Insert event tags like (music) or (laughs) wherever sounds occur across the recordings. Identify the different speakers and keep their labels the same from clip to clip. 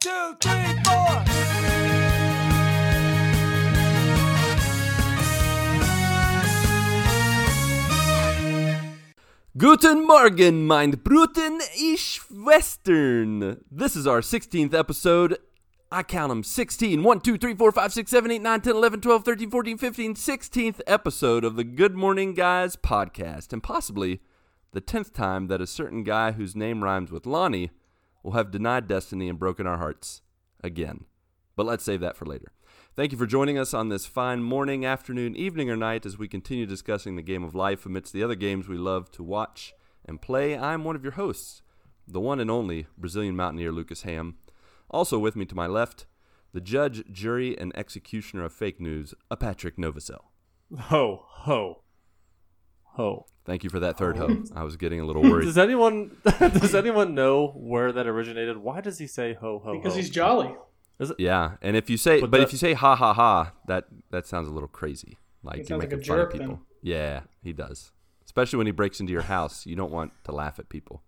Speaker 1: two, three, four.
Speaker 2: Guten Morgen, mein Bruten ich Western. This is our 16th episode. I count them 16. 1, 2, 3, 4, 5, 6, 7, 8, 9, 10, 11, 12, 13, 14, 15, 16th episode of the Good Morning Guys podcast. And possibly the 10th time that a certain guy whose name rhymes with Lonnie will have denied destiny and broken our hearts again. But let's save that for later. Thank you for joining us on this fine morning, afternoon, evening, or night as we continue discussing the game of life amidst the other games we love to watch and play. I'm one of your hosts, the one and only Brazilian mountaineer Lucas Ham. Also with me to my left, the judge, jury, and executioner of fake news, a Patrick Novosel.
Speaker 3: Ho, ho, ho.
Speaker 2: Thank you for that third oh. ho. I was getting a little (laughs) worried.
Speaker 3: Does anyone (laughs) does anyone know where that originated? Why does he say ho ho?
Speaker 4: because
Speaker 3: ho?
Speaker 4: he's jolly.
Speaker 2: Yeah, and if you say, but,
Speaker 3: But
Speaker 2: if you say ha ha ha, that that sounds a little crazy. Like
Speaker 4: He
Speaker 2: you're
Speaker 4: sounds like a
Speaker 2: fun of
Speaker 4: jerk then.
Speaker 2: people. Yeah, he does. Especially when he breaks into your house, you don't want to laugh at people.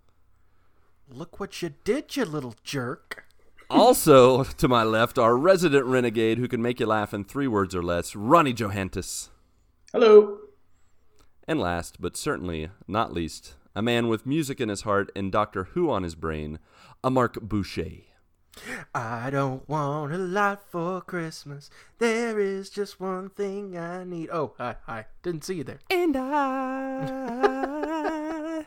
Speaker 5: Look what you did, you little jerk.
Speaker 2: also (laughs) to my left, our resident renegade who can make you laugh in three words or less, Ronnie Johantis.
Speaker 4: Hello.
Speaker 2: And last, but certainly not least, a man with music in his heart and Doctor Who on his brain, a Marc Boucher.
Speaker 5: I don't want a lot for Christmas. There is just one thing I need. Oh, hi, hi. Didn't see you there.
Speaker 2: And I.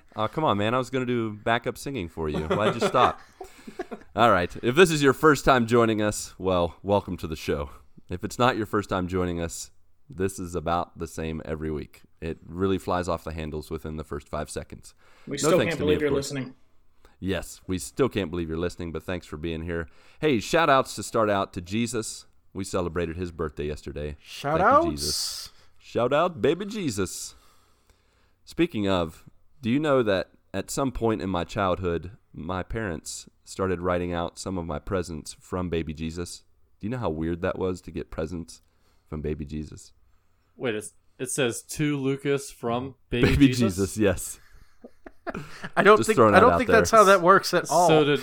Speaker 2: (laughs) oh, come on, man. I was going to do backup singing for you. Why'd you stop? (laughs) All right. If this is your first time joining us, well, welcome to the show. If it's not your first time joining us, this is about the same every week. It really flies off the handles within the first five seconds.
Speaker 4: We
Speaker 2: No
Speaker 4: still
Speaker 2: thanks
Speaker 4: can't
Speaker 2: to me,
Speaker 4: believe
Speaker 2: of
Speaker 4: you're
Speaker 2: course.
Speaker 4: listening.
Speaker 2: Yes, we still can't believe you're listening, but thanks for being here. Hey, shout outs to start out to Jesus. We celebrated his birthday yesterday.
Speaker 5: Shout
Speaker 2: Thank you. Jesus. Shout out, baby Jesus. Speaking of, do you know that at some point in my childhood, my parents started writing out some of my presents from baby Jesus? Do you know how weird that was to get presents from baby Jesus?
Speaker 3: Wait, it's, it says to Lucas from Baby,
Speaker 2: Baby
Speaker 3: Jesus.
Speaker 2: Jesus, yes. (laughs)
Speaker 5: I don't
Speaker 2: Just
Speaker 5: think I don't think
Speaker 2: there.
Speaker 5: that's how that works at all.
Speaker 3: So did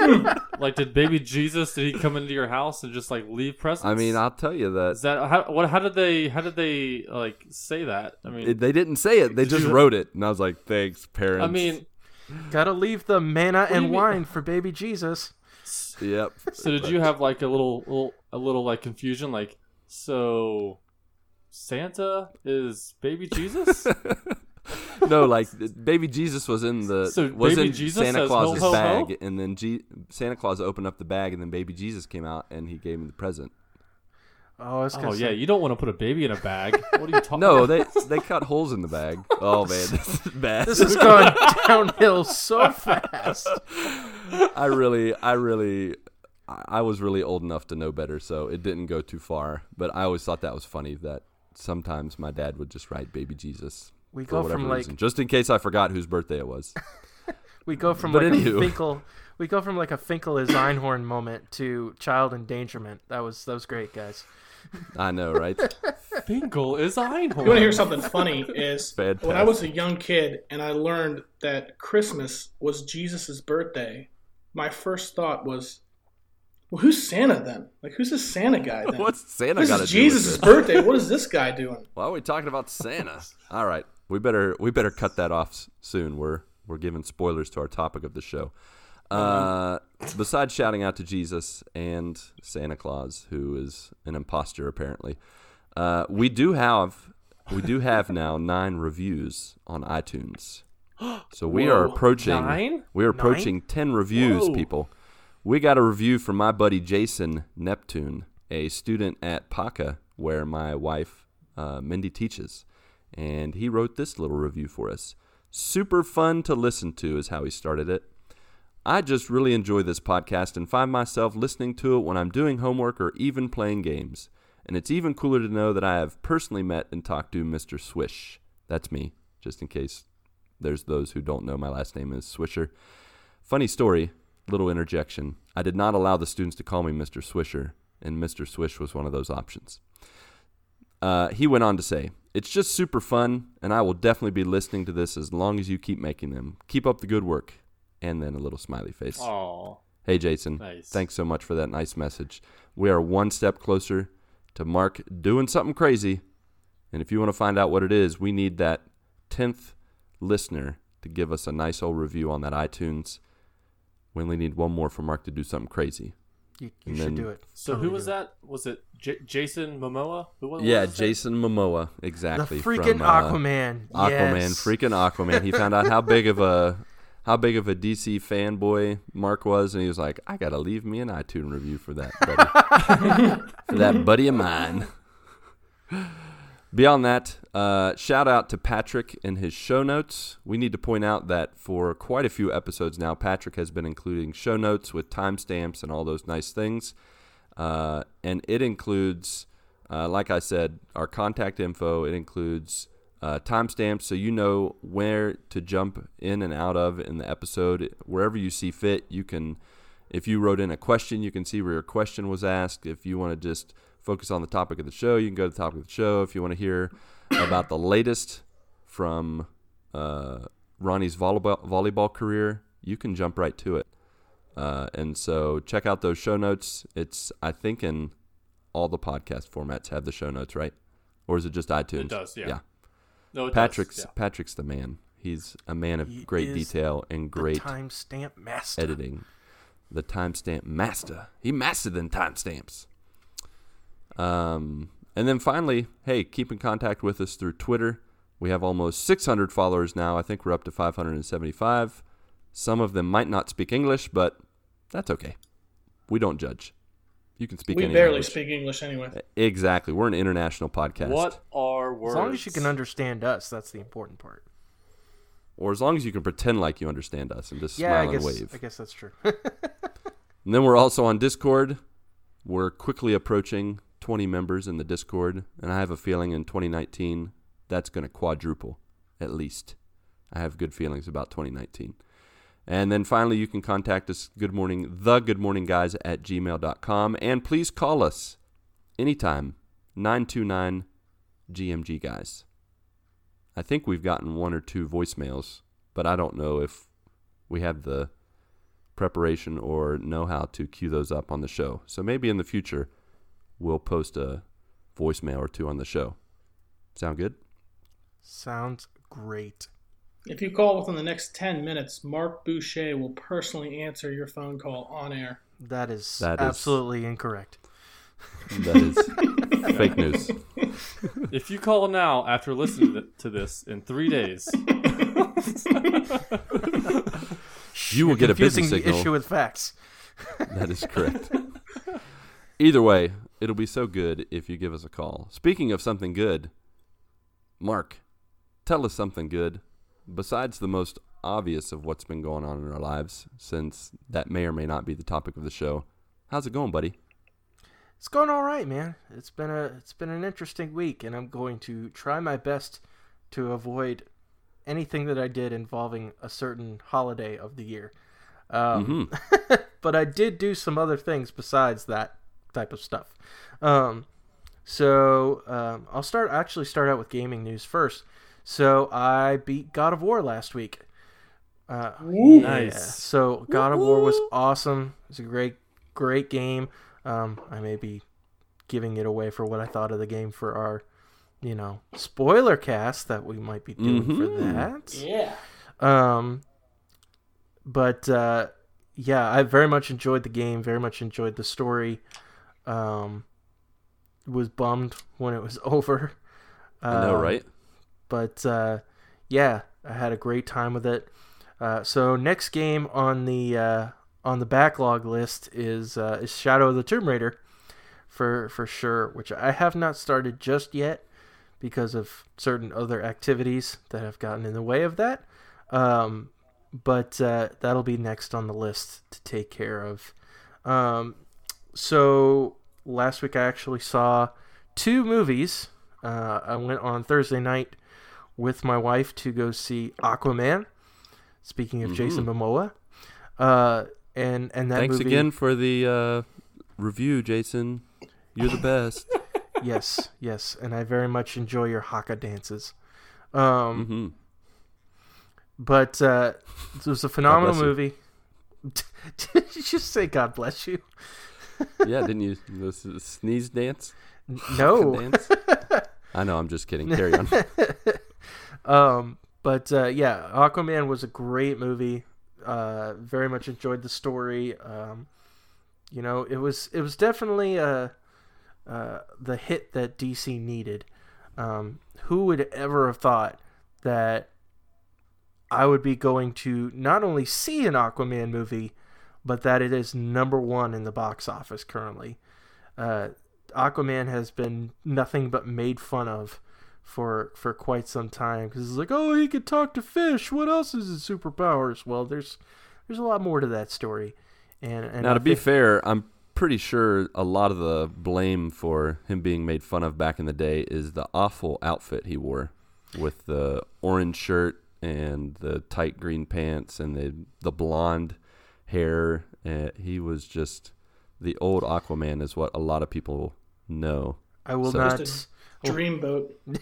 Speaker 3: (laughs) (laughs) like did Baby Jesus? Did he come into your house and just like leave presents?
Speaker 2: I mean, I'll tell you that
Speaker 3: is that how? What? How did they? How did they like say that? I mean,
Speaker 2: it, they didn't say it; they just
Speaker 3: you-
Speaker 2: wrote it, and I was like, "Thanks, parents."
Speaker 3: I mean,
Speaker 5: Gotta leave the manna
Speaker 3: do you
Speaker 5: and
Speaker 3: mean?
Speaker 5: wine for baby Jesus.
Speaker 2: yep.
Speaker 3: so did you have like a little, little, a little like confusion? Like, so Santa is Baby (laughs) Jesus?
Speaker 2: no, like baby Jesus was in the
Speaker 3: So
Speaker 2: was
Speaker 3: baby
Speaker 2: in
Speaker 3: Jesus
Speaker 2: Santa
Speaker 3: says,
Speaker 2: Claus's
Speaker 3: "Ho, ho,
Speaker 2: bag,
Speaker 3: ho"?
Speaker 2: and then G- Santa Claus opened up the bag, and then baby Jesus came out, and he gave him the present.
Speaker 5: Oh, I was gonna
Speaker 3: oh
Speaker 5: say,
Speaker 3: yeah, you don't want to put a baby in a bag. What are you talking?
Speaker 2: No, they they cut holes in the bag. Oh man, this is (laughs) bad.
Speaker 5: This is going downhill so fast.
Speaker 2: I really, I really, I I was really old enough to know better, so it didn't go too far. But I always thought that was funny that sometimes my dad would just write baby Jesus
Speaker 5: We
Speaker 2: for
Speaker 5: go
Speaker 2: whatever
Speaker 5: from like
Speaker 2: reason, just in case I forgot whose birthday it was. (laughs)
Speaker 5: we go from
Speaker 2: But
Speaker 5: like
Speaker 2: anywho.
Speaker 5: a Finkle we go from like a Finkle is Einhorn moment to child endangerment. That was that was great, guys.
Speaker 2: I know, right? (laughs)
Speaker 3: Finkle is Einhorn.
Speaker 4: You want to hear something funny? Is (laughs) when I was a young kid and I learned that Christmas was Jesus' birthday. My first thought was, "Well, who's Santa then? Like, who's this Santa guy then? (laughs)
Speaker 2: What's Santa got to do
Speaker 4: Jesus' birthday. What is (laughs) this guy doing?"
Speaker 2: Why are we talking about Santa? All right, we better we better cut that off soon. We're we're giving spoilers to our topic of the show. Uh, besides shouting out to Jesus and Santa Claus, who is an imposter apparently, uh, we do have we do have now nine reviews on iTunes. (gasps) So we are approaching
Speaker 3: Nine?
Speaker 2: we are approaching ten reviews,
Speaker 3: Whoa.
Speaker 2: people. We got a review from my buddy Jason Neptune, a student at PACA, where my wife uh, Mindy teaches, and he wrote this little review for us. Super fun to listen to is how he started it. I just really enjoy this podcast and find myself listening to it when I'm doing homework or even playing games. And it's even cooler to know that I have personally met and talked to Mr. Swish. That's me, just in case there's those who don't know my last name is Swisher. Funny story, little interjection. I did not allow the students to call me Mr. Swisher, and Mr. Swish was one of those options. Uh, he went on to say, It's just super fun, and I will definitely be listening to this as long as you keep making them. Keep up the good work. And then a little smiley face.
Speaker 3: Oh,
Speaker 2: Hey, Jason.
Speaker 3: Nice.
Speaker 2: Thanks so much for that nice message. We are one step closer to Marc doing something crazy. And if you want to find out what it is, we need that 10th listener to give us a nice old review on that iTunes. We only need one more for Marc to do something crazy.
Speaker 5: You, you
Speaker 2: And
Speaker 5: should
Speaker 2: then-
Speaker 5: do it.
Speaker 3: So
Speaker 5: Totally
Speaker 3: who was
Speaker 5: do it.
Speaker 3: that? Was it J- Jason Momoa? Who was, what
Speaker 2: yeah,
Speaker 3: was his name?
Speaker 2: Jason Momoa,
Speaker 5: The
Speaker 2: exactly.
Speaker 5: freaking
Speaker 2: from, uh,
Speaker 5: Aquaman.
Speaker 2: Aquaman,
Speaker 5: yes.
Speaker 2: freaking Aquaman. He found out how big of a (laughs) how big of a DC fanboy Marc was, and he was like, "I gotta leave me an iTunes review for that, buddy, (laughs) for that buddy of mine." Beyond that, uh, shout out to Patrick in his show notes. We need to point out that for quite a few episodes now, Patrick has been including show notes with timestamps and all those nice things. Uh, and it includes, uh, like I said, our contact info. It includes uh, timestamps so you know where to jump in and out of in the episode. Wherever you see fit, you can, if you wrote in a question, you can see where your question was asked. If you want to just focus on the topic of the show, you can go to the topic of the show. If you want to hear about the latest from uh, Ronnie's volleyball, volleyball career, you can jump right to it. Uh, and so check out those show notes. It's, I think, in all the podcast formats have the show notes, right? Or is it just iTunes?
Speaker 3: It does, yeah.
Speaker 2: Yeah.
Speaker 3: No, it
Speaker 2: Patrick's
Speaker 3: Does, yeah.
Speaker 2: Patrick's the man. He's a man of
Speaker 5: He
Speaker 2: great
Speaker 5: is
Speaker 2: detail and great
Speaker 5: timestamp master.
Speaker 2: editing. The timestamp master. He mastered them timestamps. Um, and then finally, hey, keep in contact with us through Twitter. We have almost 600 followers now. I think we're up to 575. Some of them might not speak English, but that's okay. We don't judge. You can speak
Speaker 4: we
Speaker 2: any
Speaker 4: barely
Speaker 2: language.
Speaker 4: speak English anyway.
Speaker 2: Exactly. We're an international podcast.
Speaker 3: What are words?
Speaker 5: As long as you can understand us, that's the important part.
Speaker 2: Or as long as you can pretend like you understand us and just
Speaker 5: Yeah,
Speaker 2: smile
Speaker 5: I guess.
Speaker 2: and wave.
Speaker 5: I guess that's true. (laughs)
Speaker 2: And then we're also on Discord. We're quickly approaching 20 members in the Discord, and I have a feeling in 2019 that's going to quadruple at least. I have good feelings about 2019. And then finally, you can contact us, good morning, the good morning guys at gmail.com. And please call us anytime, 929 GMG guys. I think we've gotten one or two voicemails, but I don't know if we have the preparation or know how to cue those up on the show. So maybe in the future, we'll post a voicemail or two on the show. Sound good?
Speaker 5: Sounds great.
Speaker 4: If you call within the next 10 minutes, Marc Boucher will personally answer your phone call on air.
Speaker 5: That is
Speaker 2: That is-
Speaker 5: absolutely incorrect.
Speaker 2: That is (laughs) fake news.
Speaker 3: If you call now after listening to- to this in three days,
Speaker 2: You will get a busy
Speaker 5: Confusing the
Speaker 2: signal.
Speaker 5: issue with facts.
Speaker 2: That is (laughs) correct. Either way, it'll be so good if you give us a call. Speaking of something good, Marc, tell us something good besides the most obvious of what's been going on in our lives, since that may or may not be the topic of the show. How's it going, buddy?
Speaker 5: It's going all right, man. It's been a it's been an interesting week, and I'm going to try my best to avoid anything that I did involving a certain holiday of the year. Um, (laughs) but I did do some other things besides that type of stuff. Um, so um, I'll start actually start out with gaming news first. So I beat God of War last week. Uh,
Speaker 4: Ooh.
Speaker 5: yeah.
Speaker 3: Nice.
Speaker 5: So God of War was awesome. It's a great, great game. Um, I may be giving it away for what I thought of the game for our, you know, spoiler cast that we might be doing for
Speaker 2: Mhm.
Speaker 5: that.
Speaker 4: Yeah.
Speaker 5: Um, but uh, yeah, I very much enjoyed the game. Very much enjoyed the story. Um, was bummed when it was (laughs) over.
Speaker 2: I know,
Speaker 5: Um,
Speaker 2: right?
Speaker 5: but uh, yeah, I had a great time with it. Uh, so next game on the uh, on the backlog list is uh, is Shadow of the Tomb Raider, for for sure. Which I have not started just yet because of certain other activities that have gotten in the way of that. Um, but uh, that'll be next on the list to take care of. Um, so last week I actually saw two movies. Uh, I went on Thursday night with my wife to go see Aquaman. Speaking of Jason Momoa, uh, and and that
Speaker 2: Thanks
Speaker 5: movie,
Speaker 2: again for the uh, review, Jason. You're the best. (laughs)
Speaker 5: yes, yes, and I very much enjoy your haka dances. Um,
Speaker 2: hmm
Speaker 5: But uh, it was a phenomenal movie. (laughs) Did you just say God bless you? (laughs)
Speaker 2: yeah, didn't you? This is sneeze dance.
Speaker 5: No.
Speaker 2: Dance? (laughs) I know. I'm just kidding. Carry on. (laughs)
Speaker 5: Um, but uh, yeah, Aquaman was a great movie. Uh, very much enjoyed the story. Um, you know, it was it was definitely uh, uh, the hit that DC needed. Um, who would ever have thought that I would be going to not only see an Aquaman movie, but that it is number one in the box office currently. Uh, Aquaman has been nothing but made fun of for for quite some time because it's like, oh, he could talk to fish. What else is his superpowers? Well, there's there's a lot more to that story. And, and
Speaker 2: now,
Speaker 5: I
Speaker 2: to be fair, I'm pretty sure a lot of the blame for him being made fun of back in the day is the awful outfit he wore with the orange shirt and the tight green pants and the the blonde hair. Uh, he was just the old Aquaman, is what a lot of people know.
Speaker 5: I will
Speaker 2: So-
Speaker 5: not.
Speaker 4: Just Dreamboat.
Speaker 5: I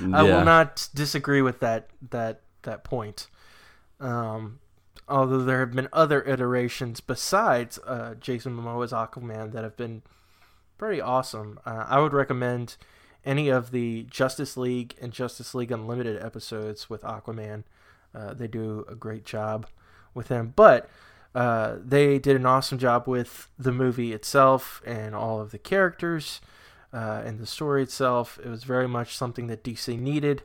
Speaker 2: Yeah.
Speaker 5: will not disagree with that that that point. Um, although there have been other iterations besides uh, Jason Momoa's Aquaman that have been pretty awesome. Uh, I would recommend any of the Justice League and Justice League Unlimited episodes with Aquaman. Uh, they do a great job with him, but uh, they did an awesome job with the movie itself and all of the characters uh, and the story itself. It was very much something that DC needed.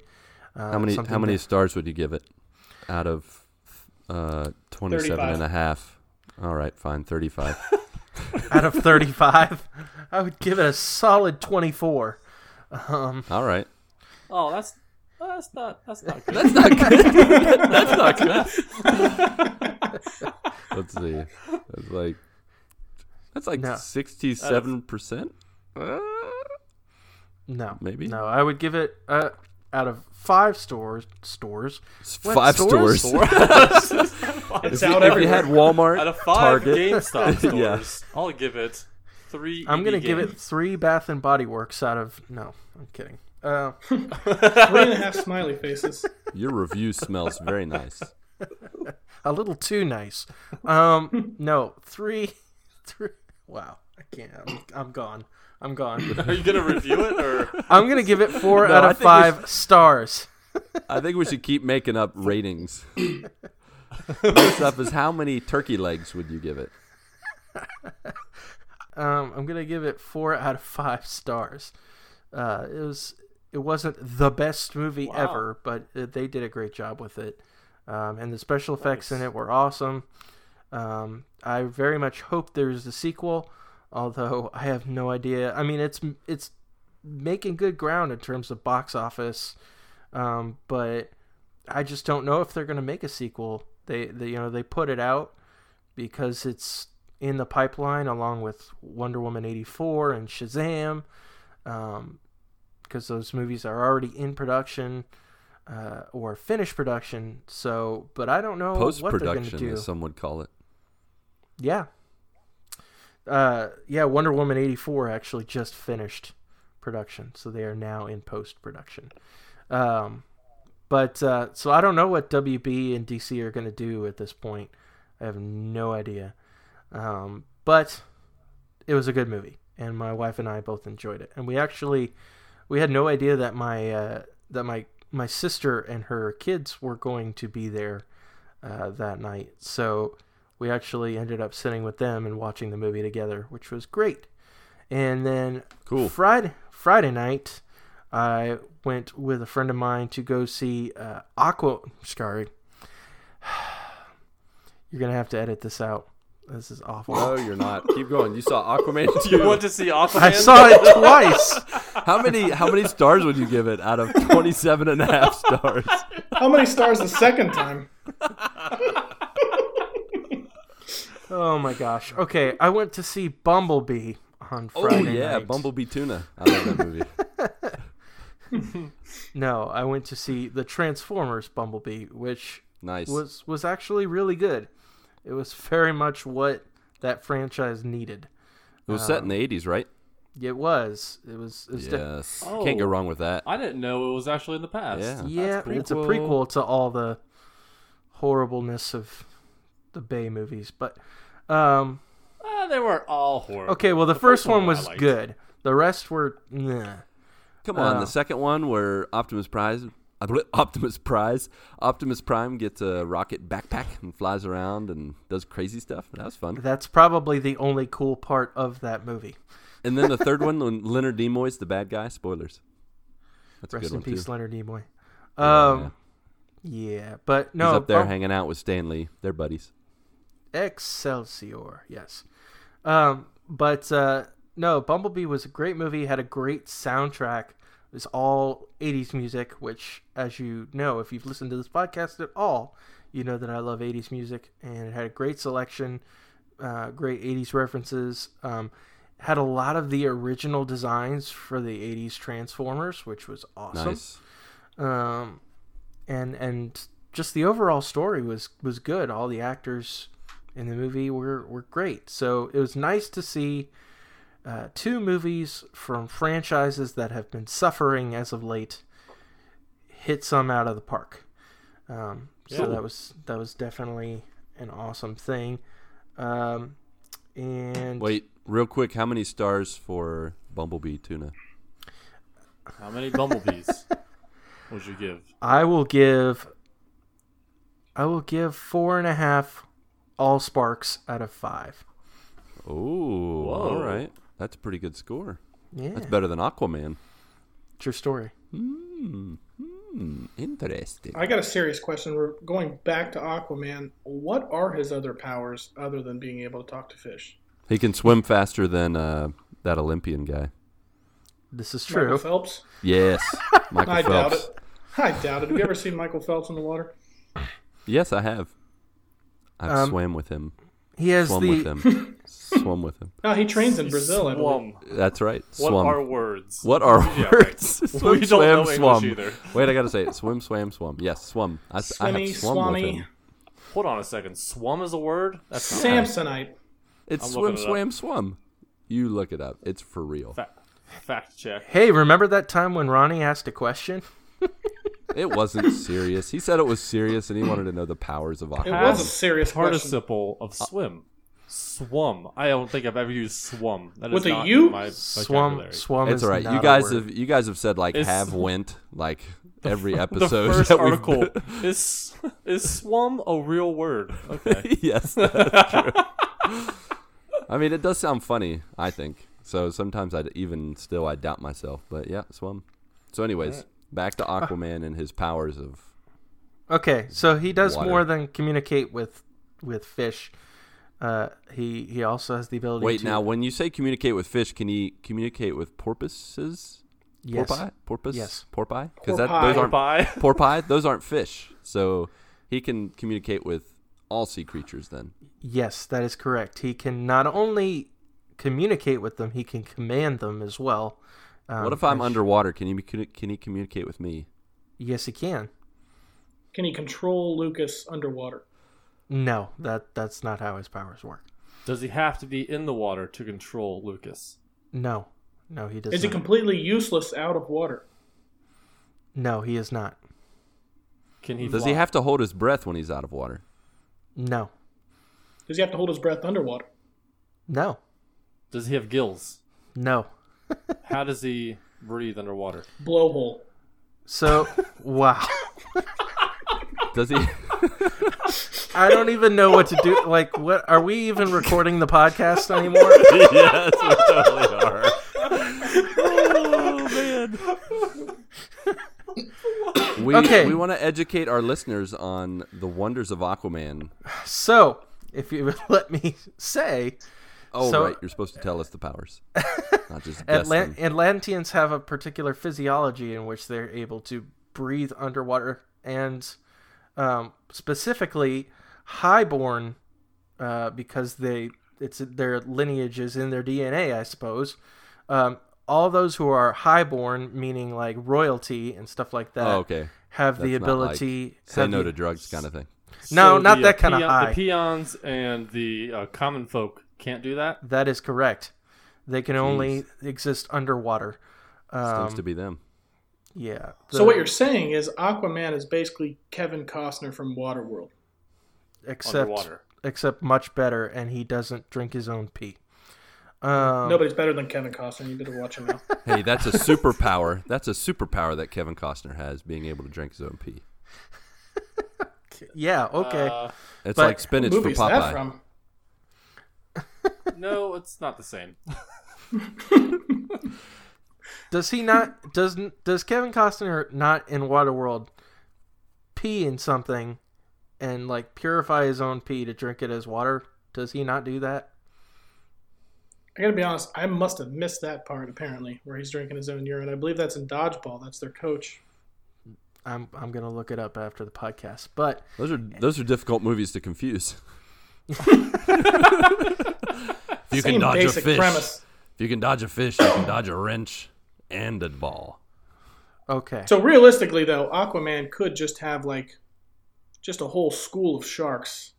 Speaker 5: Uh,
Speaker 2: How many how many
Speaker 5: that-
Speaker 2: stars would you give it out of uh, 27 and a half? All right, fine, 35. (laughs)
Speaker 5: out of 35 i would give it a solid 24 um,
Speaker 2: All right.
Speaker 3: Oh, that's that's not that's not (laughs) good.
Speaker 2: That's not good. (laughs) That's not good. Let's see. That's like that's like
Speaker 5: No.
Speaker 2: sixty-seven percent. Uh,
Speaker 5: no
Speaker 2: Maybe.
Speaker 5: no i would give it uh, out of five stores stores What,
Speaker 2: five
Speaker 5: stores?
Speaker 2: stores.
Speaker 4: It's (laughs)
Speaker 2: if, you,
Speaker 4: out
Speaker 2: if
Speaker 4: everywhere.
Speaker 2: you had Walmart,
Speaker 3: Out of five
Speaker 2: Target,
Speaker 3: GameStop (laughs) stores,
Speaker 2: Yeah.
Speaker 3: I'll give it three.
Speaker 5: i'm gonna
Speaker 3: EB
Speaker 5: give it three bath and body works out of no i'm kidding uh,
Speaker 4: Three and a half smiley faces.
Speaker 2: your review smells very nice. (laughs)
Speaker 5: a little too nice um (laughs) no three (laughs) three wow i can't i'm, I'm gone i'm gone
Speaker 3: Are you gonna review it or?
Speaker 5: i'm gonna give it four
Speaker 2: No,
Speaker 5: out of
Speaker 2: think we
Speaker 5: five stars
Speaker 2: I think we should keep making up ratings. First up is how many turkey legs would you give it?
Speaker 5: Um, I'm gonna give it four out of five stars. Uh, it was it wasn't the best movie
Speaker 3: Wow.
Speaker 5: ever, but they did a great job with it, um, and the special effects in it were awesome. Um, I very much hope there's a sequel, although (laughs) I have no idea. I mean, it's it's making good ground in terms of box office, um, but I just don't know if they're gonna make a sequel. They, they you know they put it out because it's in the pipeline along with Wonder Woman 84 and Shazam um, because those movies are already in production uh, or finished production so but I don't know
Speaker 2: Post
Speaker 5: what they're going to
Speaker 2: production,
Speaker 5: do.
Speaker 2: as some would call it.
Speaker 5: yeah. Uh, yeah Wonder Woman 84 actually just finished production so they are now in post production um, but uh, so I don't know what WB and DC are going to do at this point. I have no idea. Um, but it was a good movie, and my wife and I both enjoyed it. And we actually we had no idea that my uh, that my my sister and her kids were going to be there uh, that night. So we actually ended up sitting with them and watching the movie together, which was great. And then
Speaker 2: Cool.
Speaker 5: Friday Friday night, I went with a friend of mine to go see uh, Aqua. Sorry, (sighs) you're gonna have to edit this out. This is awful.
Speaker 2: No, you're not. Keep going. You saw Aquaman (laughs)
Speaker 3: You
Speaker 2: 2.
Speaker 3: want to see Aquaman?
Speaker 5: I saw it (laughs) twice.
Speaker 2: How many how many stars would you give it out of 27 and a half (laughs) stars?
Speaker 4: How many stars the second time?
Speaker 5: Oh my gosh. Okay, I went to see Bumblebee on Friday.
Speaker 2: Oh
Speaker 5: Friday
Speaker 2: yeah,
Speaker 5: night.
Speaker 2: Bumblebee Tuna. I love that movie.
Speaker 5: No, I went to see the Transformers Bumblebee, which
Speaker 2: Nice.
Speaker 5: was was actually really good. It was very much what that franchise needed.
Speaker 2: It was set in the 80s, right?
Speaker 5: It was. It was. It was de-
Speaker 2: Yes.
Speaker 3: Oh.
Speaker 2: Can't go wrong with that.
Speaker 3: I didn't know it was actually in the past.
Speaker 2: Yeah.
Speaker 5: yeah,
Speaker 2: That's
Speaker 5: it's a
Speaker 2: prequel.
Speaker 5: prequel to all the horribleness of the Bay movies, but um,
Speaker 3: Ah, they weren't all horrible.
Speaker 5: okay. Well, the, first, one
Speaker 3: I
Speaker 5: was good. The rest were nah.
Speaker 2: Come on,
Speaker 5: Uh,
Speaker 2: the second one where Optimus Prime, (laughs) Optimus Prize, Optimus Prime gets a rocket backpack and flies around and does crazy stuff. That was fun.
Speaker 5: That's probably the only cool part of that movie.
Speaker 2: And then the (laughs) third one, when Leonard Nimoy's the bad guy. Spoilers. That's
Speaker 5: Rest in peace,
Speaker 2: too.
Speaker 5: Leonard Nimoy.
Speaker 2: Yeah,
Speaker 5: Um, yeah, but no,
Speaker 2: He's up there
Speaker 5: Bum-
Speaker 2: hanging out with Stan Lee. They're buddies.
Speaker 5: Excelsior, yes. Um, but uh, no, Bumblebee was a great movie. Had a great soundtrack. It was all '80s music, which, as you know, if you've listened to this podcast at all, you know that I love '80s music, and it had a great selection, uh, great '80s references. Um, had a lot of the original designs for the '80s Transformers, which was awesome
Speaker 2: Nice.
Speaker 5: um, and and just the overall story was was good. All the actors in the movie were were great. So it was nice to see uh, two movies from franchises that have been suffering as of late hit some out of the park. Um, so
Speaker 3: Yeah.
Speaker 5: that was that was definitely an awesome thing. Um, and
Speaker 2: Wait, real quick, how many stars for Bumblebee Tuna?
Speaker 3: How many bumblebees (laughs) would you give?
Speaker 5: I will give I will give four and a half all sparks out of five.
Speaker 2: Oh, all
Speaker 3: Whoa.
Speaker 2: right. That's a pretty good score.
Speaker 5: Yeah,
Speaker 2: That's better than Aquaman.
Speaker 5: true story.
Speaker 2: Hmm. Hmm. Interesting.
Speaker 4: I got a serious question. We're going back to Aquaman. What are his other powers other than being able to talk to fish?
Speaker 2: He can swim faster than uh, that Olympian guy.
Speaker 5: This is true. Michael.
Speaker 4: Phelps?
Speaker 2: Yes, (laughs) Michael
Speaker 4: I doubt
Speaker 2: Phelps.
Speaker 4: it. I doubt it. Have you ever seen Michael Phelps in the water?
Speaker 2: Yes, I have. I've
Speaker 5: Um,
Speaker 2: swam with him.
Speaker 5: He has
Speaker 2: Swum
Speaker 5: the
Speaker 2: with him. (laughs) swum with him.
Speaker 4: No, he trains in Brazil. I believe.
Speaker 3: Swum.
Speaker 2: That's right.
Speaker 3: What
Speaker 2: swum.
Speaker 3: are words?
Speaker 2: What are
Speaker 3: Yeah, right.
Speaker 2: words? swim,
Speaker 3: We don't know
Speaker 2: swam,
Speaker 3: English
Speaker 2: swum.
Speaker 3: either.
Speaker 2: Wait, I gotta say it. Swim, swam, swum. Yes, swum. I, s- I
Speaker 4: Swimmy,
Speaker 2: have swum with
Speaker 4: swammy.
Speaker 2: him.
Speaker 3: Hold on a second. Swum is a word? That's not
Speaker 4: Samsonite.
Speaker 2: It's
Speaker 3: I'm
Speaker 2: swim,
Speaker 3: looking it up.
Speaker 2: swam, swum. You look it up. It's for real.
Speaker 3: Fa- fact check.
Speaker 5: Hey, remember that time when Ronnie asked a question?
Speaker 2: It wasn't (laughs) serious. He said it was serious, and he wanted to know the powers of
Speaker 4: It
Speaker 2: Aquaman.
Speaker 4: was a serious question.
Speaker 3: Participle of swim. Swum. I don't think I've ever used swum. That is
Speaker 4: With a
Speaker 3: not
Speaker 4: U?
Speaker 3: in my
Speaker 5: Swum,
Speaker 3: vocabulary.
Speaker 5: swum.
Speaker 2: It's
Speaker 5: is
Speaker 2: all right.
Speaker 5: not
Speaker 2: You
Speaker 5: a
Speaker 2: guys
Speaker 5: word.
Speaker 2: have you guys have said like
Speaker 3: It's-
Speaker 2: have went like (laughs) every episode. (laughs)
Speaker 3: The
Speaker 2: episode.
Speaker 3: first
Speaker 2: that we've
Speaker 3: article
Speaker 2: been-
Speaker 3: is is swum a real word? Okay. (laughs)
Speaker 2: yes, that's true. I mean, it does sound funny. I think so. Sometimes I even still I doubt myself, but yeah, swum. So, anyways, back to Aquaman and his powers of.
Speaker 5: Okay, so he does
Speaker 2: Water.
Speaker 5: more than communicate with with fish. Uh, he he also has the ability.
Speaker 2: To Wait,
Speaker 5: to,
Speaker 2: now when you say communicate with fish, can he communicate with porpoises?
Speaker 5: yes,
Speaker 2: Porpoise? Porpoise?
Speaker 5: Yes.
Speaker 2: Porpoise? Because those
Speaker 4: Porpoise.
Speaker 2: aren't
Speaker 3: Bye. (laughs)
Speaker 2: porpoise. Those aren't fish. So he can communicate with all sea creatures. Then
Speaker 5: yes, that is correct. He can not only communicate with them, he can command them as well. Um,
Speaker 2: what if I'm
Speaker 5: as-
Speaker 2: underwater? Can he can he communicate with me?
Speaker 5: Yes, he can.
Speaker 4: Can he control Lucas underwater?
Speaker 5: No, that that's not how his powers work.
Speaker 3: Does he have to be in the water to control Lucas?
Speaker 5: No, no, he doesn't.
Speaker 4: Is he completely useless out of water?
Speaker 5: no, he is not.
Speaker 3: Can he?
Speaker 2: Does
Speaker 3: fly?
Speaker 2: he have to hold his breath when he's out of water?
Speaker 5: No,
Speaker 4: Does he have to hold his breath underwater?
Speaker 5: no,
Speaker 3: Does he have gills?
Speaker 5: no. (laughs)
Speaker 3: How does he breathe underwater?
Speaker 4: Blowhole.
Speaker 5: So, (laughs) wow.
Speaker 2: Does he?
Speaker 5: I don't even know what to do. Like, what are we even recording the podcast anymore? (laughs)
Speaker 2: yes, we totally are. oh man. We,
Speaker 5: Okay.
Speaker 2: we want to educate our listeners on the wonders of Aquaman.
Speaker 5: So, if you would let me say,
Speaker 2: Oh,
Speaker 5: So-
Speaker 2: right. You're supposed to tell us the powers, not just guess
Speaker 5: Atlant- Atlanteans have a particular physiology in which they're able to breathe underwater, and um, specifically highborn, uh, because they it's their lineage is in their DNA, I suppose. Um, all those who are highborn, meaning like royalty and stuff like that,
Speaker 2: Oh, okay.
Speaker 5: have the
Speaker 2: That's not like
Speaker 5: ability.
Speaker 2: Say no
Speaker 5: the-
Speaker 2: to drugs, kind of thing.
Speaker 5: No,
Speaker 3: So
Speaker 5: not
Speaker 3: the,
Speaker 5: that
Speaker 3: uh,
Speaker 5: kinda
Speaker 3: peon-
Speaker 5: high.
Speaker 3: The peons and the uh, common folk can't do that.
Speaker 5: That is correct. They can only exist underwater.
Speaker 2: Stinks
Speaker 5: Um,
Speaker 2: to be them.
Speaker 5: Yeah.
Speaker 4: So what you're saying is Aquaman is basically Kevin Costner from Waterworld.
Speaker 5: except
Speaker 3: Underwater.
Speaker 5: except much better, and he doesn't drink his own pee. Um,
Speaker 4: Nobody's better than Kevin Costner. You better watch him out. (laughs)
Speaker 2: Hey, that's a superpower. That's a superpower that Kevin Costner has, being able to drink his own pee. (laughs)
Speaker 5: Yeah. Okay.
Speaker 3: Uh,
Speaker 2: It's
Speaker 5: But-
Speaker 2: like spinach for
Speaker 4: movie that
Speaker 2: Popeye.
Speaker 4: from?
Speaker 3: no, it's not the same. (laughs)
Speaker 5: does he not? Does does Kevin Costner not in Waterworld pee in something and like purify his own pee to drink it as water? Does he not do that?
Speaker 4: I gotta be honest. I must have missed that part apparently, where he's drinking his own urine. I believe that's in dodgeball. That's their coach.
Speaker 5: I'm I'm gonna look it up after the podcast. But
Speaker 2: Those are those are difficult movies to confuse. (laughs) if you
Speaker 4: Same
Speaker 2: can dodge a fish,
Speaker 4: premise.
Speaker 2: if you can dodge a fish, you can dodge a wrench and a ball.
Speaker 5: okay.
Speaker 4: So realistically, though, Aquaman could just have like just a whole school of sharks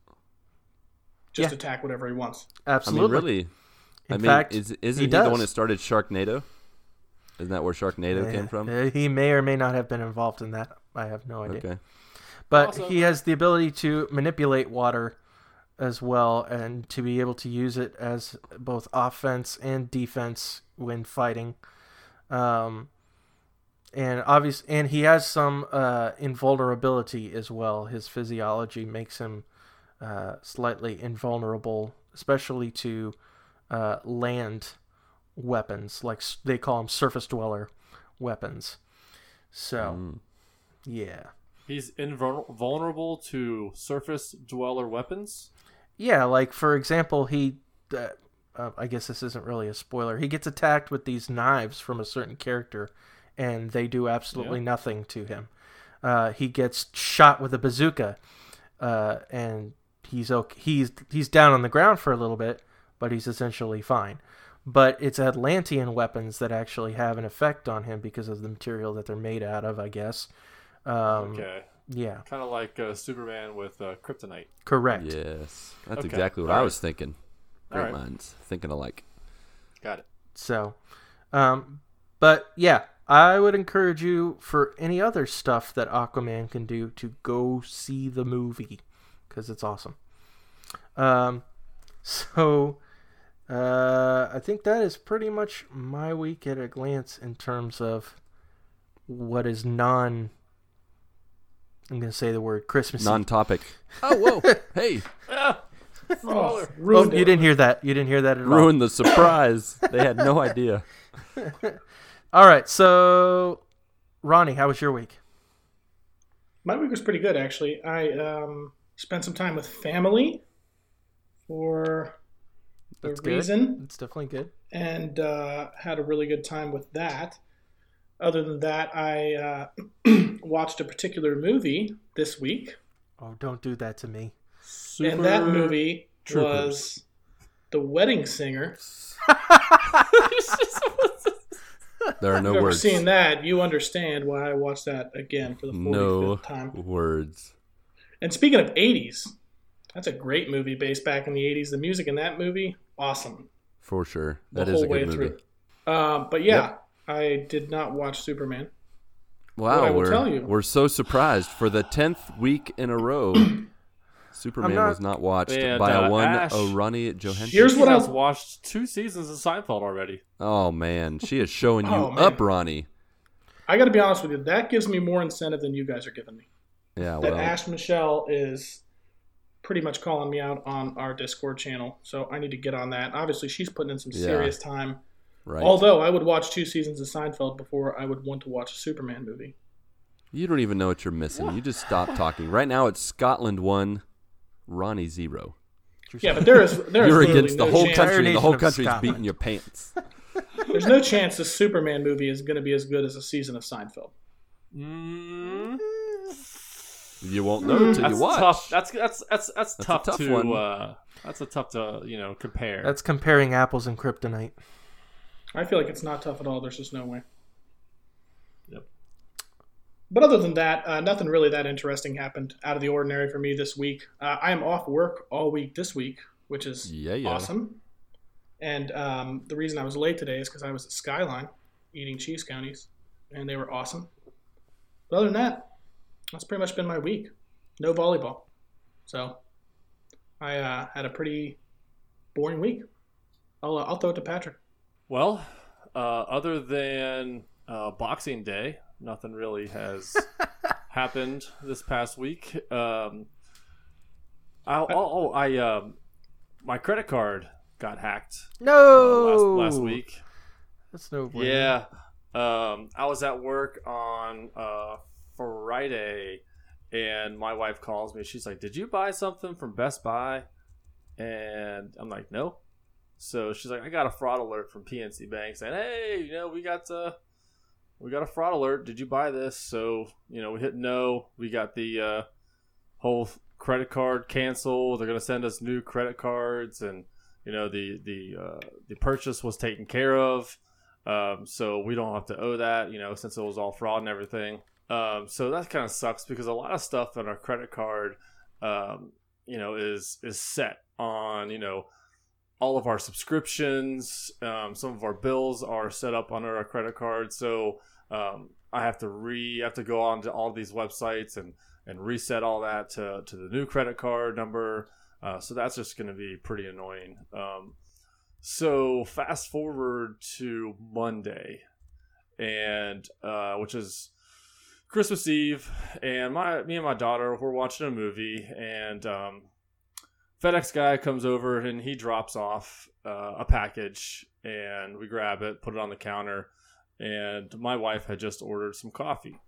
Speaker 4: just
Speaker 5: Yeah.
Speaker 4: attack whatever he wants.
Speaker 5: Absolutely.
Speaker 2: I mean, really.
Speaker 5: In
Speaker 2: I mean,
Speaker 5: fact,
Speaker 2: is, isn't
Speaker 5: he
Speaker 2: he, the one that started Sharknado? Isn't that where Sharknado came from?
Speaker 5: Uh, he may or may not have been involved in that. I have no idea.
Speaker 2: Okay.
Speaker 5: But
Speaker 3: Also-
Speaker 5: he has the ability to manipulate water as well and to be able to use it as both offense and defense when fighting. Um, and obvious and he has some uh, invulnerability as well. His physiology makes him uh, slightly invulnerable, especially to uh, land weapons, like they call them surface dweller weapons. So,
Speaker 2: Mm.
Speaker 5: yeah.
Speaker 3: He's invulnerable to surface dweller weapons.
Speaker 5: Yeah, like for example, he. Uh, uh, I guess this isn't really a spoiler. He gets attacked with these knives from a certain character, and they do absolutely
Speaker 3: Yeah.
Speaker 5: nothing to him. Uh, he gets shot with a bazooka, uh, and he's okay. He's he's down on the ground for a little bit, but he's essentially fine. But it's Atlantean weapons that actually have an effect on him because of the material that they're made out of. I guess. Um,
Speaker 3: Okay,
Speaker 5: Yeah.
Speaker 3: kind of like uh, Superman with uh, kryptonite.
Speaker 5: Correct.
Speaker 2: Yes. That's
Speaker 3: Okay.
Speaker 2: exactly what I
Speaker 3: Alright.
Speaker 2: was thinking. Great
Speaker 3: Alright.
Speaker 2: minds thinking alike.
Speaker 3: Got it.
Speaker 5: So, um, but yeah, I would encourage you for any other stuff that Aquaman can do to go see the movie because it's awesome. Um, (laughs) so, uh, I think that is pretty much my week at a glance in terms of what is non. I'm going to say the word Christmas.
Speaker 2: Non-topic. (laughs) Oh whoa! hey, (laughs)
Speaker 3: Ah, (laughs)
Speaker 4: Oh,
Speaker 5: Oh,
Speaker 4: ruined
Speaker 5: you didn't hear that. You didn't hear that at all.
Speaker 2: ruined the surprise. (laughs) they had no idea. (laughs)
Speaker 5: All right, so Ronnie, how was your week?
Speaker 4: My week was pretty good actually. I um, spent some time with family for the
Speaker 5: That's good.
Speaker 4: reason,
Speaker 5: It's definitely good.
Speaker 4: and uh, had a really good time with that. Other than that, I uh, (clears throat) watched a particular movie this week,
Speaker 5: Oh, don't do that to me.
Speaker 4: And that movie
Speaker 3: Troopers.
Speaker 4: was The Wedding Singer. (laughs) (laughs)
Speaker 2: There are
Speaker 4: If
Speaker 2: no
Speaker 4: you've
Speaker 2: words.
Speaker 4: seen that, you understand why I watched that again for the 45th
Speaker 2: No
Speaker 4: time.
Speaker 2: words.
Speaker 4: And speaking of 80s, that's a great movie based back in the 80s. The music in that movie, awesome.
Speaker 2: For sure.
Speaker 4: The
Speaker 2: That is
Speaker 4: whole
Speaker 2: a
Speaker 4: way
Speaker 2: good movie.
Speaker 4: through. Um, but yeah, I did not watch Superman.
Speaker 2: Wow,
Speaker 4: I will
Speaker 2: we're
Speaker 4: tell you.
Speaker 2: we're so surprised for the tenth week in a row. (clears throat) Superman
Speaker 5: not-
Speaker 2: was not watched
Speaker 3: And,
Speaker 2: by a one
Speaker 3: Ash-
Speaker 2: Ronnie Johansson.
Speaker 4: Here's what
Speaker 3: I've watched two seasons of Seinfeld already.
Speaker 2: oh man, she is showing (laughs) oh, you
Speaker 4: Oh,
Speaker 2: up, Ronnie.
Speaker 4: I got to be honest with you. That gives me more incentive than you guys are giving me.
Speaker 2: Yeah,
Speaker 4: That
Speaker 2: well,
Speaker 4: Ash Michelle is pretty much calling me out on our Discord channel, so I need to get on that. Obviously, she's putting in some
Speaker 2: Yeah.
Speaker 4: serious time.
Speaker 2: right.
Speaker 4: Although I would watch two seasons of Seinfeld before I would want to watch a Superman movie.
Speaker 2: you don't even know what you're missing. You just stop talking. Right now, it's Scotland one, Ronnie zero.
Speaker 4: Yeah, but there is there is
Speaker 2: You're
Speaker 4: literally
Speaker 2: against the
Speaker 4: no
Speaker 2: whole
Speaker 4: chance,
Speaker 2: country. The whole
Speaker 5: of
Speaker 2: country's
Speaker 5: Scotland.
Speaker 2: beating your pants. (laughs)
Speaker 4: There's no chance the Superman movie is going to be as good as a season of Seinfeld.
Speaker 3: Mm,
Speaker 2: You won't know until
Speaker 3: that's
Speaker 2: you watch.
Speaker 3: tough. That's that's that's that's,
Speaker 2: That's a
Speaker 3: tough,
Speaker 2: tough
Speaker 3: to
Speaker 2: one.
Speaker 3: uh that's a tough to you know compare.
Speaker 5: That's comparing apples and kryptonite.
Speaker 4: I feel like it's not tough at all. There's just no way.
Speaker 3: Yep.
Speaker 4: But other than that, uh, nothing really that interesting happened out of the ordinary for me this week. Uh, I am off work all week this week, which is
Speaker 2: Yeah, yeah.
Speaker 4: awesome. And um, the reason I was late today is because I was at Skyline eating cheese coneys, and they were awesome. But other than that, that's pretty much been my week. No volleyball. So I uh, had a pretty boring week. I'll uh, I'll throw it to Patrick.
Speaker 3: Well, uh, other than uh, Boxing Day, nothing really has (laughs) happened this past week. Um, I, oh, oh, I um, my credit card got hacked uh,
Speaker 5: No.
Speaker 3: last, last week.
Speaker 5: That's no.
Speaker 3: Yeah. Um, I was at work on uh, Friday, and my wife calls me. She's like, "Did you buy something from Best Buy?" And I'm like, "No." So she's like, "I got a fraud alert from PNC Bank saying, hey, you know, we got uh, we got a fraud alert. Did you buy this?" So you know, we hit no. We got the uh, whole credit card canceled. They're gonna send us new credit cards, and you know, the the uh, the purchase was taken care of. Um, so we don't have to owe that, you know, since it was all fraud and everything. Um, so that kind of sucks because a lot of stuff on our credit card, um, you know, is is set on, you know, all of our subscriptions. Um, some of our bills are set up under our credit card, so um, I have to re have to go on to all these websites and and reset all that to to the new credit card number. Uh, so that's just going to be pretty annoying. Um, so fast forward to Monday, and uh, which is Christmas Eve, and my me and my daughter we're watching a movie, and um, FedEx guy comes over and he drops off uh, a package, and we grab it, put it on the counter, and my wife had just ordered some coffee.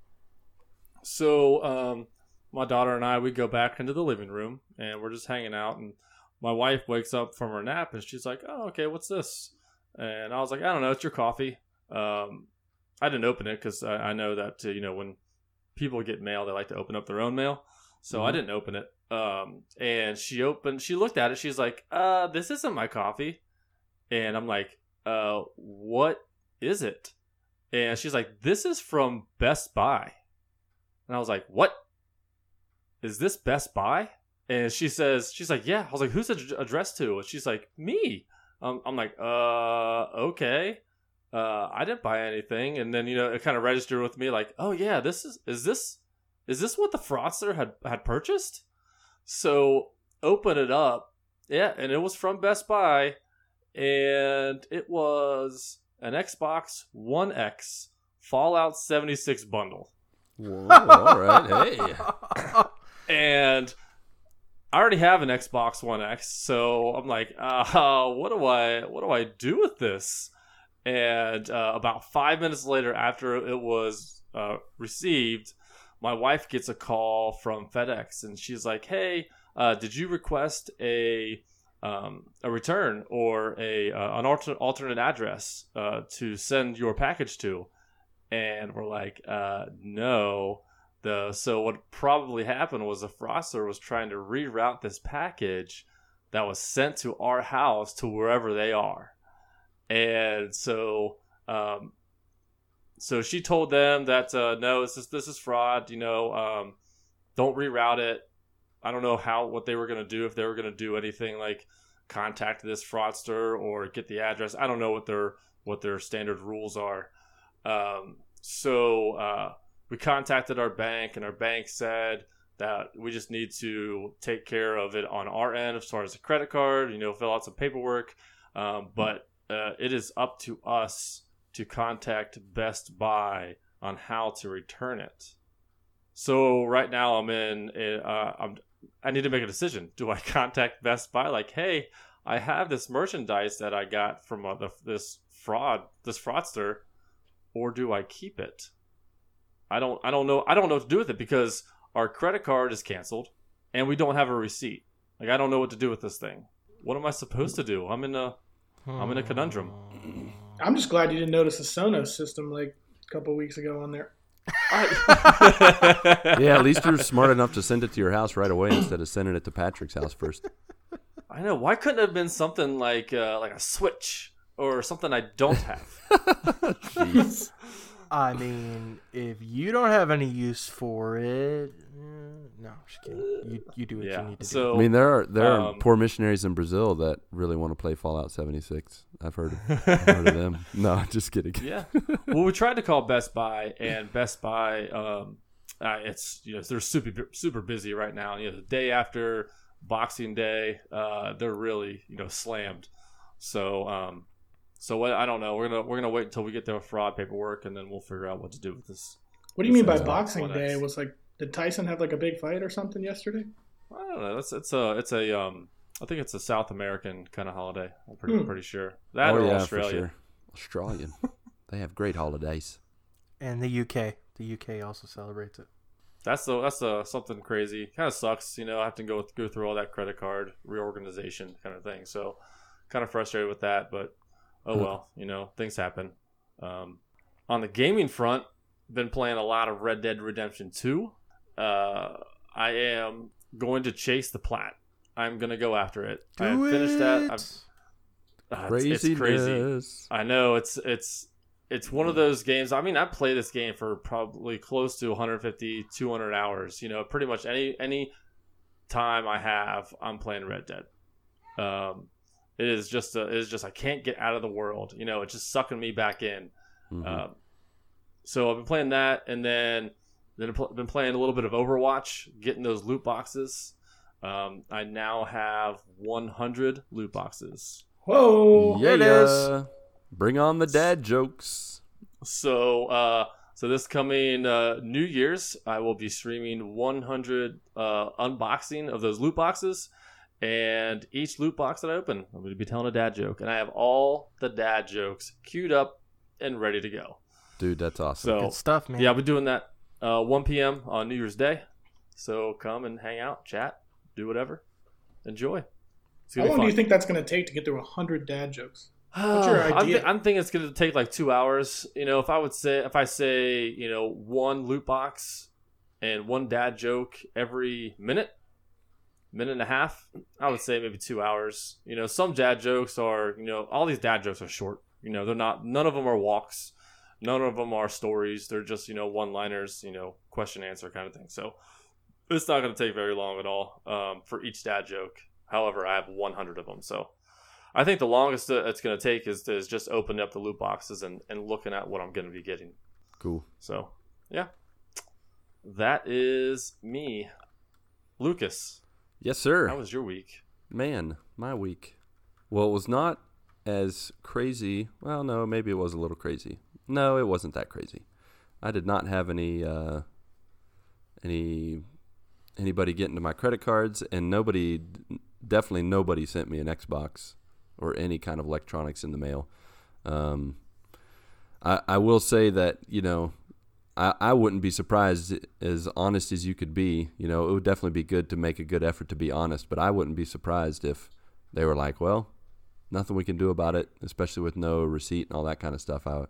Speaker 3: So um, my daughter and I we go back into the living room, and we're just hanging out, and my wife wakes up from her nap and she's like, "Oh, okay, what's this?" And I was like, "I don't know, it's your coffee." Um, I didn't open it because I, I know that uh, you know when people get mail, they like to open up their own mail, so I
Speaker 2: Mhm.
Speaker 3: didn't open it. Um, and she opened, she looked at it, she's like, "Uh, this isn't my coffee," and I'm like, "Uh, what is it?" And she's like, "This is from Best Buy," and I was like, "What? Is this Best Buy?" And she says, she's like, yeah. I was like, who's it ad- addressed to? And she's like, me. Um, I'm like, uh, okay. Uh, I didn't buy anything. And then, you know, it kind of registered with me like, oh yeah, this is, is this, is this what the fraudster had, had purchased? So open it up. Yeah. And it was from Best Buy and it was an Xbox One X Fallout 76 bundle.
Speaker 2: Whoa, all right. Hey. (laughs)
Speaker 3: and I already have an Xbox One X, so I'm like, uh, what do I what do I do with this? And uh, about five minutes later, after it was uh, received, my wife gets a call from FedEx, and she's like, "Hey, uh, did you request a um, a return or a uh, an alter- alternate address uh, to send your package to?" And we're like, uh, "No." the so what probably happened was the froster was trying to reroute this package that was sent to our house to wherever they are and so um so she told them that uh, no this is this is fraud you know um don't reroute it. I don't know how what they were to do if they were to do anything like contact this fraudster or get the address. I don't know what their what their standard rules are. Um so uh we contacted our bank and our bank said that we just need to take care of it on our end as far as the credit card you know fill out some paperwork. Um, but uh, it is up to us to contact best buy on how to return it so right now i'm in uh, i'm i need to make a decision do i (laughs) contact best buy like hey i have this merchandise that i got from uh, the, this fraud this fraudster or do i keep it I don't I don't know I don't know what to do with it because our credit card is canceled and we don't have a receipt. Like I don't know what to do with this thing. What am I supposed to do? I'm in a I'm in a conundrum.
Speaker 4: I'm just glad you didn't notice the Sonos system like a couple weeks ago on there. (laughs)
Speaker 2: Yeah, at least you're smart enough to send it to your house right away instead of sending it to Patrick's house first.
Speaker 3: I know. Why couldn't it have been something like uh, like a switch or something I don't have? (laughs)
Speaker 2: Jeez.
Speaker 5: I mean, if you don't have any use for it, eh, no, I'm just kidding. You, you do what
Speaker 3: yeah.
Speaker 5: you need to
Speaker 3: So
Speaker 2: I mean, there are there are
Speaker 3: Um,
Speaker 2: poor missionaries in Brazil that really want to play Fallout 76. I've heard of, (laughs) I've heard of them. No, just kidding.
Speaker 3: yeah. (laughs) Well, we tried to call Best Buy, and Best Buy, um, uh, it's you know they're super super busy right now. You know, the day after Boxing Day, uh, they're really you know slammed. So um, so what I don't know. We're gonna we're gonna wait until we get the fraud paperwork, and then we'll figure out what to do with this.
Speaker 4: What do you mean by Boxing Day?
Speaker 3: X.
Speaker 4: Was like did Tyson have like a big fight or something yesterday?
Speaker 3: I don't know. It's it's a it's a um. I think it's a South American kind of holiday. I'm pretty
Speaker 4: Hmm.
Speaker 3: pretty sure that or
Speaker 2: oh yeah,
Speaker 3: Australia.
Speaker 2: for sure. Australian. (laughs) they have great holidays.
Speaker 5: And the UK. The UK also celebrates it.
Speaker 3: That's the that's the something crazy. Kind of sucks, you know. I have to go go through all that credit card reorganization kind of thing. So, kind of frustrated with that, but oh well, you know, things happen. Um, on the gaming front, been playing a lot of Red Dead Redemption Two. Uh, I am going to chase the plat. I'm gonna go after it. I
Speaker 5: Do
Speaker 3: finished that.
Speaker 5: it!
Speaker 3: I've, uh, it's, it's crazy. I know it's it's it's one of those games. I mean, I play this game for probably close to 150, 200 hours. You know, pretty much any any time I have, I'm playing Red Dead. Um, it is just a, it is just I can't get out of the world. You know, it's just sucking me back in.
Speaker 2: Mhm.
Speaker 3: Um, so I've been playing that, and then then I've been playing a little bit of Overwatch, getting those loot boxes. Um, I now have 100 loot boxes.
Speaker 4: Whoa!
Speaker 5: Yeah, it is.
Speaker 2: Bring on the dad jokes.
Speaker 3: So, uh, so this coming uh, New Year's, I will be streaming 100 uh, unboxing of those loot boxes, and each loot box that I open, I'm going to be telling a dad joke, and I have all the dad jokes queued up and ready to go.
Speaker 2: Dude, that's awesome.
Speaker 3: So,
Speaker 5: Good stuff, man.
Speaker 3: yeah, I'll be doing that uh, 1 p.m. on New Year's Day. So come and hang out, chat, do whatever, enjoy. It's
Speaker 4: How long
Speaker 3: be
Speaker 4: do you think that's going to take to get through hundred dad jokes? (sighs) What's your
Speaker 3: I'm,
Speaker 4: idea?
Speaker 3: thi- I'm thinking it's going to take like two hours. You know, if I would say, if I say, you know, one loot box and one dad joke every minute, minute and a half, I would say maybe two hours. You know, some dad jokes are, you know, all these dad jokes are short. You know, they're not, none of them are walks. None of them are stories. They're just, you know, one liners, you know, question answer kind of thing. So it's not going to take very long at all um, for each dad joke. However, I have 100 of them. So I think the longest it's going to take is, is just opening up the loot boxes and, and looking at what I'm going to be getting.
Speaker 2: cool.
Speaker 3: So, yeah. That is me. Lucas,
Speaker 2: Yes, sir.
Speaker 3: how was your week?
Speaker 2: Man, my week. Well, it was not as crazy. Well, no, maybe it was a little crazy. No, it wasn't that crazy. I did not have any uh, any anybody get into my credit cards, and nobody, definitely nobody, sent me an Xbox or any kind of electronics in the mail. Um, I I will say that you know. I, I wouldn't be surprised as honest as you could be. You know, it would definitely be good to make a good effort to be honest, but I wouldn't be surprised if they were like, well, nothing we can do about it, especially with no receipt and all that kind of stuff. I,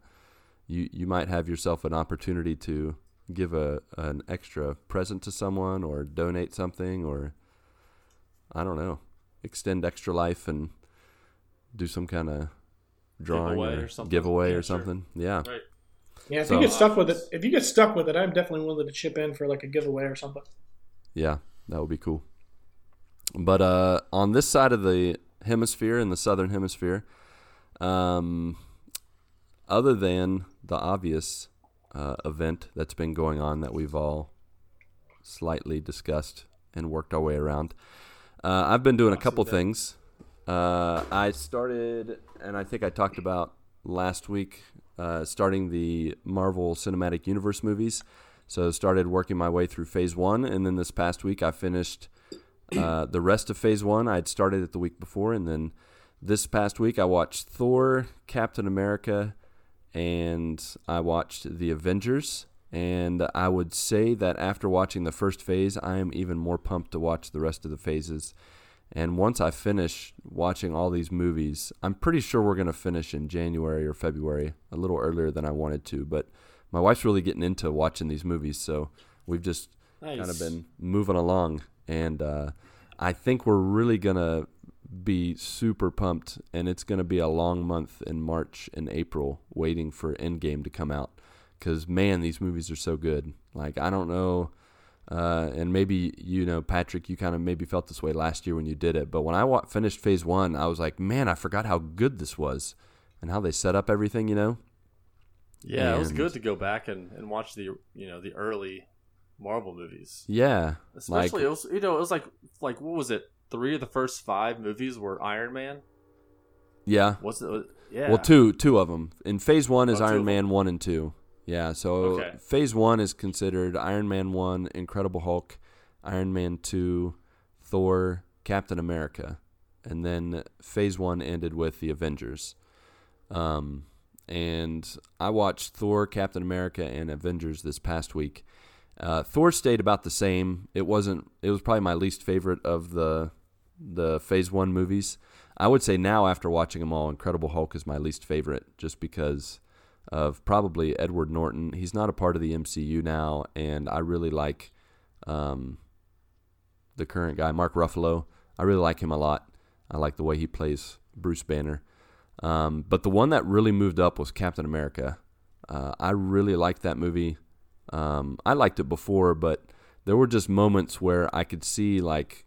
Speaker 2: you you might have yourself an opportunity to give a an extra present to someone or donate something or I don't know, extend extra life and do some kind of drawing
Speaker 3: Giveaway
Speaker 2: or,
Speaker 3: or something.
Speaker 2: giveaway
Speaker 3: Yeah,
Speaker 2: or
Speaker 3: sure.
Speaker 2: something. Yeah.
Speaker 3: Right.
Speaker 4: Yeah, if
Speaker 2: So-
Speaker 4: you get stuck with it, if you get stuck with it, I'm definitely willing to chip in for like a giveaway or something.
Speaker 2: Yeah, that would be cool. But uh, on this side of the hemisphere, in the southern hemisphere, um, other than the obvious uh, event that's been going on that we've all slightly discussed and worked our way around, uh, I've been doing a couple things. Uh, I started, and I think I talked about last week, uh, starting the Marvel Cinematic Universe movies. So started working my way through phase one, and then this past week I finished uh, the rest of phase one. I'd started it the week before, and then this past week I watched Thor, Captain America, and I watched the Avengers. And I would say that after watching the first phase, I am even more pumped to watch the rest of the phases. And once I finish watching all these movies, I'm pretty sure we're going to finish in January or February, a little earlier than I wanted to. But my wife's really getting into watching these movies, so we've just
Speaker 3: Nice.
Speaker 2: kind of been moving along. And uh, I think we're really going to be super pumped, and it's going to be a long month in March and April waiting for Endgame to come out. Because, man, these movies are so good. Like, I don't know. Uh, and maybe you know, Patrick, you kind of maybe felt this way last year when you did it. But when I wa- finished Phase One, I was like, man, I forgot how good this was, and how they set up everything. You know,
Speaker 3: Yeah, it was good to go back and, and watch the you know the early Marvel movies.
Speaker 2: yeah,
Speaker 3: Especially
Speaker 2: like
Speaker 3: it was you know it was like like what was it three of the first five movies were Iron Man.
Speaker 2: Yeah.
Speaker 3: Was it? Yeah.
Speaker 2: Well, two two of them. In phase one is
Speaker 3: Oh,
Speaker 2: Iron Man one and two. Yeah. So
Speaker 3: Okay.
Speaker 2: phase one is considered Iron Man one, Incredible Hulk, Iron Man two, Thor, Captain America, and then phase one ended with the Avengers. Um, and I watched Thor, Captain America, and Avengers this past week. Uh, Thor stayed about the same. It wasn't. It was probably my least favorite of the the Phase One movies. I would say now, after watching them all, Incredible Hulk is my least favorite, just because of probably Edward Norton. He's not a part of the MCU now, and I really like um, the current guy, Mark Ruffalo. I really like him a lot. I like the way he plays Bruce Banner. Um, but the one that really moved up was Captain America. Uh, I really liked that movie. Um, I liked it before, but there were just moments where I could see like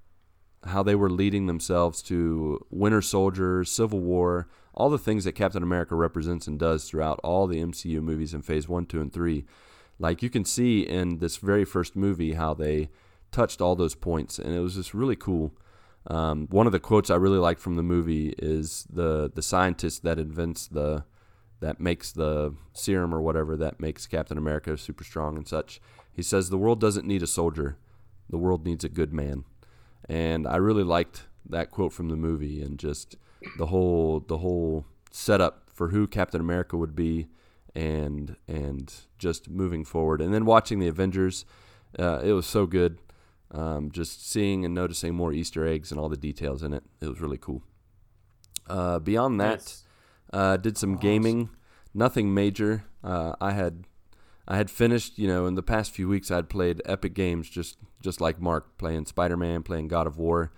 Speaker 2: how they were leading themselves to Winter Soldier, Civil War, all the things that Captain America represents and does throughout all the MCU movies in Phase One, Two, and Three. Like you can see in this very first movie how they touched all those points, and it was just really cool. Um, one of the quotes I really like from the movie is the the scientist that invents the that makes the serum or whatever that makes Captain America super strong and such. He says the world doesn't need a soldier, the world needs a good man. And I really liked that quote from the movie and just the whole the whole setup for who Captain America would be and and just moving forward. And then watching the Avengers, uh, it was so good. Um, just seeing and noticing more Easter eggs and all the details in it. It was really cool. Uh, beyond that, uh, did some gaming. Nothing major. Uh, I had I had finished. You know, in the past few weeks, I'd played epic games, just just like Marc, playing Spider Man, playing God of War,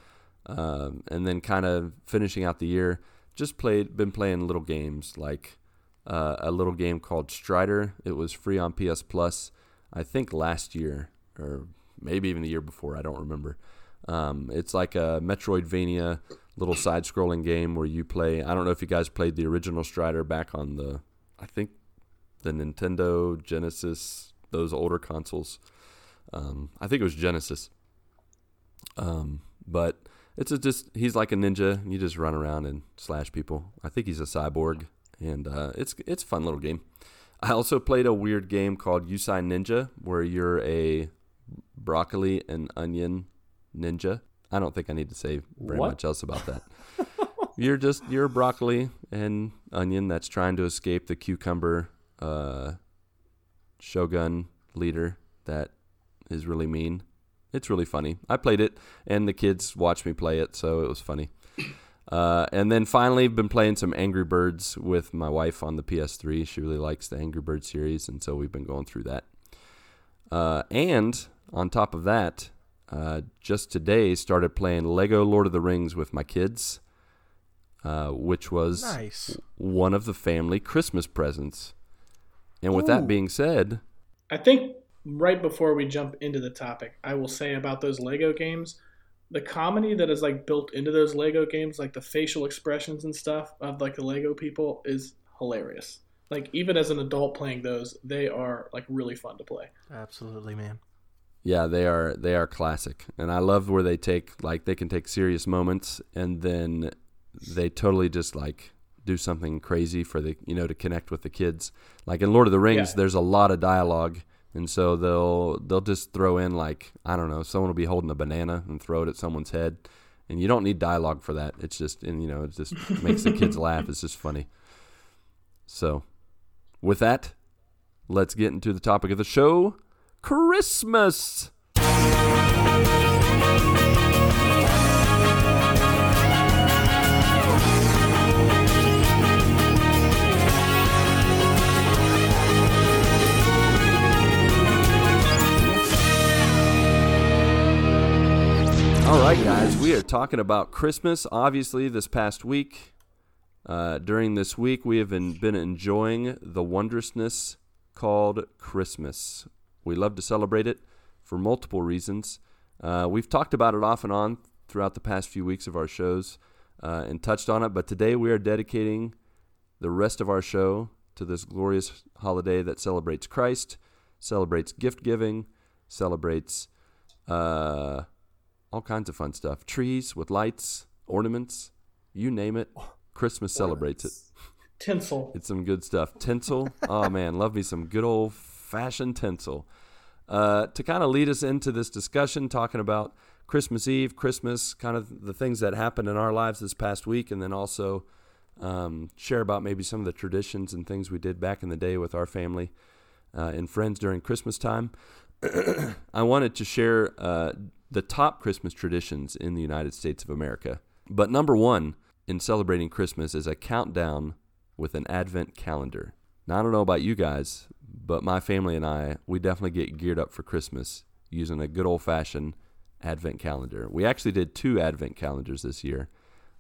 Speaker 2: um, and then kind of finishing out the year. Just played, been playing little games like uh, a little game called Strider. It was free on PS Plus, I think last year or maybe even the year before. I don't remember. Um, it's like a Metroidvania little side-scrolling game where you play. I don't know if you guys played the original Strider back on the, I think, the Nintendo Genesis, those older consoles. Um, I think it was Genesis. Um, but it's a just he's like a ninja. You just run around and slash people. I think he's a cyborg, and uh, it's it's a fun little game. I also played a weird game called Yasai Ninja, where you're a broccoli and onion ninja. I don't think I need to say very
Speaker 3: What?
Speaker 2: much else about that. (laughs) you're just you're a broccoli and onion that's trying to escape the cucumber uh, shogun leader that is really mean. It's really funny. I played it, and the kids watched me play it, so it was funny. (coughs) Uh, and then finally, been playing some Angry Birds with my wife on the PS3. She really likes the Angry Bird series, and so we've been going through that. Uh, and on top of that, uh, just today started playing Lego Lord of the Rings with my kids, uh, which was
Speaker 5: Nice.
Speaker 2: one of the family Christmas presents. And with
Speaker 4: Ooh.
Speaker 2: that being said,
Speaker 4: I think right before we jump into the topic, I will say about those Lego games, the comedy that is like built into those Lego games, like the facial expressions and stuff of like the Lego people, is hilarious. Like even as an adult playing those, they are like really fun to play.
Speaker 5: Absolutely, man.
Speaker 2: Yeah, they are they are classic, and I love where they take like they can take serious moments and then they totally just like do something crazy for the you know to connect with the kids. Like in Lord of the Rings,
Speaker 4: Yeah.
Speaker 2: there's a lot of dialogue, and so they'll they'll just throw in like I don't know, someone will be holding a banana and throw it at someone's head, and you don't need dialogue for that. It's just and you know it just (laughs) makes the kids laugh. It's just funny. So, with that, let's get into the topic of the show. Christmas. Talking about Christmas. Obviously, this past week, uh, during this week, we have been, enjoying the wondrousness called Christmas. We love to celebrate it for multiple reasons. Uh, we've talked about it off and on throughout the past few weeks of our shows uh, and touched on it, but today we are dedicating the rest of our show to this glorious holiday that celebrates Christ, celebrates gift giving, celebrates uh, all kinds of fun stuff. Trees with lights, ornaments, you name it. Christmas celebrates it.
Speaker 4: Tinsel.
Speaker 2: It's some good stuff. Tinsel. oh man, love me some good old fashioned tinsel. Uh, to kind of lead us into this discussion, talking about Christmas Eve, Christmas, kind of the things that happened in our lives this past week, and then also um, share about maybe some of the traditions and things we did back in the day with our family uh, and friends during Christmas time. (clears throat) I wanted to share uh, the top Christmas traditions in the United States of America. But number one in celebrating Christmas is a countdown with an advent calendar. Now, I don't know about you guys, but my family and I, we definitely get geared up for Christmas using a good old fashioned advent calendar. We actually did two advent calendars this year.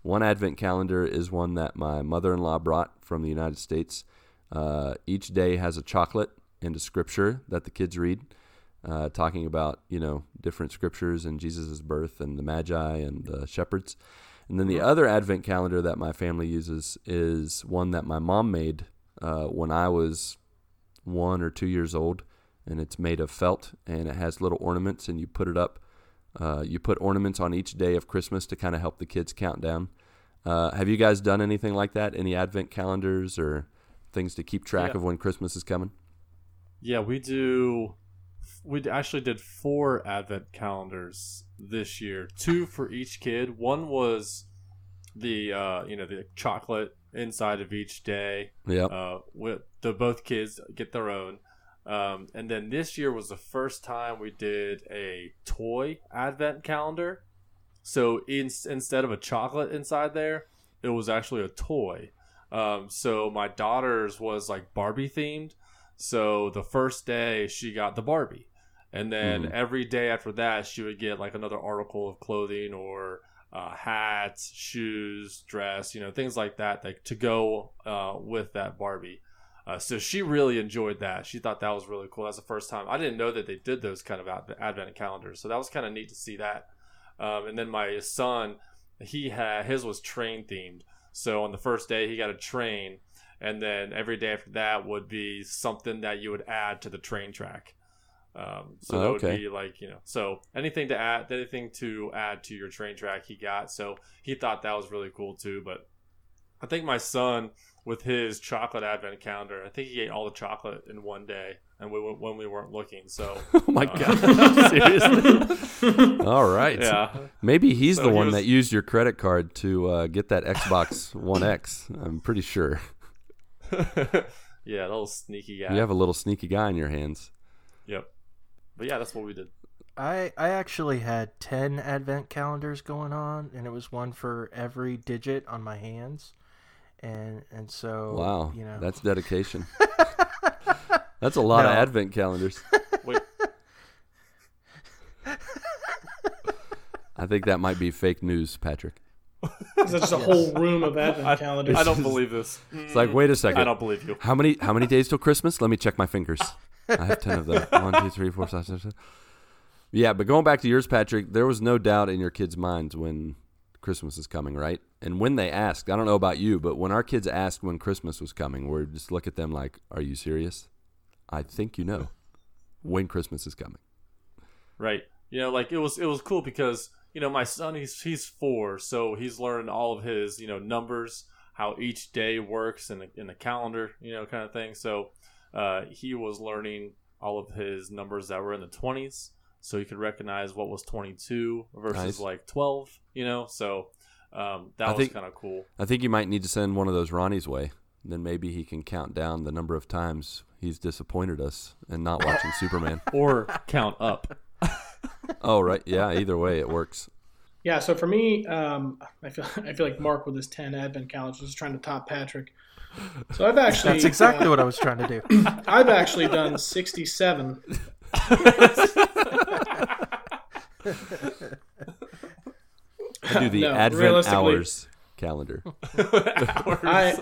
Speaker 2: One advent calendar is one that my mother in law brought from the United States. Uh, each day has a chocolate and a scripture that the kids read, uh, talking about, you know, different scriptures and Jesus' birth and the Magi and the shepherds. And then the other advent calendar that my family uses is one that my mom made uh, when I was one or two years old. And it's made of felt and it has little ornaments, and you put it up. Uh, you put ornaments on each day of Christmas to kind of help the kids count down. Uh, have you guys done anything like that? Any advent calendars or things to keep track
Speaker 3: Yeah.
Speaker 2: of when Christmas is coming?
Speaker 3: Yeah, we do. We actually did four advent calendars this year, two for each kid. One was the uh, you know the chocolate inside of each day.
Speaker 2: Yep.
Speaker 3: Uh, with the both kids get their own. Um, and then this year was the first time we did a toy advent calendar. So in, instead of a chocolate inside there, it was actually a toy. Um, so my daughter's was like Barbie themed. So the first day she got the Barbie, and then
Speaker 2: Mhm.
Speaker 3: every day after that she would get like another article of clothing or uh, hats, shoes, dress, you know, things like that, like to go uh, with that Barbie. Uh, so she really enjoyed that. She thought that was really cool. That's the first time I didn't know that they did those kind of ad- advent calendars. So that was kind of neat to see that. Um, and then my son, he had his was train themed. So on the first day he got a train, and then every day after that would be something that you would add to the train track. Um, so
Speaker 2: Oh,
Speaker 3: that
Speaker 2: okay.
Speaker 3: would be like you know, so anything to add, anything to add to your train track, he got. So he thought that was really cool too. But I think my son with his chocolate advent calendar, I think he ate all the chocolate in one day, and we when we weren't looking. So (laughs)
Speaker 2: Oh my
Speaker 3: Uh,
Speaker 2: God. (laughs) Seriously? (laughs) All right.
Speaker 3: yeah,
Speaker 2: Maybe he's
Speaker 3: So
Speaker 2: the
Speaker 3: he
Speaker 2: one
Speaker 3: was-
Speaker 2: that used your credit card to uh, get that Xbox One X. I'm pretty sure.
Speaker 3: yeah, a little sneaky guy.
Speaker 2: You have a little sneaky guy in your hands.
Speaker 3: Yep. But yeah, that's what we did.
Speaker 5: I I actually had ten advent calendars going on, and it was one for every digit on my hands, and and so
Speaker 2: Wow.
Speaker 5: you know
Speaker 2: That's dedication. (laughs) That's a lot of advent calendars.
Speaker 3: Wait,
Speaker 2: I think that might be fake news, Patrick. (laughs)
Speaker 4: There's just a whole room of advent calendars.
Speaker 3: I don't believe this.
Speaker 2: It's like, wait a second.
Speaker 3: I don't believe you.
Speaker 2: How many how many days till Christmas? Let me check my fingers. (laughs) I have ten of them. (laughs) One, two, three, four, five, six, seven. Yeah, but going back to yours, Patrick, there was no doubt in your kids' minds when Christmas is coming, right? And when they asked, I don't know about you, but when our kids asked when Christmas was coming, we're just look at them like, "Are you serious?" I think you know when Christmas is coming.
Speaker 3: Right. You know, like it was it was cool because you know my son he's he's four, so he's learned all of his you know numbers, how each day works in the, in the calendar, you know, kind of thing. So uh, he was learning all of his numbers that were in the twenties, so he could recognize what was twenty two versus
Speaker 2: Nice.
Speaker 3: like twelve. You know, so um, that
Speaker 2: I
Speaker 3: was
Speaker 2: think-
Speaker 3: kind of cool.
Speaker 2: I think you might need to send one of those Ronnie's way. Then maybe he can count down the number of times he's disappointed us and not watching (laughs) Superman.
Speaker 3: Or count up. (laughs)
Speaker 2: Oh, right. Yeah, either way, it works.
Speaker 4: Yeah, so for me, um, I feel (laughs) I feel like Marc with his ten advent calendars is trying to top Patrick. So I've actually
Speaker 5: that's exactly
Speaker 4: uh,
Speaker 5: what I was trying to do. (coughs)
Speaker 4: I've actually done sixty-seven.
Speaker 2: I do the
Speaker 4: No,
Speaker 2: Advent Hours calendar. (laughs)
Speaker 4: I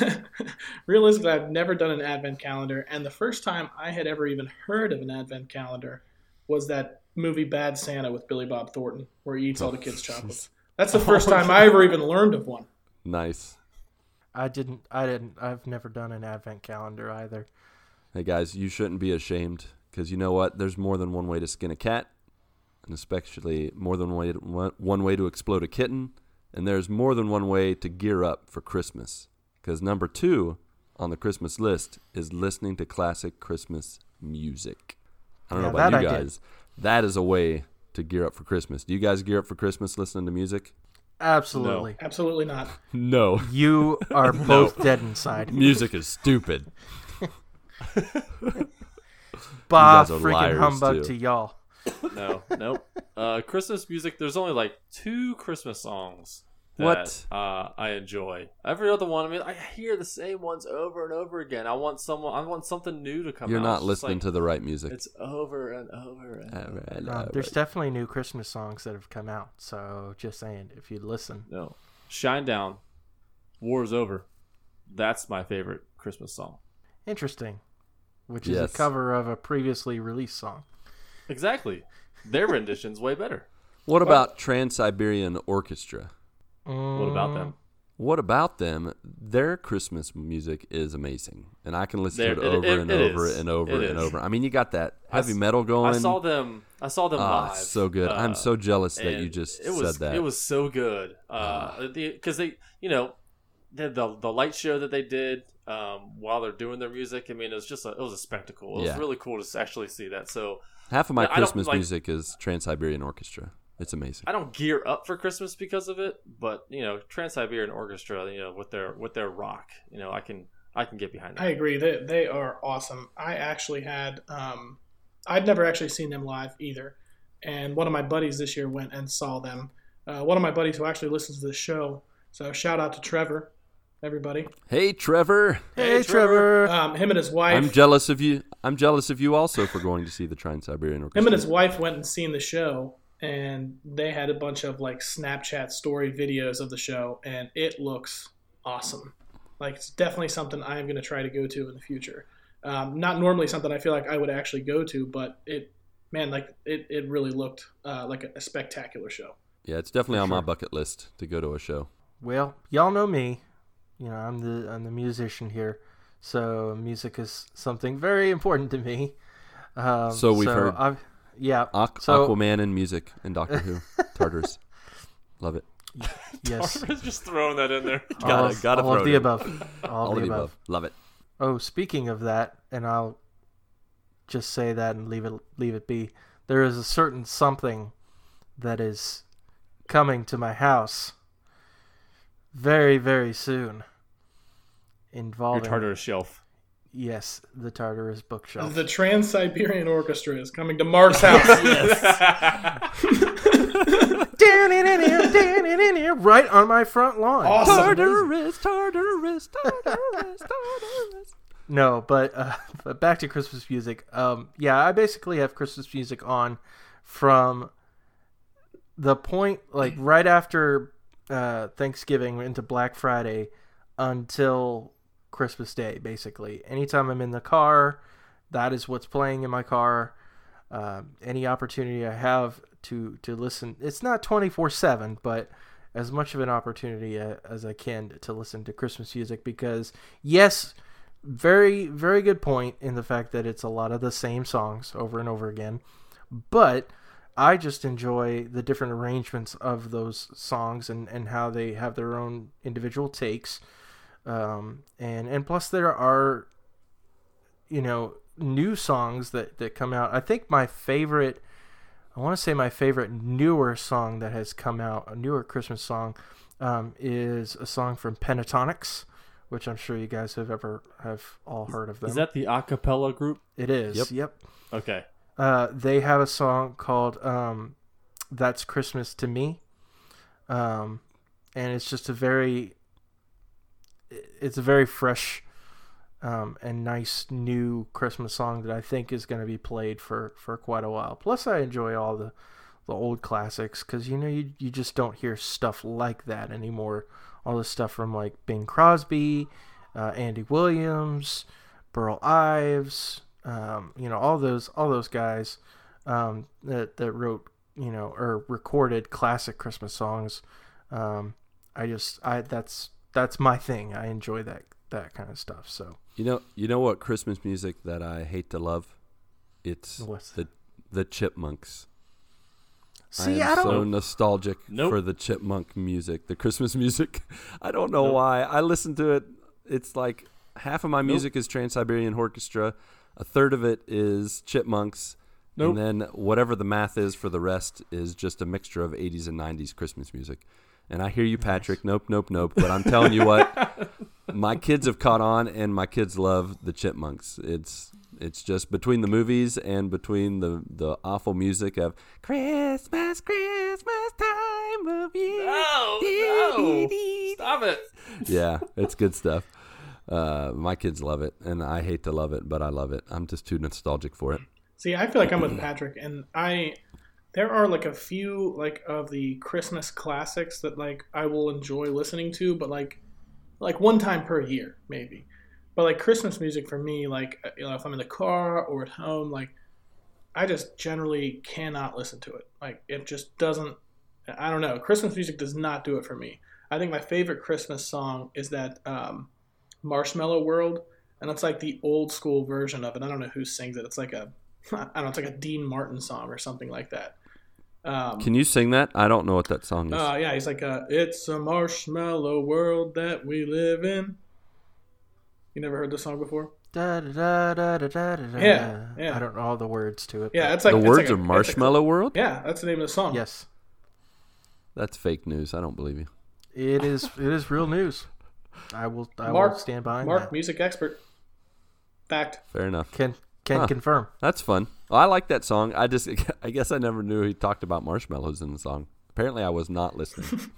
Speaker 4: (laughs) realistically, I've never done an advent calendar, and the first time I had ever even heard of an advent calendar was that movie Bad Santa with Billy Bob Thornton, where he eats all the kids' (laughs) chocolates. That's the first time I ever even learned of one.
Speaker 2: Nice.
Speaker 5: I didn't. I didn't. I've never done an advent calendar either.
Speaker 2: Hey guys, you shouldn't be ashamed because you know what? There's more than one way to skin a cat, and especially more than one way, one, one way to explode a kitten, and there's more than one way to gear up for Christmas. Because number two on the Christmas list is listening to classic Christmas music. I don't
Speaker 5: Yeah,
Speaker 2: know about you guys. That is a way to gear up for Christmas. Do you guys gear up for Christmas listening to music?
Speaker 5: Absolutely.
Speaker 4: Absolutely not. (laughs)
Speaker 2: No.
Speaker 5: You are (laughs) both dead inside.
Speaker 2: music is stupid. (laughs)
Speaker 5: Bah, freaking humbug
Speaker 2: too.
Speaker 5: to y'all.
Speaker 3: No, nope. Uh, Christmas music. There's only like two Christmas songs that
Speaker 2: What?
Speaker 3: uh, I enjoy. Every other one, I mean, I hear the same ones over and over again. I want someone. I want something new to come out.
Speaker 2: You're
Speaker 3: out.
Speaker 2: not
Speaker 3: It's
Speaker 2: listening
Speaker 3: like,
Speaker 2: to the right music.
Speaker 3: It's over and over and over.
Speaker 2: Alright,
Speaker 5: Uh, there's definitely new Christmas songs that have come out. So just saying, if you listen,
Speaker 3: No, Shinedown, War is Over. That's my favorite Christmas song.
Speaker 5: interesting. Which is a cover of a previously released song.
Speaker 3: Exactly. Their (laughs) rendition's way better.
Speaker 2: What about Trans Siberian Orchestra?
Speaker 3: What about them?
Speaker 2: What about them? Their Christmas music is amazing, and I can listen
Speaker 3: There-
Speaker 2: to it
Speaker 3: it-
Speaker 2: over
Speaker 3: it-
Speaker 2: and
Speaker 3: it
Speaker 2: over and over and
Speaker 3: is.
Speaker 2: over. I mean, you got that heavy
Speaker 3: s-
Speaker 2: metal going.
Speaker 3: I saw them. I saw them
Speaker 2: Ah,
Speaker 3: live.
Speaker 2: so good. I'm
Speaker 3: uh,
Speaker 2: so jealous that you just
Speaker 3: it was,
Speaker 2: said that. Ah.
Speaker 3: It was so good. Uh, because they, you know, the, the the light show that they did um, while they're doing their music. I mean, it was just a, it was a spectacle. It
Speaker 2: Yeah.
Speaker 3: was really cool to actually see that. So
Speaker 2: Half of my
Speaker 3: I
Speaker 2: Christmas
Speaker 3: like-
Speaker 2: music is Trans Siberian Orchestra. It's amazing.
Speaker 3: I don't gear up for Christmas because of it, but you know, Trans Siberian Orchestra, you know, with their with their rock, you know, I can I can get behind that.
Speaker 4: I agree. They they are awesome. I actually had um, I'd never actually seen them live either, and one of my buddies this year went and saw them. Uh, one of my buddies who actually listens to the show. So shout out to Trevor, everybody.
Speaker 2: Hey, Trevor.
Speaker 5: Hey,
Speaker 3: Hey,
Speaker 5: Trevor.
Speaker 4: Um, him and his wife.
Speaker 2: I'm jealous of you. I'm jealous of you also for going to see the Trans Siberian Orchestra.
Speaker 4: him and his wife went and seen the show and they had a bunch of like snapchat story videos of the show and it looks awesome like it's definitely something i am going to try to go to in the future um, not normally something i feel like i would actually go to but it man like it, it really looked uh, like a, a spectacular show
Speaker 2: yeah, it's definitely
Speaker 5: For
Speaker 2: on my bucket list to go to a show.
Speaker 5: Well, y'all know me. You know, I'm the I'm the musician here, so music is something very important to me. Um,
Speaker 2: So we've heard.
Speaker 5: I've, yeah.
Speaker 2: Aqu-
Speaker 5: So-
Speaker 2: Aquaman and music and Doctor Who. (laughs) TARDIS. Love it. (laughs)
Speaker 5: Yes.
Speaker 3: just throwing that in there. (laughs)
Speaker 5: all
Speaker 2: Gotta-
Speaker 5: of,
Speaker 2: gotta
Speaker 5: all
Speaker 2: throw
Speaker 5: of
Speaker 2: it
Speaker 5: the above. All,
Speaker 2: All
Speaker 5: of the above.
Speaker 2: above. Love it.
Speaker 5: Oh, speaking of that, and I'll just say that and leave it leave it be. There is a certain something that is coming to my house very very soon.
Speaker 3: involving Your
Speaker 5: Involving
Speaker 3: TARDIS shelf.
Speaker 5: Yes, the TARDIS bookshelf.
Speaker 4: the trans-siberian orchestra is coming to Marc's house (laughs) yes.
Speaker 5: Danny in here, Danny in here, right on my front lawn.
Speaker 4: awesome
Speaker 2: TARDIS, TARDIS, TARDIS, TARDIS.
Speaker 5: No, but uh, but back to Christmas music. Um, yeah, I basically have Christmas music on from the point like right after uh, Thanksgiving into Black Friday until Christmas Day. Basically, anytime I'm in the car, that is what's playing in my car. Um, any opportunity I have to to listen, it's not twenty four seven, but as much of an opportunity uh, as I can to listen to Christmas music because yes, very very good point in the fact that it's a lot of the same songs over and over again, but I just enjoy the different arrangements of those songs and, and how they have their own individual takes. Um, and and plus there are you know new songs that that come out. I think my favorite I want to say my favorite newer song that has come out, a newer Christmas song, um, is a song from Pentatonix, which I'm sure you guys have ever have all heard of them.
Speaker 3: Is that the a cappella group?
Speaker 5: it is.
Speaker 2: Yep.
Speaker 5: Yep.
Speaker 3: Okay.
Speaker 5: Uh, they have a song called um, "That's Christmas to Me," um, and it's just a very, it's a very fresh um, and nice new Christmas song that I think is going to be played for for quite a while. Plus, I enjoy all the the old classics because you know you you just don't hear stuff like that anymore. All the stuff from like Bing Crosby, uh, Andy Williams, Burl Ives, um, you know all those all those guys um, that that wrote you know or recorded classic Christmas songs. Um, I just I that's that's my thing. I enjoy that that kind of stuff. So
Speaker 2: You know, you know what Christmas music that I hate to love? It's
Speaker 5: What's
Speaker 2: the the Chipmunks.
Speaker 5: See,
Speaker 2: I
Speaker 5: I
Speaker 2: am
Speaker 5: don't.
Speaker 2: so nostalgic
Speaker 3: Nope.
Speaker 2: for the chipmunk music, the Christmas (laughs) music. I don't know
Speaker 3: Nope.
Speaker 2: why. I listen to it. It's like half of my music is Trans Siberian Orchestra, a third of it is chipmunks,
Speaker 3: Nope.
Speaker 2: and then whatever the math is for the rest is just a mixture of 80s and 90s Christmas music. And I hear you, Patrick. Nope, nope, nope. But I'm telling you what, (laughs) my kids have caught on, and my kids love the chipmunks. It's it's just between the movies and between the the awful music of Christmas, Christmas time of year.
Speaker 3: No, no. Stop it. (laughs)
Speaker 2: Yeah, it's good stuff. Uh, my kids love it, and I hate to love it, but I love it. I'm just too nostalgic for it.
Speaker 4: See, I feel like I'm with Patrick, and I there are like a few like of the Christmas classics that like I will enjoy listening to, but like like one time per year maybe. But like Christmas music for me, like you know, if I'm in the car or at home, like I just generally cannot listen to it. Like it just doesn't. I don't know. Christmas music does not do it for me. I think my favorite Christmas song is that um, Marshmallow World, and it's like the old school version of it. I don't know who sings it. It's like a (laughs) I don't know. It's like a Dean Martin song or something like that. Um,
Speaker 2: Can you sing that? I don't know what that song is.
Speaker 4: uh, yeah, he's like, uh, "It's a marshmallow world that we live in." You never heard this song before?
Speaker 5: Da, da, da, da, da, da, da,
Speaker 4: Yeah, yeah.
Speaker 5: I don't know all the words to it.
Speaker 4: Yeah, it's like
Speaker 2: the
Speaker 4: it's
Speaker 2: words
Speaker 4: like a-
Speaker 2: of
Speaker 4: it's a-
Speaker 2: Marshmallow World?
Speaker 4: yeah, that's the name of the song.
Speaker 5: yes,
Speaker 2: That's fake news. I don't believe you.
Speaker 5: it is. It is real news. I will. I will stand by.
Speaker 4: Marc,
Speaker 5: that.
Speaker 4: music expert. Fact.
Speaker 2: Fair enough.
Speaker 5: Can can
Speaker 2: Huh.
Speaker 5: confirm.
Speaker 2: That's fun. Well, I like that song. I just, (laughs) I guess I never knew he talked about marshmallows in the song. Apparently, I was not listening.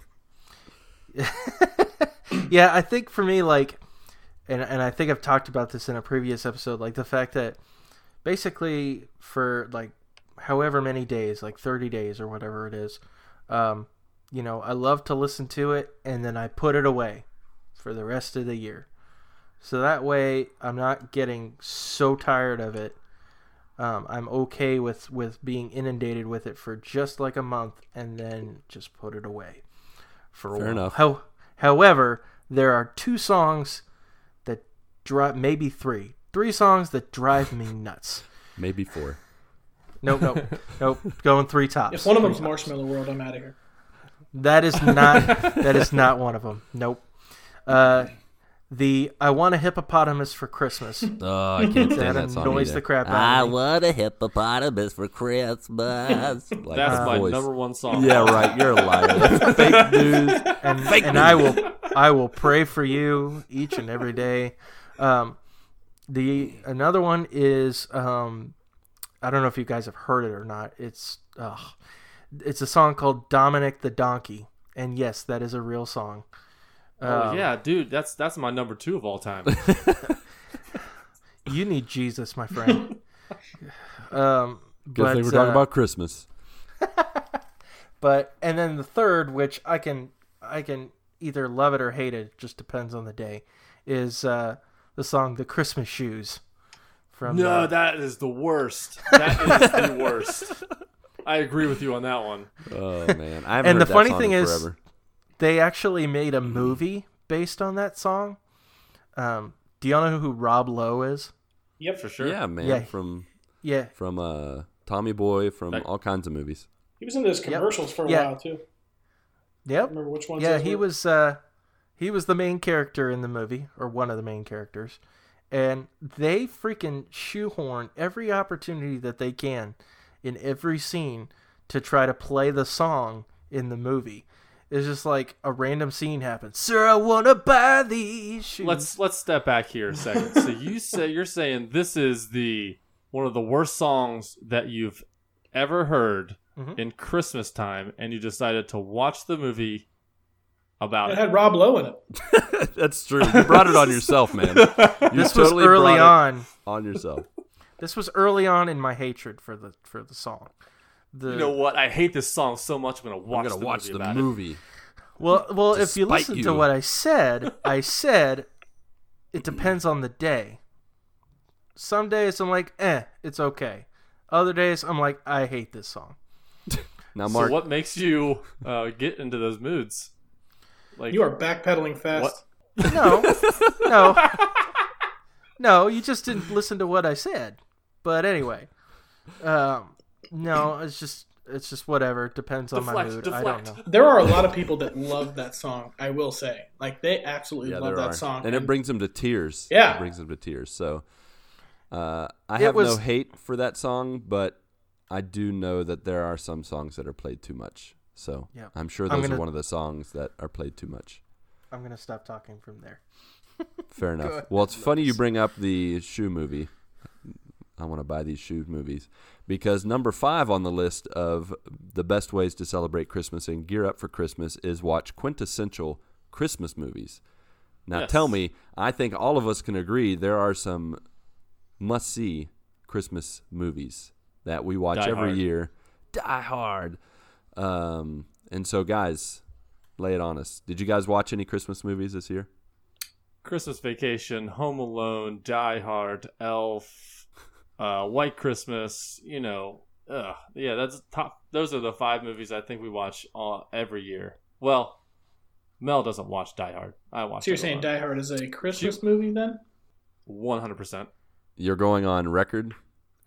Speaker 2: (laughs)
Speaker 5: yeah, I think for me, like, and and I think I've talked about this in a previous episode, like the fact that basically for like however many days, like thirty days or whatever it is, um, you know, I love to listen to it and then I put it away for the rest of the year. So that way, I'm not getting so tired of it. Um, I'm okay with with being inundated with it for just like a month and then just put it away for a
Speaker 2: Fair
Speaker 5: while.
Speaker 2: enough.
Speaker 5: How, however, there are two songs that drive, maybe three, three songs that drive me (laughs) nuts.
Speaker 2: Maybe four.
Speaker 5: Nope, nope, (laughs) nope. Going three tops.
Speaker 4: If one of
Speaker 5: Three
Speaker 4: them's
Speaker 5: tops.
Speaker 4: Marshmallow World, I'm out of here.
Speaker 5: That is not. that is not one of them. Nope. Uh, the I want a hippopotamus for Christmas. (laughs)
Speaker 2: Oh, I can't
Speaker 5: That
Speaker 2: stand that song.
Speaker 5: annoys the crap out
Speaker 2: I
Speaker 5: of me.
Speaker 2: want a hippopotamus for Christmas. (laughs) like
Speaker 3: That's my
Speaker 2: voice.
Speaker 3: number one song.
Speaker 2: Yeah, right. You're a liar. (laughs) Fake news.
Speaker 5: and,
Speaker 2: Fake
Speaker 5: and I will I will pray for you each and every day. Um, the another one is um, I don't know if you guys have heard it or not. It's uh, it's a song called Dominic the Donkey, and yes, that is a real song.
Speaker 3: Oh
Speaker 5: Um,
Speaker 3: yeah, dude, that's that's my number two of all time. (laughs)
Speaker 5: you need Jesus, my friend. (laughs) um,
Speaker 2: Good
Speaker 5: but,
Speaker 2: thing we're talking
Speaker 5: uh,
Speaker 2: about Christmas. (laughs)
Speaker 5: But and then the third, which I can I can either love it or hate it, it just depends on the day, is uh, the song "The Christmas Shoes." From
Speaker 3: no,
Speaker 5: uh,
Speaker 3: that is the worst. That is the worst. I agree with you on that one.
Speaker 2: Oh man, I haven't
Speaker 5: And
Speaker 2: heard
Speaker 5: the
Speaker 2: that
Speaker 5: funny
Speaker 2: song
Speaker 5: thing is-
Speaker 2: forever.
Speaker 5: They actually made a movie based on that song. Um, do y'all know who Rob Lowe is?
Speaker 4: Yep,
Speaker 3: For sure.
Speaker 2: yeah, man,
Speaker 5: Yeah.
Speaker 2: from
Speaker 5: Yeah,
Speaker 2: from uh, Tommy Boy, from
Speaker 3: Like-
Speaker 2: all kinds of movies.
Speaker 4: He was in those commercials for a
Speaker 5: Yeah.
Speaker 4: while too.
Speaker 5: yep,
Speaker 4: Remember which ones?
Speaker 5: yeah. He
Speaker 4: were?
Speaker 5: was uh, he was the main character in the movie, or one of the main characters, and they freaking shoehorn every opportunity that they can in every scene to try to play the song in the movie. It's just like a random scene happens. Sir, I wanna buy these shoes.
Speaker 3: Let's let's step back here a second. So you (laughs) say you're saying this is the one of the worst songs that you've ever heard
Speaker 5: Mhm.
Speaker 3: in Christmas time, and you decided to watch the movie about
Speaker 4: It
Speaker 3: it.
Speaker 4: had Rob Lowe in it. (laughs)
Speaker 2: That's true. You brought it on yourself, man. (laughs) You
Speaker 5: This
Speaker 2: totally
Speaker 5: was early on.
Speaker 2: on yourself.
Speaker 5: This was early on in my hatred for the for the song. The,
Speaker 3: You know what? I hate this song so much. I'm gonna watch
Speaker 2: I'm gonna
Speaker 3: the
Speaker 2: watch
Speaker 3: movie
Speaker 2: the
Speaker 3: about it.
Speaker 5: well, well,
Speaker 2: to
Speaker 5: if you
Speaker 2: spite
Speaker 5: listen to what I said, (laughs) I said it depends on the day. Some days I'm like, eh, it's okay. Other days I'm like, I hate this song. (laughs)
Speaker 2: Now, Marc,
Speaker 3: So what makes you uh, get into those moods? Like
Speaker 4: You are backpedaling fast.
Speaker 3: What?
Speaker 5: No, (laughs) no, no. You just didn't listen to what I said. But anyway, um, no, it's just it's just whatever. Depends on my mood.
Speaker 3: deflect.
Speaker 5: I don't know.
Speaker 4: There are a lot of people that love that song. I will say, like they absolutely
Speaker 2: Yeah,
Speaker 4: love that
Speaker 2: are.
Speaker 4: song,
Speaker 2: and it brings them to tears.
Speaker 4: Yeah.
Speaker 2: it brings them to tears. So, uh, I
Speaker 5: It
Speaker 2: have
Speaker 5: was-
Speaker 2: no hate for that song, but I do know that there are some songs that are played too much. So,
Speaker 5: Yeah.
Speaker 2: I'm sure
Speaker 5: I'm
Speaker 2: those
Speaker 5: gonna-
Speaker 2: are one of the songs that are played too much.
Speaker 5: I'm gonna stop talking from there. (laughs)
Speaker 2: Fair enough. Well, it's funny you bring up the shoe movie. I want to buy these shoe movies because number five on the list of the best ways to celebrate Christmas and gear up for Christmas is watch quintessential Christmas movies. Now,
Speaker 3: Yes.
Speaker 2: tell me, I think all of us can agree there are some must see Christmas movies that we watch
Speaker 3: Die
Speaker 2: every
Speaker 3: Hard.
Speaker 2: year. Die Hard. Um, and so, guys, lay it on us. Did you guys watch any Christmas movies this year?
Speaker 3: Christmas Vacation, Home Alone, Die Hard, Elf, uh, White Christmas. You know, ugh, yeah, that's top. Those are the five movies I think we watch all, every year. Well, Mel doesn't watch Die Hard. I watch.
Speaker 4: So you're saying Die Hard is a Christmas movie then?
Speaker 3: One hundred percent,
Speaker 2: You're going on record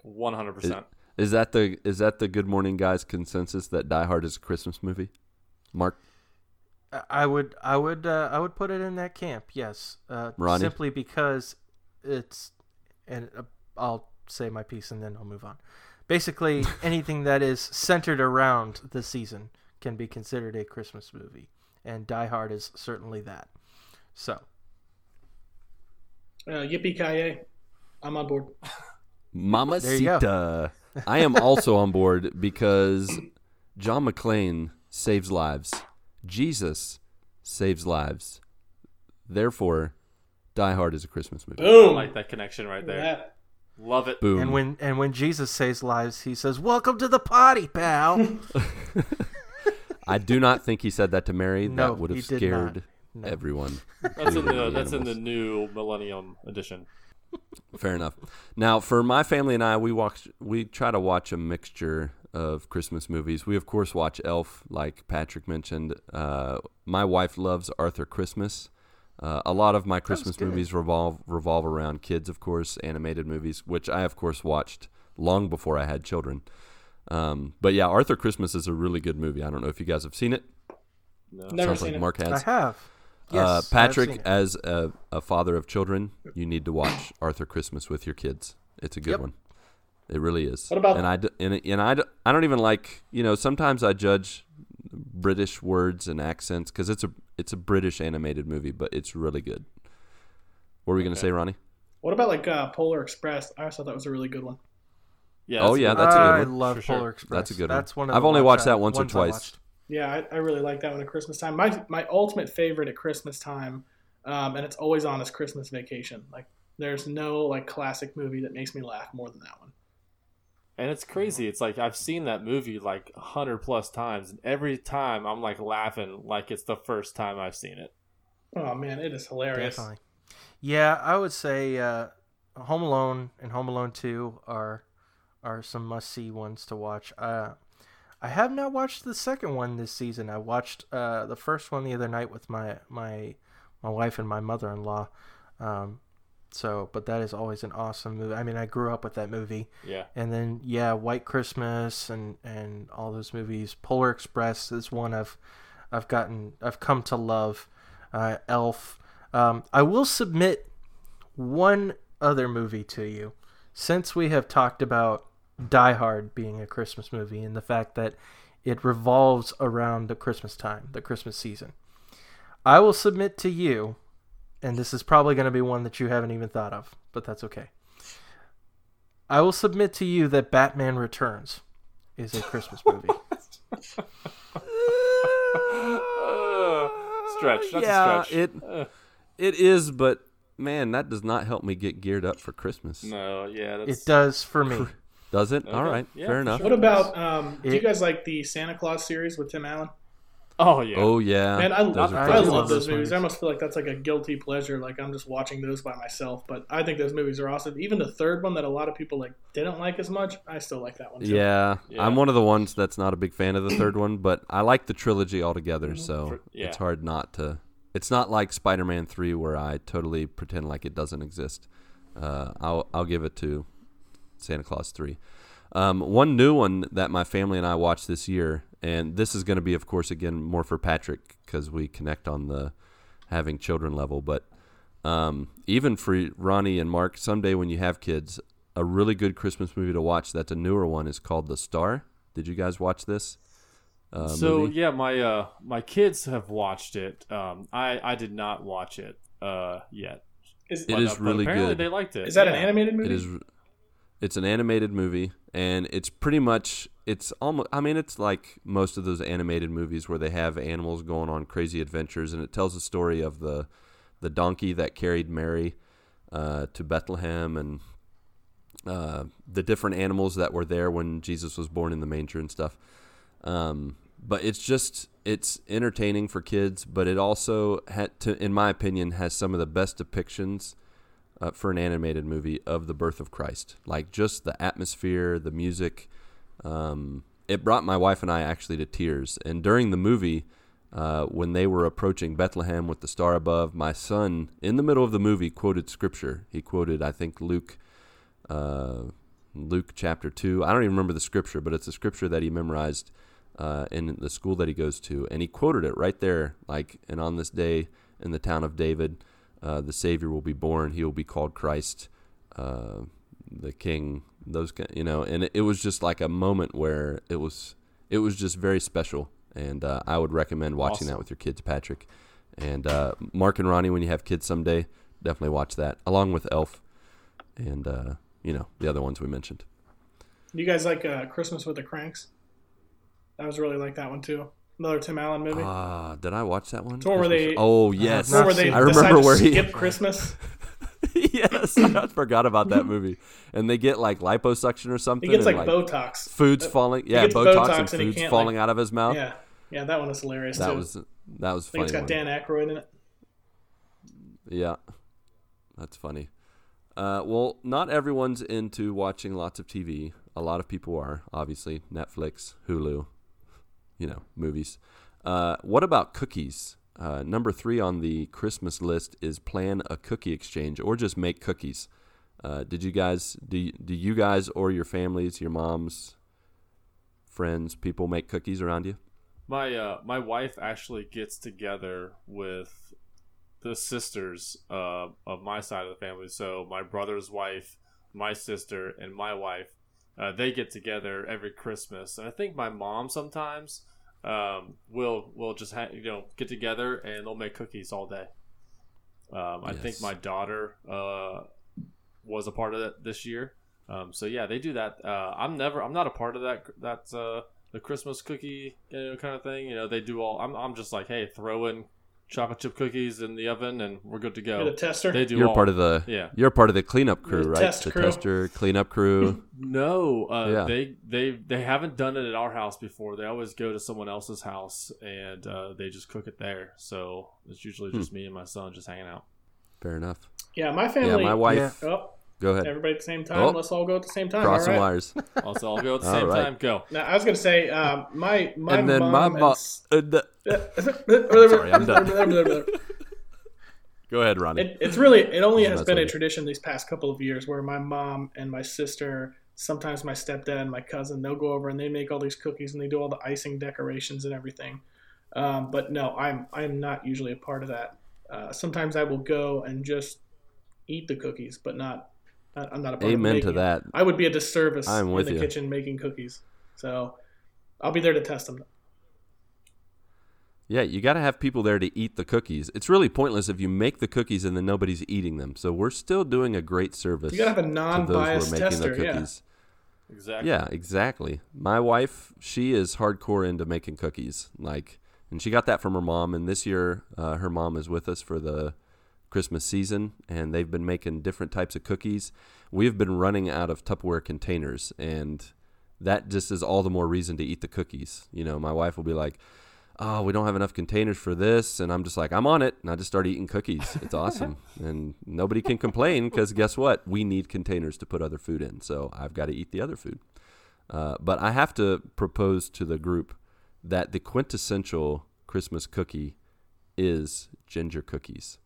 Speaker 3: one hundred percent.
Speaker 2: Is that the is that the Good Morning Guys consensus that Die Hard is a Christmas movie? Marc,
Speaker 5: I- I would, I would, uh, I would put it in that camp. Yes, uh,
Speaker 2: Ronnie?
Speaker 5: simply because it's, and uh, I'll say my piece and then I'll move on. Basically, (laughs) anything that is centered around the season can be considered a Christmas movie, and Die Hard is certainly that. So,
Speaker 4: Uh, Yippee ki I'm on board. (laughs)
Speaker 2: Mama
Speaker 5: There.
Speaker 2: Sita. I am also on board because John McClane saves lives. Jesus saves lives. Therefore, Die Hard is a Christmas movie.
Speaker 3: I
Speaker 4: Boom.
Speaker 3: like that connection right there.
Speaker 4: That-
Speaker 3: Love it.
Speaker 2: Boom.
Speaker 5: and when and when Jesus saves lives, he says, "Welcome to the party, pal." (laughs)
Speaker 2: I do not think he said that to Mary.
Speaker 5: No,
Speaker 2: that would have scared.
Speaker 5: No.
Speaker 2: everyone.
Speaker 3: That's in the
Speaker 2: including
Speaker 3: that's in the new Millennium Edition.
Speaker 2: Fair enough. Now, for my family and I, we watch we try to watch a mixture of Christmas movies. We of course watch Elf, like Patrick mentioned. Uh, my wife loves Arthur Christmas. Uh, a lot of my Christmas movies revolve revolve around kids, of course, animated movies, which I of course watched long before I had children. Um, but yeah, Arthur Christmas is a really good movie. I don't know if you guys have seen it.
Speaker 3: No.
Speaker 4: Never
Speaker 2: Sounds
Speaker 4: seen
Speaker 2: like
Speaker 4: it.
Speaker 2: Marc
Speaker 5: I
Speaker 2: has.
Speaker 5: have. Yes,
Speaker 2: uh,
Speaker 5: I've seen
Speaker 2: Patrick,
Speaker 5: it.
Speaker 2: as a, a father of children, you need to watch (clears throat) Arthur Christmas with your kids. It's a good
Speaker 5: Yep.
Speaker 2: one. It really is.
Speaker 4: What about-
Speaker 2: and I d- and, and I, d- I don't even like you know sometimes I judge British words and accents because it's a it's a British animated movie, but it's really good. What were we gonna say, Ronnie?
Speaker 4: What about like uh, Polar Express? I also thought that was a really good one.
Speaker 3: Yeah.
Speaker 2: Oh, yeah, that's a good one.
Speaker 5: I love
Speaker 3: For sure.
Speaker 5: Polar Express.
Speaker 2: That's a good one.
Speaker 5: That's one. of
Speaker 2: I've only watched that once or
Speaker 5: ones I
Speaker 2: twice.
Speaker 4: Yeah, I, I really like that one at Christmas time. My my ultimate favorite at Christmas time, um, and it's always on is Christmas Vacation. Like there's no like classic movie that makes me laugh more than that one.
Speaker 3: And it's crazy. It's like I've seen that movie like a hundred plus times, and every time I'm like laughing like it's the first time I've seen it.
Speaker 4: Oh man, it is hilarious.
Speaker 5: Definitely. Yeah, I would say uh, Home Alone and Home Alone Two are are some must see ones to watch. Uh, I have not watched the second one this season. I watched uh, the first one the other night with my my my wife and my mother in law. Um, so, but that is always an awesome movie. I mean, I grew up with that movie.
Speaker 3: Yeah.
Speaker 5: And then yeah, White Christmas and and all those movies. Polar Express is one I've I've gotten I've come to love. Uh, Elf. Um, I will submit one other movie to you, since we have talked about Die Hard being a Christmas movie and the fact that it revolves around the Christmas time, the Christmas season. I will submit to you, and this is probably going to be one that you haven't even thought of, but that's okay. I will submit to you that Batman Returns is a Christmas movie.
Speaker 3: Uh, (laughs) stretch. That's
Speaker 2: yeah,
Speaker 3: a stretch.
Speaker 2: it
Speaker 3: Uh,
Speaker 2: it is, but man, that does not help me get geared up for Christmas.
Speaker 3: no, yeah, that's
Speaker 5: it does for me.
Speaker 2: Does it? All
Speaker 3: Okay.
Speaker 2: right,
Speaker 3: Yeah,
Speaker 2: fair enough.
Speaker 3: sure.
Speaker 4: What about um, do you guys like the Santa Claus series with Tim Allen?
Speaker 3: Oh yeah.
Speaker 2: Oh yeah,
Speaker 4: Man, I,
Speaker 2: Those
Speaker 5: I
Speaker 4: I, love
Speaker 5: love
Speaker 4: those
Speaker 5: those
Speaker 4: movies.
Speaker 5: movies.
Speaker 4: I almost feel like that's like a guilty pleasure. Like I'm just watching those by myself. But I think those movies are awesome. Even the third one that a lot of people like didn't like as much, I still like that one. Too.
Speaker 2: Yeah,
Speaker 3: Yeah.
Speaker 2: I'm one of the ones that's not a big fan of the third one, but I like the trilogy altogether, so
Speaker 3: For- yeah.
Speaker 2: it's hard not to. It's not like Spider-Man Three where I totally pretend like it doesn't exist. Uh, I'll I'll give it to Santa Claus Three. Um, one new one that my family and I watched this year, and this is going to be, of course, again more for Patrick because we connect on the having children level. But um, even for Ronnie and Marc, someday when you have kids, a really good Christmas movie to watch that's a newer one is called The Star. Did you guys watch this? Uh,
Speaker 3: so
Speaker 2: movie?
Speaker 3: yeah, my uh my kids have watched it. Um, I I did not watch it uh yet.
Speaker 4: Is,
Speaker 2: It
Speaker 3: But,
Speaker 2: is
Speaker 3: uh,
Speaker 2: really
Speaker 3: apparently
Speaker 2: good.
Speaker 3: They liked it.
Speaker 4: is that an animated movie?
Speaker 2: It is. It's an animated movie, and it's pretty much. It's almost. I mean, it's like most of those animated movies where they have animals going on crazy adventures, and it tells the story of the, the donkey that carried Mary, uh, to Bethlehem, and uh, the different animals that were there when Jesus was born in the manger and stuff. Um, but it's just it's entertaining for kids, but it also had to, in my opinion, has some of the best depictions uh, for an animated movie of the birth of Christ. Like just the atmosphere, the music. Um, it brought my wife and I actually to tears. And during the movie, uh, when they were approaching Bethlehem with the star above, my son, in the middle of the movie, quoted scripture. He quoted, I think, Luke. Uh, Luke chapter 2. I don't even remember the scripture, but it's a scripture that he memorized uh, in the school that he goes to. And he quoted it right there, like, and on this day in the town of David, uh, the Savior will be born. He will be called Christ, uh, the King. Those, you know, and it, it was just like a moment where it was, it was just very special. And uh, I would recommend watching that with your kids, Patrick. And uh, Marc and Ronnie, when you have kids someday, definitely watch that along with Elf, and uh, you know the other ones we mentioned.
Speaker 4: you guys like uh, Christmas with the Cranks? I was really like that one too. Another Tim Allen movie.
Speaker 2: Ah, did I watch that one?
Speaker 4: So where
Speaker 2: Christmas-
Speaker 4: they-
Speaker 2: Oh yes,
Speaker 4: Or where they
Speaker 2: I remember where he.
Speaker 4: skip Christmas. (laughs)
Speaker 2: yes, I forgot about that movie. And they get like liposuction or something.
Speaker 4: He gets
Speaker 2: and,
Speaker 4: like, Botox.
Speaker 2: Food's
Speaker 4: Uh,
Speaker 2: falling. Yeah, Botox,
Speaker 4: Botox
Speaker 2: and
Speaker 4: and
Speaker 2: food's falling
Speaker 4: like-
Speaker 2: out of his mouth.
Speaker 4: Yeah, yeah, that one was hilarious
Speaker 2: that
Speaker 4: too.
Speaker 2: was that was
Speaker 4: I think it's got
Speaker 2: one.
Speaker 4: Dan Aykroyd in it.
Speaker 2: Yeah, that's funny. Uh, well, not everyone's into watching lots of TV. A lot of people are, obviously. Netflix, Hulu, you know, movies. Uh, what about cookies? Uh, number three on the Christmas list is plan a cookie exchange or just make cookies. Uh, did you guys do? Do you guys or your families, your moms, friends, people make cookies around you?
Speaker 3: My uh, my wife actually gets together with the sisters uh, of my side of the family. So my brother's wife, my sister, and my wife. Uh, they get together every Christmas, and I think my mom sometimes um, will will just ha- you know get together and they'll make cookies all day. Um, I think my daughter uh, was a part of that this year. Um, so yeah, they do that. Uh, I'm never. I'm not a part of that. That uh, the Christmas cookie you know, kind of thing. You know, they do all. I'm. I'm just like, hey, throw in chocolate chip cookies in the oven and we're good to
Speaker 4: You're the
Speaker 3: go.
Speaker 4: tester.
Speaker 3: They do.
Speaker 2: You're
Speaker 3: all,
Speaker 2: part of the
Speaker 3: Yeah.
Speaker 2: You're part of the cleanup crew,
Speaker 4: the
Speaker 2: right?
Speaker 4: test
Speaker 2: the
Speaker 4: crew.
Speaker 2: tester cleanup crew. (laughs)
Speaker 3: No, uh,
Speaker 2: Yeah.
Speaker 3: they they they haven't done it at our house before. They always go to someone else's house and uh, they just cook it there. So it's usually
Speaker 2: Hmm.
Speaker 3: just me and my son just hanging out.
Speaker 2: Fair enough.
Speaker 4: yeah, my family.
Speaker 2: Yeah, my wife.
Speaker 4: Oh,
Speaker 2: Go ahead.
Speaker 4: everybody at the same time.
Speaker 2: Oh.
Speaker 4: Let's all go at the same time.
Speaker 2: Cross
Speaker 4: all
Speaker 2: some
Speaker 4: right.
Speaker 2: wires. (laughs)
Speaker 3: Also, I'll go at the same
Speaker 2: right.
Speaker 3: time. Go.
Speaker 4: Now, I was gonna say, um, my my
Speaker 2: and then
Speaker 4: mom
Speaker 2: my
Speaker 4: and
Speaker 2: mom.
Speaker 4: s-
Speaker 2: Uh, the-
Speaker 4: Sorry, (laughs)
Speaker 2: Sorry, I'm done. (laughs) go ahead, Ronnie.
Speaker 4: It, it's really it only has been a tradition these past couple of years where my mom and my sister, sometimes my stepdad and my cousin, they'll go over and they make all these cookies and they do all the icing decorations and everything. Um, but no, I'm I'm not usually a part of that. Uh, sometimes I will go and just eat the cookies, but not. I- I'm not a part of
Speaker 2: Amen to that.
Speaker 4: I would be a disservice
Speaker 2: I'm
Speaker 4: in the
Speaker 2: you.
Speaker 4: kitchen making cookies. So I'll be there to test them.
Speaker 2: Yeah, you got to have people there to eat the cookies. It's really pointless if you make the cookies and then nobody's eating them. So we're still doing a great service
Speaker 4: You gotta have a
Speaker 2: to those
Speaker 4: non-biased
Speaker 2: who are making
Speaker 4: tester.
Speaker 2: the
Speaker 4: Yeah.
Speaker 2: cookies.
Speaker 3: Exactly.
Speaker 2: Yeah, exactly. My wife, she is hardcore into making cookies. Like, and she got that from her mom. And this year, uh, her mom is with us for the Christmas season, and they've been making different types of cookies. We've been running out of Tupperware containers, and that just is all the more reason to eat the cookies. You know, my wife will be like, "Oh, we don't have enough containers for this," and I'm just like, "I'm on it," and I just start eating cookies. It's (laughs) awesome, and nobody can complain because guess what? We need containers to put other food in, so I've got to eat the other food. Uh, but I have to propose to the group that the quintessential Christmas cookie is ginger cookies.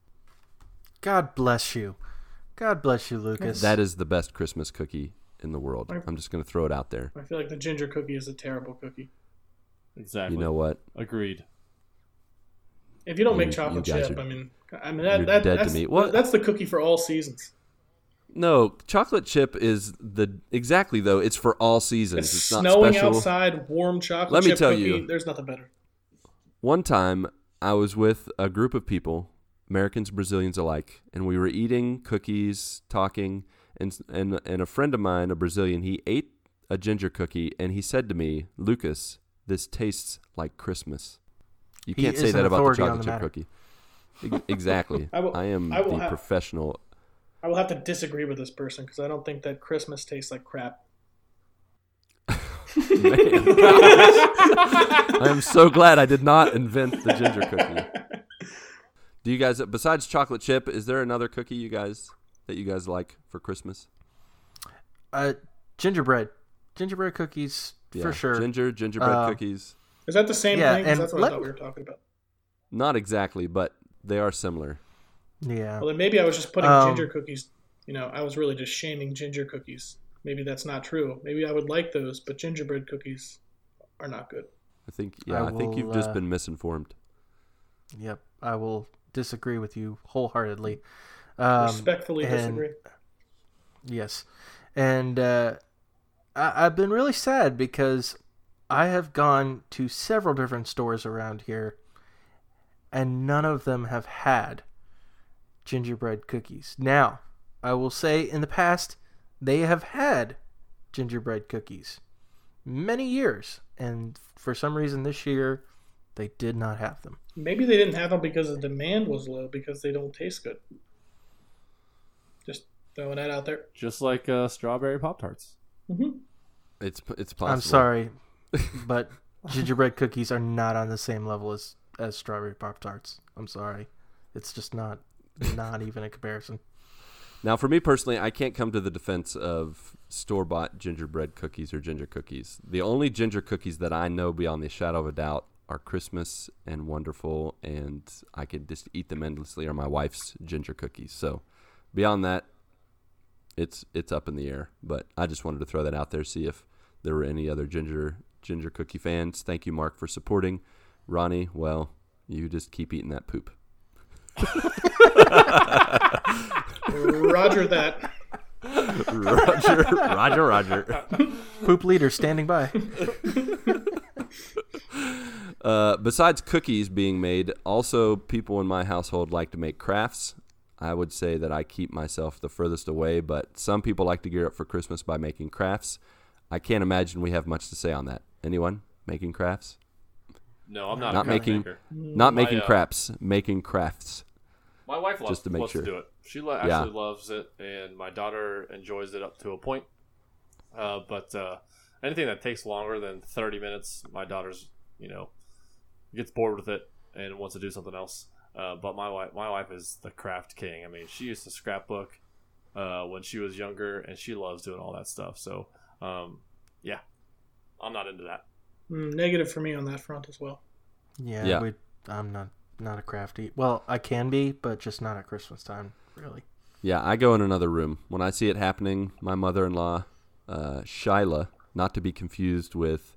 Speaker 5: God bless you. God bless you, Lucas.
Speaker 2: That is the best Christmas cookie in the world. I'm just going to throw it out there.
Speaker 4: I feel like the ginger cookie is a terrible cookie.
Speaker 3: Exactly.
Speaker 2: You know what?
Speaker 3: Agreed.
Speaker 4: If you don't make chocolate chip,
Speaker 2: are-
Speaker 4: I mean, I mean that,
Speaker 2: you're
Speaker 4: that
Speaker 2: dead to
Speaker 4: that's,
Speaker 2: me. What?
Speaker 4: that's the cookie for all seasons.
Speaker 2: No, chocolate chip is the exactly though. It's for all seasons.
Speaker 4: It's,
Speaker 2: It's, not
Speaker 4: snowing
Speaker 2: special.
Speaker 4: outside, warm chocolate
Speaker 2: Let me tell
Speaker 4: cookie.
Speaker 2: you.
Speaker 4: There's nothing better.
Speaker 2: One time, I was with a group of people, Americans, Brazilians alike, and we were eating cookies, talking, and and and a friend of mine, a Brazilian, he ate a ginger cookie, and he said to me, "Lucas, this tastes like Christmas." You
Speaker 5: He
Speaker 2: can't say that about the chocolate
Speaker 5: the
Speaker 2: chip
Speaker 5: matter.
Speaker 2: cookie. (laughs) Exactly.
Speaker 4: I will-
Speaker 2: I am
Speaker 4: I will
Speaker 2: the
Speaker 4: have-
Speaker 2: professional.
Speaker 4: I will have to disagree with this person because I don't think that Christmas tastes like crap. (laughs) (laughs)
Speaker 2: I am so glad I did not invent the ginger cookie. Do you guys, besides chocolate chip, is there another cookie you guys that you guys like for Christmas?
Speaker 5: Uh, gingerbread, gingerbread cookies
Speaker 2: Yeah,
Speaker 5: for sure.
Speaker 2: Ginger, gingerbread
Speaker 5: Um,
Speaker 2: cookies.
Speaker 4: Is that the same
Speaker 5: Yeah,
Speaker 4: thing? 'Cause
Speaker 5: and
Speaker 4: that's what
Speaker 5: let-
Speaker 4: I thought we were talking about.
Speaker 2: Not exactly, but they are similar.
Speaker 5: yeah.
Speaker 4: Well, then maybe I was just putting
Speaker 5: Um,
Speaker 4: ginger cookies. You know, I was really just shaming ginger cookies. Maybe that's not true. Maybe I would like those, but gingerbread cookies are not good.
Speaker 2: I think, yeah, I,
Speaker 5: I
Speaker 2: think you've
Speaker 5: will,
Speaker 2: just
Speaker 5: uh,
Speaker 2: been misinformed.
Speaker 5: Yep. I will disagree with you wholeheartedly. Um,
Speaker 4: Respectfully
Speaker 5: and-
Speaker 4: disagree.
Speaker 5: Yes, and uh, I- I've been really sad because I have gone to several different stores around here, and none of them have had gingerbread cookies. Now, I will say in the past they have had gingerbread cookies many years, and for some reason this year they did not have them.
Speaker 4: Maybe they didn't have them because the demand was low because they don't taste good. Just throwing that out there.
Speaker 3: Just like uh, strawberry pop tarts.
Speaker 4: hmm
Speaker 2: It's it's possible.
Speaker 5: I'm sorry, (laughs) but gingerbread cookies are not on the same level as as strawberry pop tarts. I'm sorry, it's just not not even a comparison.
Speaker 2: Now, for me personally, I can't come to the defense of store bought gingerbread cookies or ginger cookies. The only ginger cookies that I know beyond the shadow of a doubt are Christmas and wonderful, and I could just eat them endlessly, are my wife's ginger cookies. So, beyond that, it's it's up in the air. But I just wanted to throw that out there, see if there were any other ginger ginger cookie fans. Thank you, Marc, for supporting. Ronnie, well, you just keep eating that poop. (laughs)
Speaker 4: Roger that.
Speaker 2: Roger, Roger, Roger.
Speaker 5: Poop leader standing by. (laughs)
Speaker 2: Uh, besides cookies being made, also people in my household like to make crafts. I would say that I keep myself the furthest away, but some people like to gear up for Christmas by making crafts. I can't imagine we have much to say on that. Anyone making crafts?
Speaker 3: No, I'm not,
Speaker 2: Not making-
Speaker 3: maker.
Speaker 2: Not
Speaker 3: My,
Speaker 2: making
Speaker 3: uh,
Speaker 2: crafts, making crafts.
Speaker 3: My wife loves,
Speaker 2: Just to make
Speaker 3: loves
Speaker 2: sure.
Speaker 3: to do it. She lo-
Speaker 2: Yeah.
Speaker 3: actually loves it, and my daughter enjoys it up to a point. Uh, but uh, anything that takes longer than 30 minutes, my daughter's, you know, gets bored with it and wants to do something else. Uh, but my wife, my wife is the craft king. I mean, she used to scrapbook uh, when she was younger, and she loves doing all that stuff. So, um, yeah, I'm not into that.
Speaker 4: Mm, negative for me on that front as well.
Speaker 5: Yeah,
Speaker 2: Yeah.
Speaker 5: We, I'm not not a crafty. Well, I can be, but just not at Christmas time, really.
Speaker 2: Yeah, I go in another room. When I see it happening, my mother in law, uh, Shyla, not to be confused with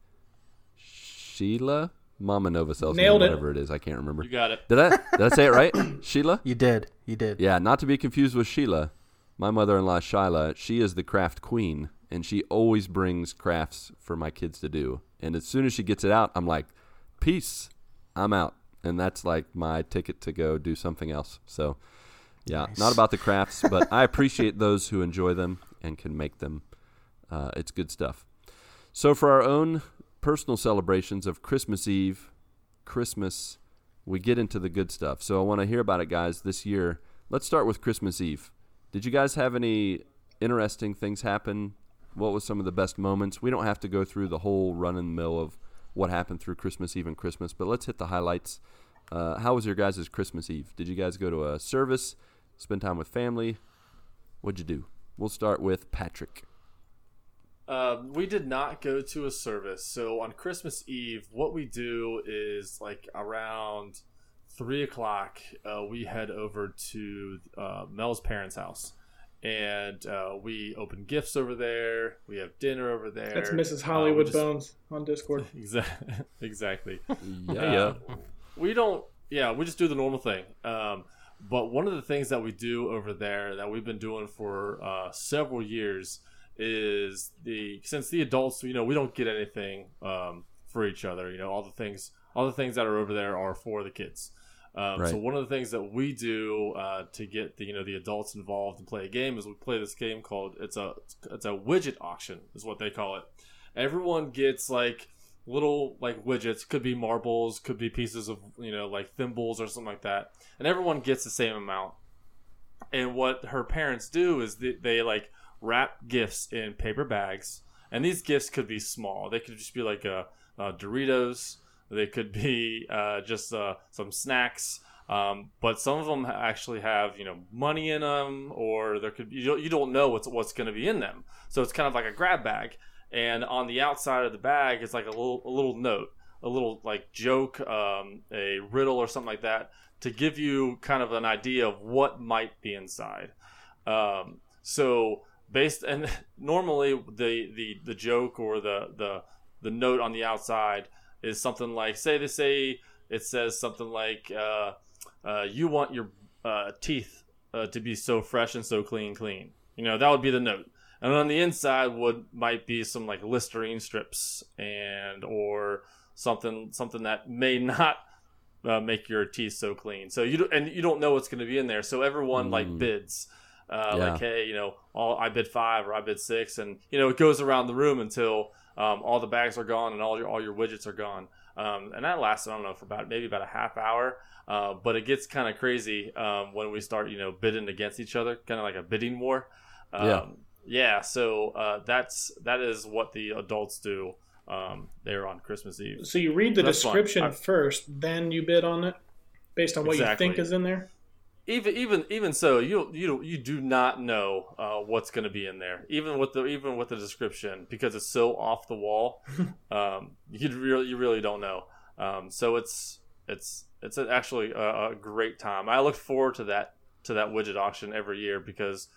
Speaker 2: Sheila? Mama Novosel's
Speaker 4: Nailed
Speaker 2: name,
Speaker 4: it.
Speaker 2: whatever it is. I can't remember.
Speaker 3: You got it.
Speaker 2: Did I did I say it right? (coughs) Sheila?
Speaker 5: You did. You did.
Speaker 2: Yeah, not to be confused with Sheila. My mother-in-law Shyla, she is the craft queen, and she always brings crafts for my kids to do. And as soon as she gets it out, I'm like, "Peace, I'm out." And that's like my ticket to go do something else. So, yeah,
Speaker 5: Nice.
Speaker 2: not about the crafts, but (laughs) I appreciate those who enjoy them and can make them. Uh, it's good stuff. So, for our own personal celebrations of Christmas Eve, Christmas, we get into the good stuff. So, I want to hear about it, guys, this year. Let's start with Christmas Eve. Did you guys have any interesting things happen? What was some of the best moments? We don't have to go through the whole run and mill of what happened through Christmas Eve and Christmas, but let's hit the highlights. Uh, how was your guys' Christmas Eve? Did you guys go to a service, spend time with family? What'd you do? We'll start with Patrick.
Speaker 3: Uh, we did not go to a service. So on Christmas Eve, what we do is like around three o'clock, uh, we head over to uh, Mel's parents' house, and uh, we open gifts over there. We have dinner over there.
Speaker 4: That's Mrs.
Speaker 3: Uh,
Speaker 4: Hollywood
Speaker 3: just-
Speaker 4: Bones on Discord. (laughs)
Speaker 3: Exactly. (laughs) exactly.
Speaker 2: Yeah, yeah.
Speaker 3: Uh, we don't. Yeah, we just do the normal thing. Um, but one of the things that we do over there that we've been doing for uh, several years is the since the adults, you know, we don't get anything um, for each other. You know, all the things, all the things that are over there are for the kids. Um, So one of the things that we do uh, to get the you know the adults involved and play a game is we play this game called it's a it's a widget auction is what they call it. Everyone gets like little like widgets could be marbles could be pieces of you know like thimbles or something like that and everyone gets the same amount and what her parents do is they, they like wrap gifts in paper bags. And these gifts could be small. They could just be like a, uh doritos. They could be (laughs) uh, just uh, some snacks. Um, but some of them actually have you know money in them or there could you don't, you don't know what's what's going to be in them. So it's kind of like a grab bag. And on the outside of the bag is like a little a little note a little like joke um, a riddle or something like that to give you kind of an idea of what might be inside. Um, so based and (laughs) normally the, the the joke or the the the note on the outside is something like say they say it says something like uh, uh, you want your uh, teeth uh, to be so fresh and so clean clean. You know that would be the note. And on the inside would might be some like listerine strips and or something something that may (laughs) not uh, make your teeth so clean. So you don't, and you don't know what's going to be in there. So everyone like
Speaker 2: Mm.
Speaker 3: bids uh,
Speaker 2: Yeah.
Speaker 3: like hey you know all i bid five or i bid six and you know it goes around the room until um, all the bags are gone and all your all your widgets are gone um, and that lasts i don't know for about maybe about a half hour uh, but it gets kind of crazy um, when we start you know bidding against each other kind of like a bidding war um,
Speaker 2: Yeah.
Speaker 3: yeah so uh, that's that is what the adults do um, there on christmas eve
Speaker 4: So you read the
Speaker 3: That's
Speaker 4: description
Speaker 3: I-
Speaker 4: first, then you bid on it based on what
Speaker 3: Exactly.
Speaker 4: you think is in there.
Speaker 3: Even even even so you you you do not know uh, what's going to be in there even with the even with the description because it's so off the wall. (laughs) Um, you really you really don't know. Um, so it's it's it's actually a, a great time. I look forward to that to that widget auction every year because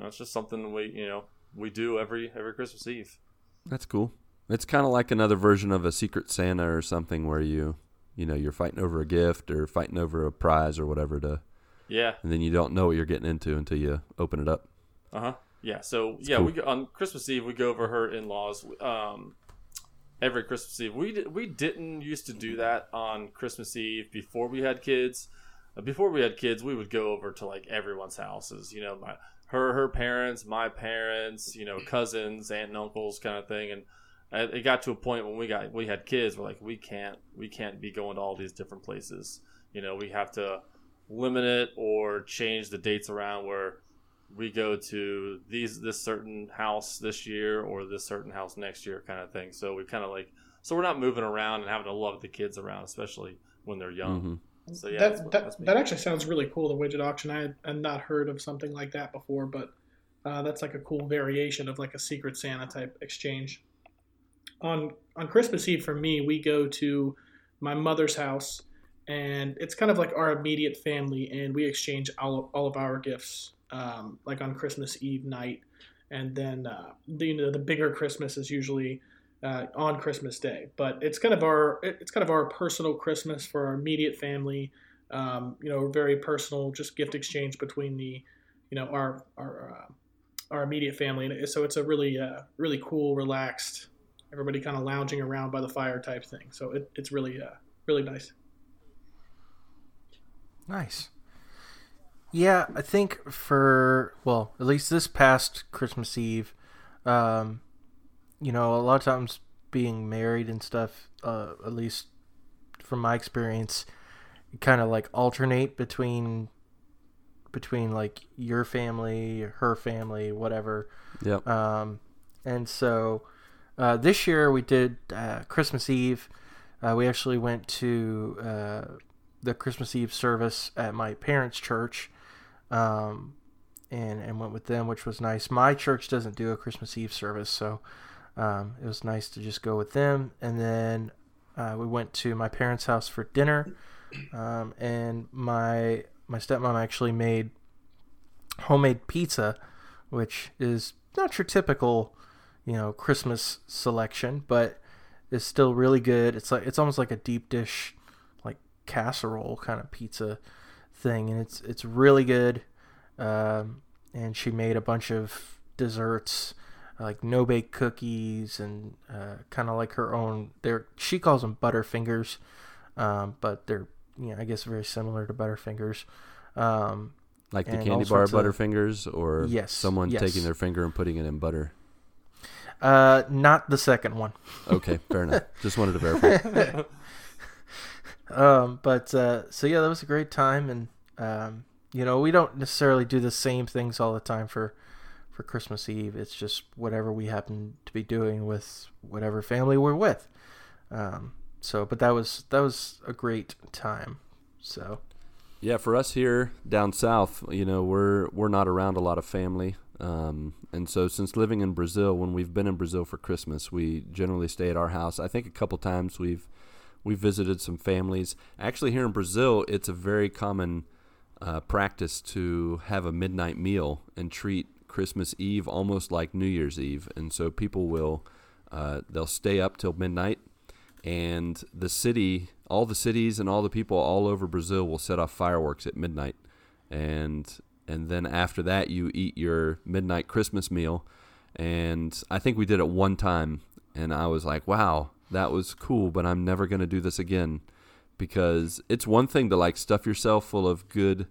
Speaker 3: uh, it's just something we you know we do every every Christmas Eve.
Speaker 2: That's cool. It's kind of like another version of a Secret Santa or something where you, you know, you're fighting over a gift or fighting over a prize or whatever to,
Speaker 3: yeah
Speaker 2: and then you don't know what you're getting into until you open it up.
Speaker 3: Uh huh. Yeah. So yeah,
Speaker 2: cool.
Speaker 3: we go, on Christmas Eve we go over her in laws. Um, every Christmas Eve we we didn't used to do that on Christmas Eve before we had kids. Uh, before we had kids, we would go over to like everyone's houses. You know, my her her parents, my parents, you know, cousins, aunt and uncles, kind of thing. And uh, it got to a point when we got we had kids. We're like, we can't we can't be going to all these different places. You know, we have to limit it or change the dates around where we go to these this certain house this year or this certain house next year kind of thing so we kind of like so we're not moving around and having to lug the kids around especially when they're young
Speaker 2: hmm
Speaker 3: so yeah that's
Speaker 4: that
Speaker 3: what-
Speaker 4: that,
Speaker 3: that's me.
Speaker 4: that actually sounds really cool. The widget auction. I had, had not heard of something like that before, but uh, that's like a cool variation of like a Secret Santa type exchange. On on Christmas Eve for me, we go to my mother's house, and it's kind of like our immediate family, and we exchange all of, all of our gifts um, like on Christmas Eve night, and then uh, the, you know the bigger Christmas is usually uh, on Christmas Day. But it's kind of our it's kind of our personal Christmas for our immediate family. Um, you know, very personal, just gift exchange between the, you know, our our uh, our immediate family. And so it's a really uh, really cool, relaxed, everybody kind of lounging around by the fire type thing. So it, it's really uh, really nice.
Speaker 5: Nice. Yeah, I think for well, at least this past Christmas Eve, um, you know, a lot of times being married and stuff, uh, at least from my experience, kind of like alternate between between like your family, her family, whatever.
Speaker 2: Yep.
Speaker 5: Um, and so uh, this year we did uh, Christmas Eve. Uh, we actually went to uh, the Christmas Eve service at my parents' church, um, and and went with them, which was nice. My church doesn't do a Christmas Eve service, so um, it was nice to just go with them. And then uh, we went to my parents' house for dinner, um, and my my stepmom actually made homemade pizza, which is not your typical, you know, Christmas selection, but is still really good. It's like it's almost like a deep dish, casserole kind of pizza thing, and it's it's really good. Um, and she made a bunch of desserts, like no bake cookies, and uh, kind of like her own. They're she calls them Butterfingers, um, but they're you know I guess very similar to Butterfingers. Um,
Speaker 2: Like the candy bar
Speaker 5: sorts of-
Speaker 2: Butterfingers, or
Speaker 5: Yes,
Speaker 2: someone
Speaker 5: yes.
Speaker 2: taking their finger and putting it in butter.
Speaker 5: uh, not the second one.
Speaker 2: Okay, fair enough. (laughs) Just wanted to verify. (laughs)
Speaker 5: Um, but uh, so yeah, that was a great time, and um, you know we don't necessarily do the same things all the time for for Christmas Eve. It's just whatever we happen to be doing with whatever family we're with. Um, so, but that was that was a great time. So
Speaker 2: Yeah, for us here down south, you know, we're we're not around a lot of family, um, and so since living in Brazil, when we've been in Brazil for Christmas, we generally stay at our house. I think a couple times we've we've visited some families. Actually, here in Brazil, it's a very common uh, practice to have a midnight meal and treat Christmas Eve almost like New Year's Eve, and so people will uh, they'll stay up till midnight. And the city, all the cities and all the people all over Brazil will set off fireworks at midnight, and and then after that you eat your midnight Christmas meal, and I think we did it one time, and I was like, wow, that was cool, but I'm never gonna do this again, because it's one thing to like stuff yourself full of good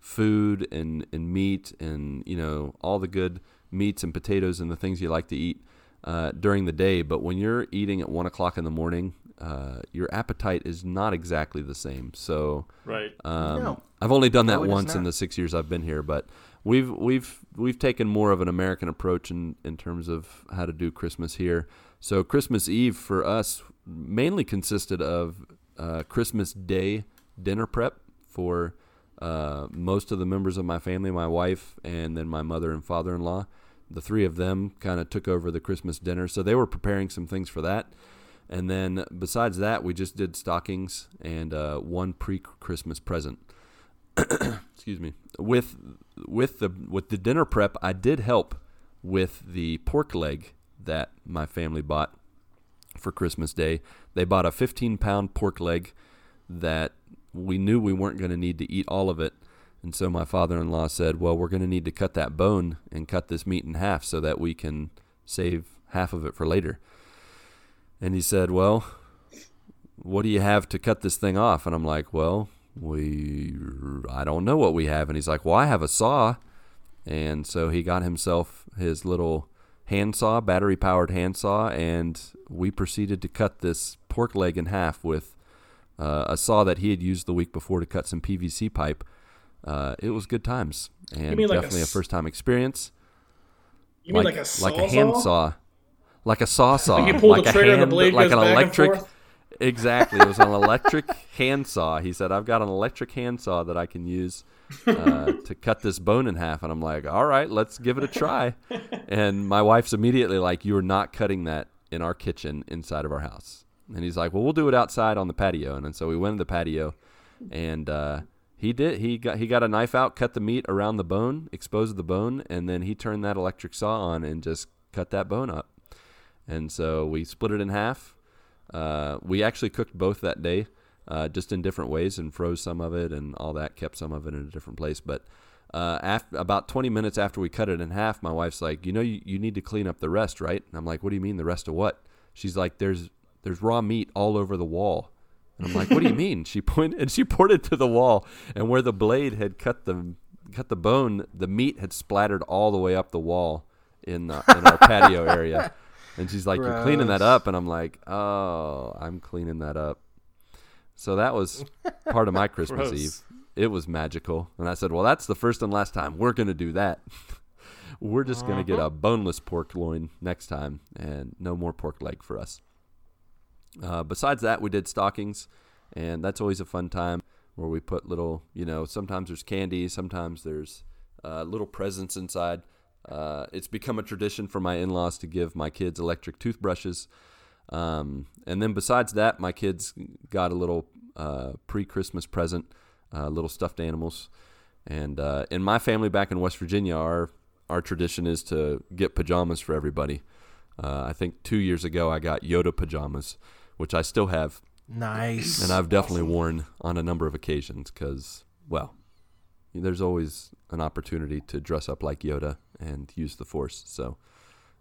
Speaker 2: food and and meat and you know all the good meats and potatoes and the things you like to eat uh, during the day, but when you're eating at one o'clock in the morning, uh, your appetite is not exactly the same. So
Speaker 3: Right.
Speaker 2: um,
Speaker 5: No.
Speaker 2: I've only done that
Speaker 5: No,
Speaker 2: once in the six years I've been here, but we've we've we've taken more of an American approach in in terms of how to do Christmas here. So Christmas Eve for us mainly consisted of uh, Christmas Day dinner prep for uh, most of the members of my family, my wife, and then my mother and father-in-law. The three of them kind of took over the Christmas dinner, so they were preparing some things for that. And then besides that, we just did stockings and uh, one pre-Christmas present. (coughs) Excuse me. With with the with the dinner prep, I did help with the pork leg that my family bought for Christmas Day. They bought a 15 pound pork leg that we knew we weren't going to need to eat all of it. And so my father in law said, Well, we're going to need to cut that bone and cut this meat in half so that we can save half of it for later. And he said, Well, what do you have to cut this thing off? And I'm like, Well, we, I don't know what we have. And he's like, Well, I have a saw. And so he got himself his little handsaw, battery powered handsaw, and we proceeded to cut this pork leg in half with uh, a saw that he had used the week before to cut some PVC pipe. Uh, it was good times and
Speaker 4: like a
Speaker 2: definitely a,
Speaker 4: s-
Speaker 2: first time experience.
Speaker 4: You mean like, a
Speaker 2: like a hand saw, like a saw (laughs) saw,
Speaker 4: You pull
Speaker 2: like
Speaker 4: the
Speaker 2: a
Speaker 4: trigger and the
Speaker 2: hand,
Speaker 4: blade
Speaker 2: like
Speaker 4: goes
Speaker 2: an
Speaker 4: back and
Speaker 2: electric.
Speaker 4: forth?
Speaker 2: Exactly, it was an electric (laughs) handsaw. He said, "I've got an electric handsaw that I can use uh, to cut this bone in half." And I'm like, "All right, let's give it a try." And my wife's immediately like, "You are not cutting that in our kitchen inside of our house." And he's like, "Well, we'll do it outside on the patio." And, then so we went to the patio, and uh, he did. He got he got a knife out, cut the meat around the bone, exposed the bone, and then he turned that electric saw on and just cut that bone up. And so we split it in half. Uh, we actually cooked both that day, uh, just in different ways, and froze some of it and all that. Kept some of it in a different place. But uh, after about 20 minutes after we cut it in half, my wife's like, "You know, you, you need to clean up the rest, right?" And I'm like, "What do you mean the rest of what?" She's like, "There's there's raw meat all over the wall." And I'm like, "What do you (laughs) mean?" She pointed and she (laughs) pointed to the wall, and where the blade had cut the cut the bone, the meat had splattered all the way up the wall in the, in our patio area. And she's like, "You're cleaning that up," and I'm like, "Oh, I'm cleaning that up." So that was part of my (laughs) Christmas Eve. It was magical, and I said, "Well, that's the first and last time we're gonna do that. (laughs) we're just gonna get a boneless pork loin next time, and no more pork leg for us." Uh, besides that, we did stockings, and that's always a fun time where we put little, you know, sometimes there's candy, sometimes there's uh, little presents inside. Uh, it's become a tradition for my in-laws to give my kids electric toothbrushes, um, and then besides that, my kids got a little uh, pre-Christmas present, uh, little stuffed animals, And uh, in my family back in West Virginia, our our tradition is to get pajamas for everybody. Uh, I think two years ago I got Yoda pajamas, which I still have,
Speaker 5: Nice.
Speaker 2: and I've definitely worn on a number of occasions because, well, there's always an opportunity to dress up like Yoda and use the Force. So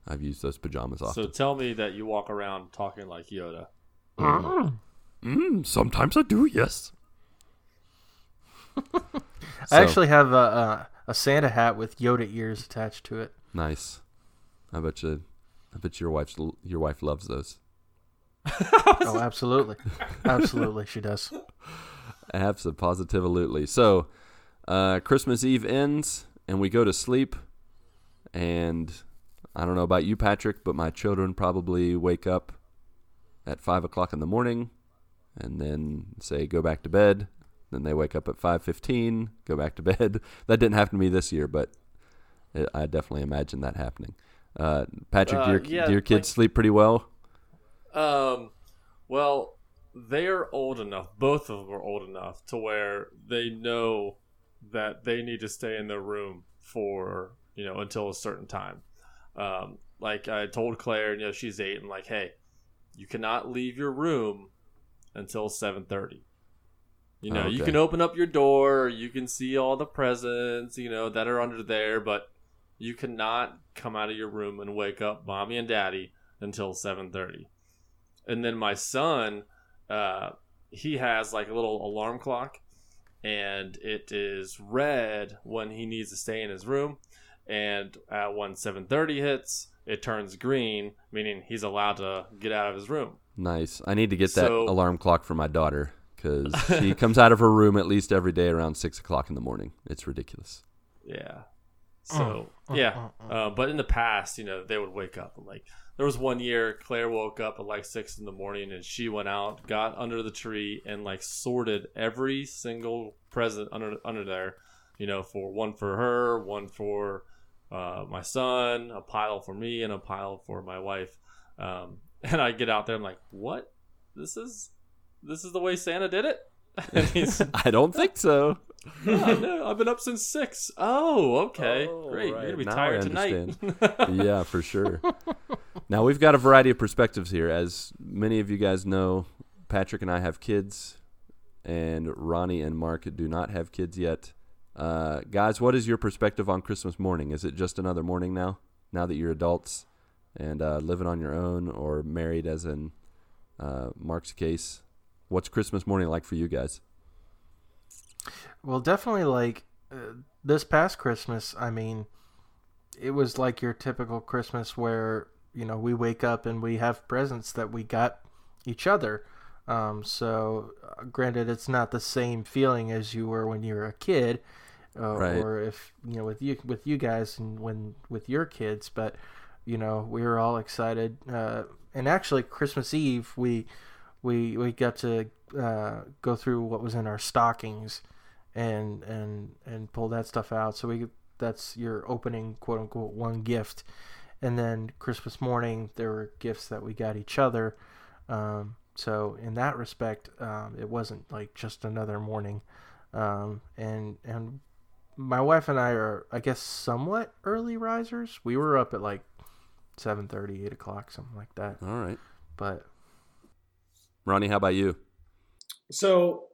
Speaker 2: I've used those pajamas often.
Speaker 3: So tell me that you walk around talking like Yoda.
Speaker 2: Mm, sometimes I do, yes. (laughs)
Speaker 5: I actually have a, a a Santa hat with Yoda ears attached to it.
Speaker 2: Nice. I bet you. I bet your wife's your wife loves those. (laughs)
Speaker 5: Oh, absolutely, absolutely, she does.
Speaker 2: Absolutely. Positively. So, uh, Christmas Eve ends, and we go to sleep. And I don't know about you, Patrick, but my children probably wake up at five o'clock in the morning, and then say go back to bed. Then they wake up at five fifteen, go back to (laughs) bed. That didn't happen to me this year, but it, I definitely imagine that happening. Uh, Patrick,
Speaker 3: Uh,
Speaker 2: do your,
Speaker 3: yeah,
Speaker 2: do your kids
Speaker 3: like-
Speaker 2: sleep pretty well?
Speaker 3: Um, well, they're old enough. Both of them are old enough to where they know that they need to stay in their room for you know until a certain time. Um, like I told Claire, you know, she's eight, and like, hey, you cannot leave your room until seven thirty. You know, you
Speaker 2: Okay.
Speaker 3: can open up your door, you can see all the presents, you know, that are under there, but you cannot come out of your room and wake up mommy and daddy until 7:30. And then my son, uh, he has like a little alarm clock, and it is red when he needs to stay in his room, and at when 7:30 hits, it turns green, meaning he's allowed to get out of his room.
Speaker 2: Nice. I need to get that
Speaker 3: So-
Speaker 2: alarm clock for my daughter because (laughs) she comes out of her room at least every day around six o'clock in the morning. It's ridiculous.
Speaker 3: Yeah. So
Speaker 5: uh,
Speaker 3: yeah,
Speaker 5: uh,
Speaker 3: uh, but in the past, you know, they would wake up and like there was one year Claire woke up at like six in the morning and she went out, got under the tree, and like sorted every single present under under there, you know, for one for her, one for uh, my son, a pile for me, and a pile for my wife. Um, (laughs) and I get out there, I'm like, what? This is this is the way Santa did it. (laughs) and (laughs) he's
Speaker 2: I don't think so.
Speaker 3: yeah, no, I've been up since six. Oh, okay,
Speaker 2: Oh,
Speaker 3: great.
Speaker 2: right.
Speaker 3: You're gonna be
Speaker 2: Now
Speaker 3: tired tonight.
Speaker 2: yeah, for sure. now we've got a variety of perspectives here. As many of you guys know, Patrick and I have kids, and Ronnie and Marc do not have kids yet. Uh, guys, what is your perspective on Christmas morning? Is it just another morning now? Now that you're adults and uh, living on your own, or married, as in uh, Marc's case, what's Christmas morning like for you guys?
Speaker 5: Well, definitely like uh, this past Christmas, I mean, it was like your typical Christmas where, you know, we wake up and we have presents that we got each other. Um, so, uh, granted, it's not the same feeling as you were when you were a kid, uh,
Speaker 2: Right.
Speaker 5: or if you know with you with you guys and when with your kids. But you know, we were all excited. Uh, and actually, Christmas Eve, we we we got to uh, go through what was in our stockings and and and pull that stuff out. So we that's your opening quote unquote one gift, and then Christmas morning there were gifts that we got each other. Um, so in that respect, um, it wasn't like just another morning, um, and and my wife and I are I guess somewhat early risers. We were up at like 7:30, 8 o'clock, something like that.
Speaker 2: All right,
Speaker 5: But
Speaker 2: Ronnie, how about you?
Speaker 4: So,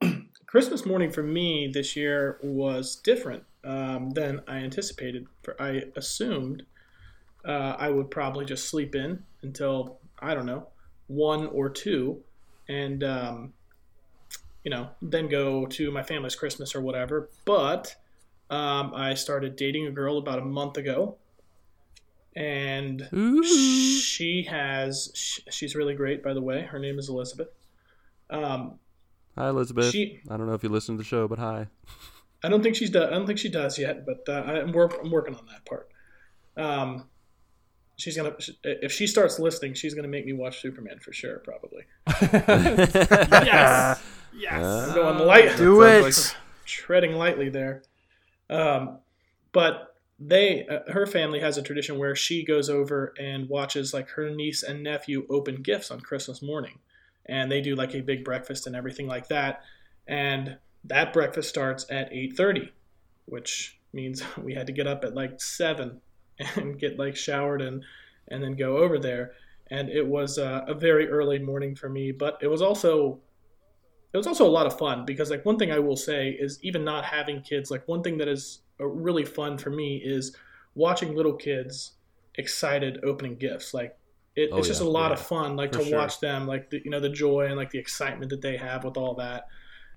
Speaker 4: (clears throat) Christmas morning for me this year was different um, than I anticipated. For I assumed uh, I would probably just sleep in until I don't know one or two, and um, you know then go to my family's Christmas or whatever. But um, I started dating a girl about a month ago, and she has sh- she's really great by the way. Her name is Elizabeth. Um,
Speaker 2: Hi, Elizabeth.
Speaker 4: She-
Speaker 2: I don't know if you listen to the show, but hi.
Speaker 4: I don't think she's done. I don't think she does yet, but uh, I'm, work, I'm working on that part. Um, she's gonna if she starts listening, she's gonna make me watch Superman for sure, probably. (laughs)
Speaker 3: yes, yes.
Speaker 2: Uh,
Speaker 4: I'm going light,
Speaker 5: do
Speaker 2: sounds
Speaker 5: it.
Speaker 4: treading lightly there. Um, but they, uh, her family has a tradition where she goes over and watches like her niece and nephew open gifts on Christmas morning, and they do like a big breakfast and everything like that. And that breakfast starts at eight thirty. which means (laughs) we had to get up at like seven (laughs) and get like showered and and then go over there. And it was uh, a very early morning for me, but it was also it was also a lot of fun because like one thing I will say is even not having kids, like one thing that is uh, really fun for me is watching little kids excited opening gifts. Like it,
Speaker 2: Oh,
Speaker 4: it's just
Speaker 2: yeah,
Speaker 4: a lot
Speaker 3: yeah,
Speaker 4: of fun, like
Speaker 3: for
Speaker 4: to
Speaker 3: sure.
Speaker 4: watch them, like the, you know the joy and like the excitement that they have with all that,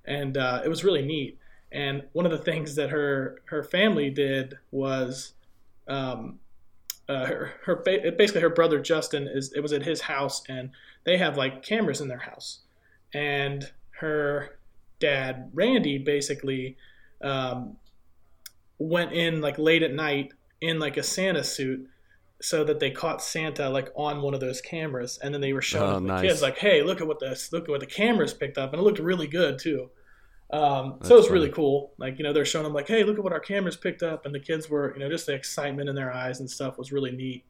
Speaker 4: and uh, it was really neat. And one of the (laughs) things that her her family did was, um, uh, her, her basically her brother Justin is it was at his house and they have like cameras in their house, and her dad Randy basically um, went in like late at night in like a Santa suit so that they caught Santa like on one of those cameras and then they were showing
Speaker 2: Oh,
Speaker 4: the
Speaker 2: nice.
Speaker 4: kids like hey look at what this look at what the cameras picked up. And it looked really good too um, so it was
Speaker 2: funny.
Speaker 4: really cool. Like you know they're showing them like hey look at what our cameras picked up and the kids were you know just the excitement in their eyes and stuff was really neat.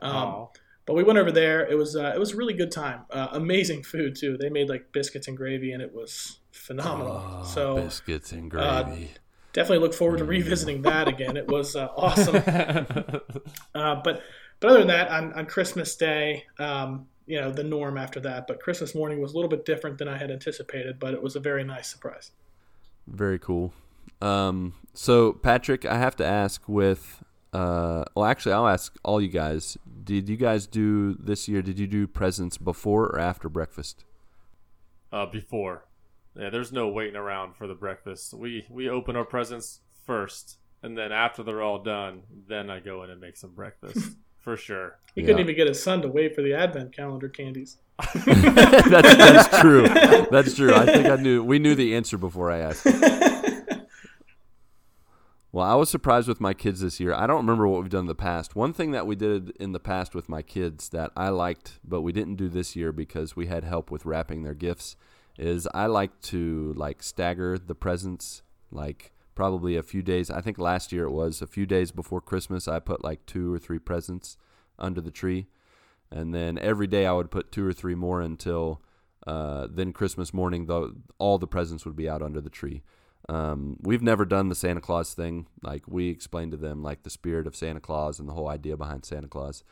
Speaker 4: Um, but we went over there. It was uh, it was a really good time. Uh, amazing food too. They made like biscuits and gravy and it was phenomenal.
Speaker 2: Oh,
Speaker 4: so
Speaker 2: biscuits and
Speaker 4: uh,
Speaker 2: gravy.
Speaker 4: definitely look forward to revisiting that again. It was uh, awesome. (laughs) Uh, but but other than that, on, on Christmas Day, um, you know, the norm after that. But Christmas morning was a little bit different than I had anticipated, but it was a very nice surprise.
Speaker 2: Very cool. Um, so Patrick, I have to ask with uh, well, actually, I'll ask all you guys. Did you guys do this year? Did you do presents before or after breakfast?
Speaker 3: uh, before. Yeah, there's no waiting around for the breakfast. We we open our presents first, and then after they're all done, then I go in and make some breakfast (laughs) for sure.
Speaker 4: He
Speaker 2: Yeah.
Speaker 4: couldn't even get his son to wait for the advent calendar candies. (laughs) (laughs)
Speaker 2: that's, that's true. That's true. I think I knew. We knew the answer before I asked. (laughs) Well, I was surprised with my kids this year. I don't remember what we've done in the past. One thing that we did in the past with my kids that I liked, but we didn't do this year because we had help with wrapping their gifts, is I like to like stagger the presents like probably a few days. I think last year it was a few days before Christmas. I put like two or three presents under the tree, and then every day I would put two or three more until uh, then Christmas morning. Though all the presents would be out under the tree. Um, we've never done the Santa Claus thing. Like we explained to them like the spirit of Santa Claus and the whole idea behind Santa Claus.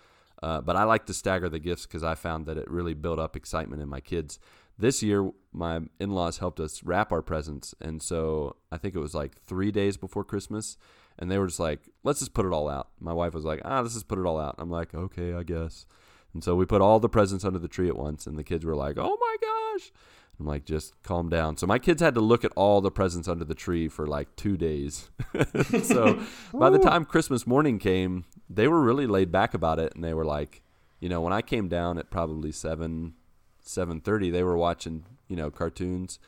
Speaker 2: Uh, but I like to stagger the gifts because I found that it really built up excitement in my kids. This year, my in-laws helped us wrap our presents, and so I think it was like three days before Christmas, and they were just like, "Let's just put it all out." My wife was like, "Ah, let's just put it all out." I'm like, "Okay, I guess." And so we put all the presents under the tree at once, and the kids were like, "Oh my gosh!" I'm like, "Just calm down." So my kids had to look at all the presents under the tree for like two days. (laughs) so by the time Christmas morning came, they were really laid back about it, and they were like, you know, when I came down at probably seven, seven thirty, they were watching, you know, cartoons,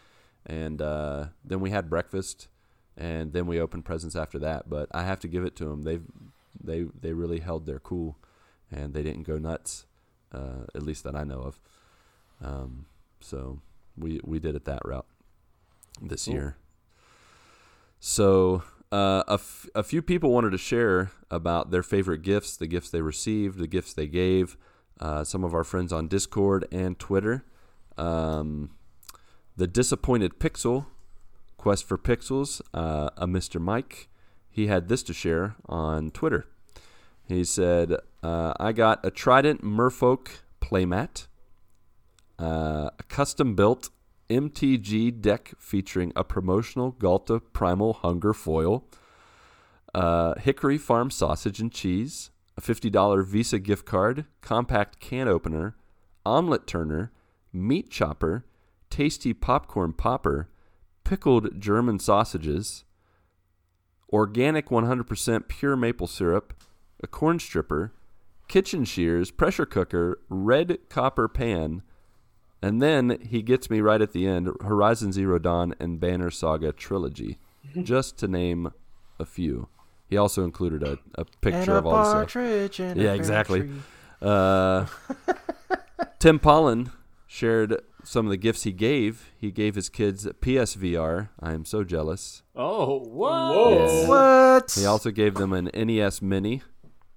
Speaker 2: and uh, then we had breakfast, and then we opened presents after that. But I have to give it to them; they, they, they really held their cool, and they didn't go nuts, uh, at least that I know of. Um, so we we did it that route this
Speaker 3: Cool.
Speaker 2: year. So uh, a, f- a few people wanted to share about their favorite gifts, the gifts they received, the gifts they gave. Uh, some of our friends on Discord and Twitter. Um, the disappointed Pixel, Quest for Pixels, uh, a Mr. Mike, he had this to share on Twitter. He said, uh, I got a Trident Merfolk playmat, uh, a custom built MTG deck featuring a promotional Ghalta Primal Hunger foil, uh, Hickory Farm sausage and cheese, a $50 Visa gift card, compact can opener, omelet turner, meat chopper, tasty popcorn popper, pickled German sausages, organic 100% pure maple syrup, a corn stripper, kitchen shears, pressure cooker, red copper pan, and then he gets me right at the end Horizon Zero Dawn and Banner Saga trilogy, (laughs) just to name a few. He also included a, a picture
Speaker 5: and a
Speaker 2: of all the stuff.
Speaker 5: partridge in a
Speaker 2: Yeah, exactly.
Speaker 5: tree.
Speaker 2: Uh, Tim Paullin shared some of the gifts he gave. He gave his kids PSVR. I am so jealous.
Speaker 3: Oh, what?
Speaker 4: Whoa.
Speaker 2: Yeah.
Speaker 5: What?
Speaker 2: He also gave them an NES Mini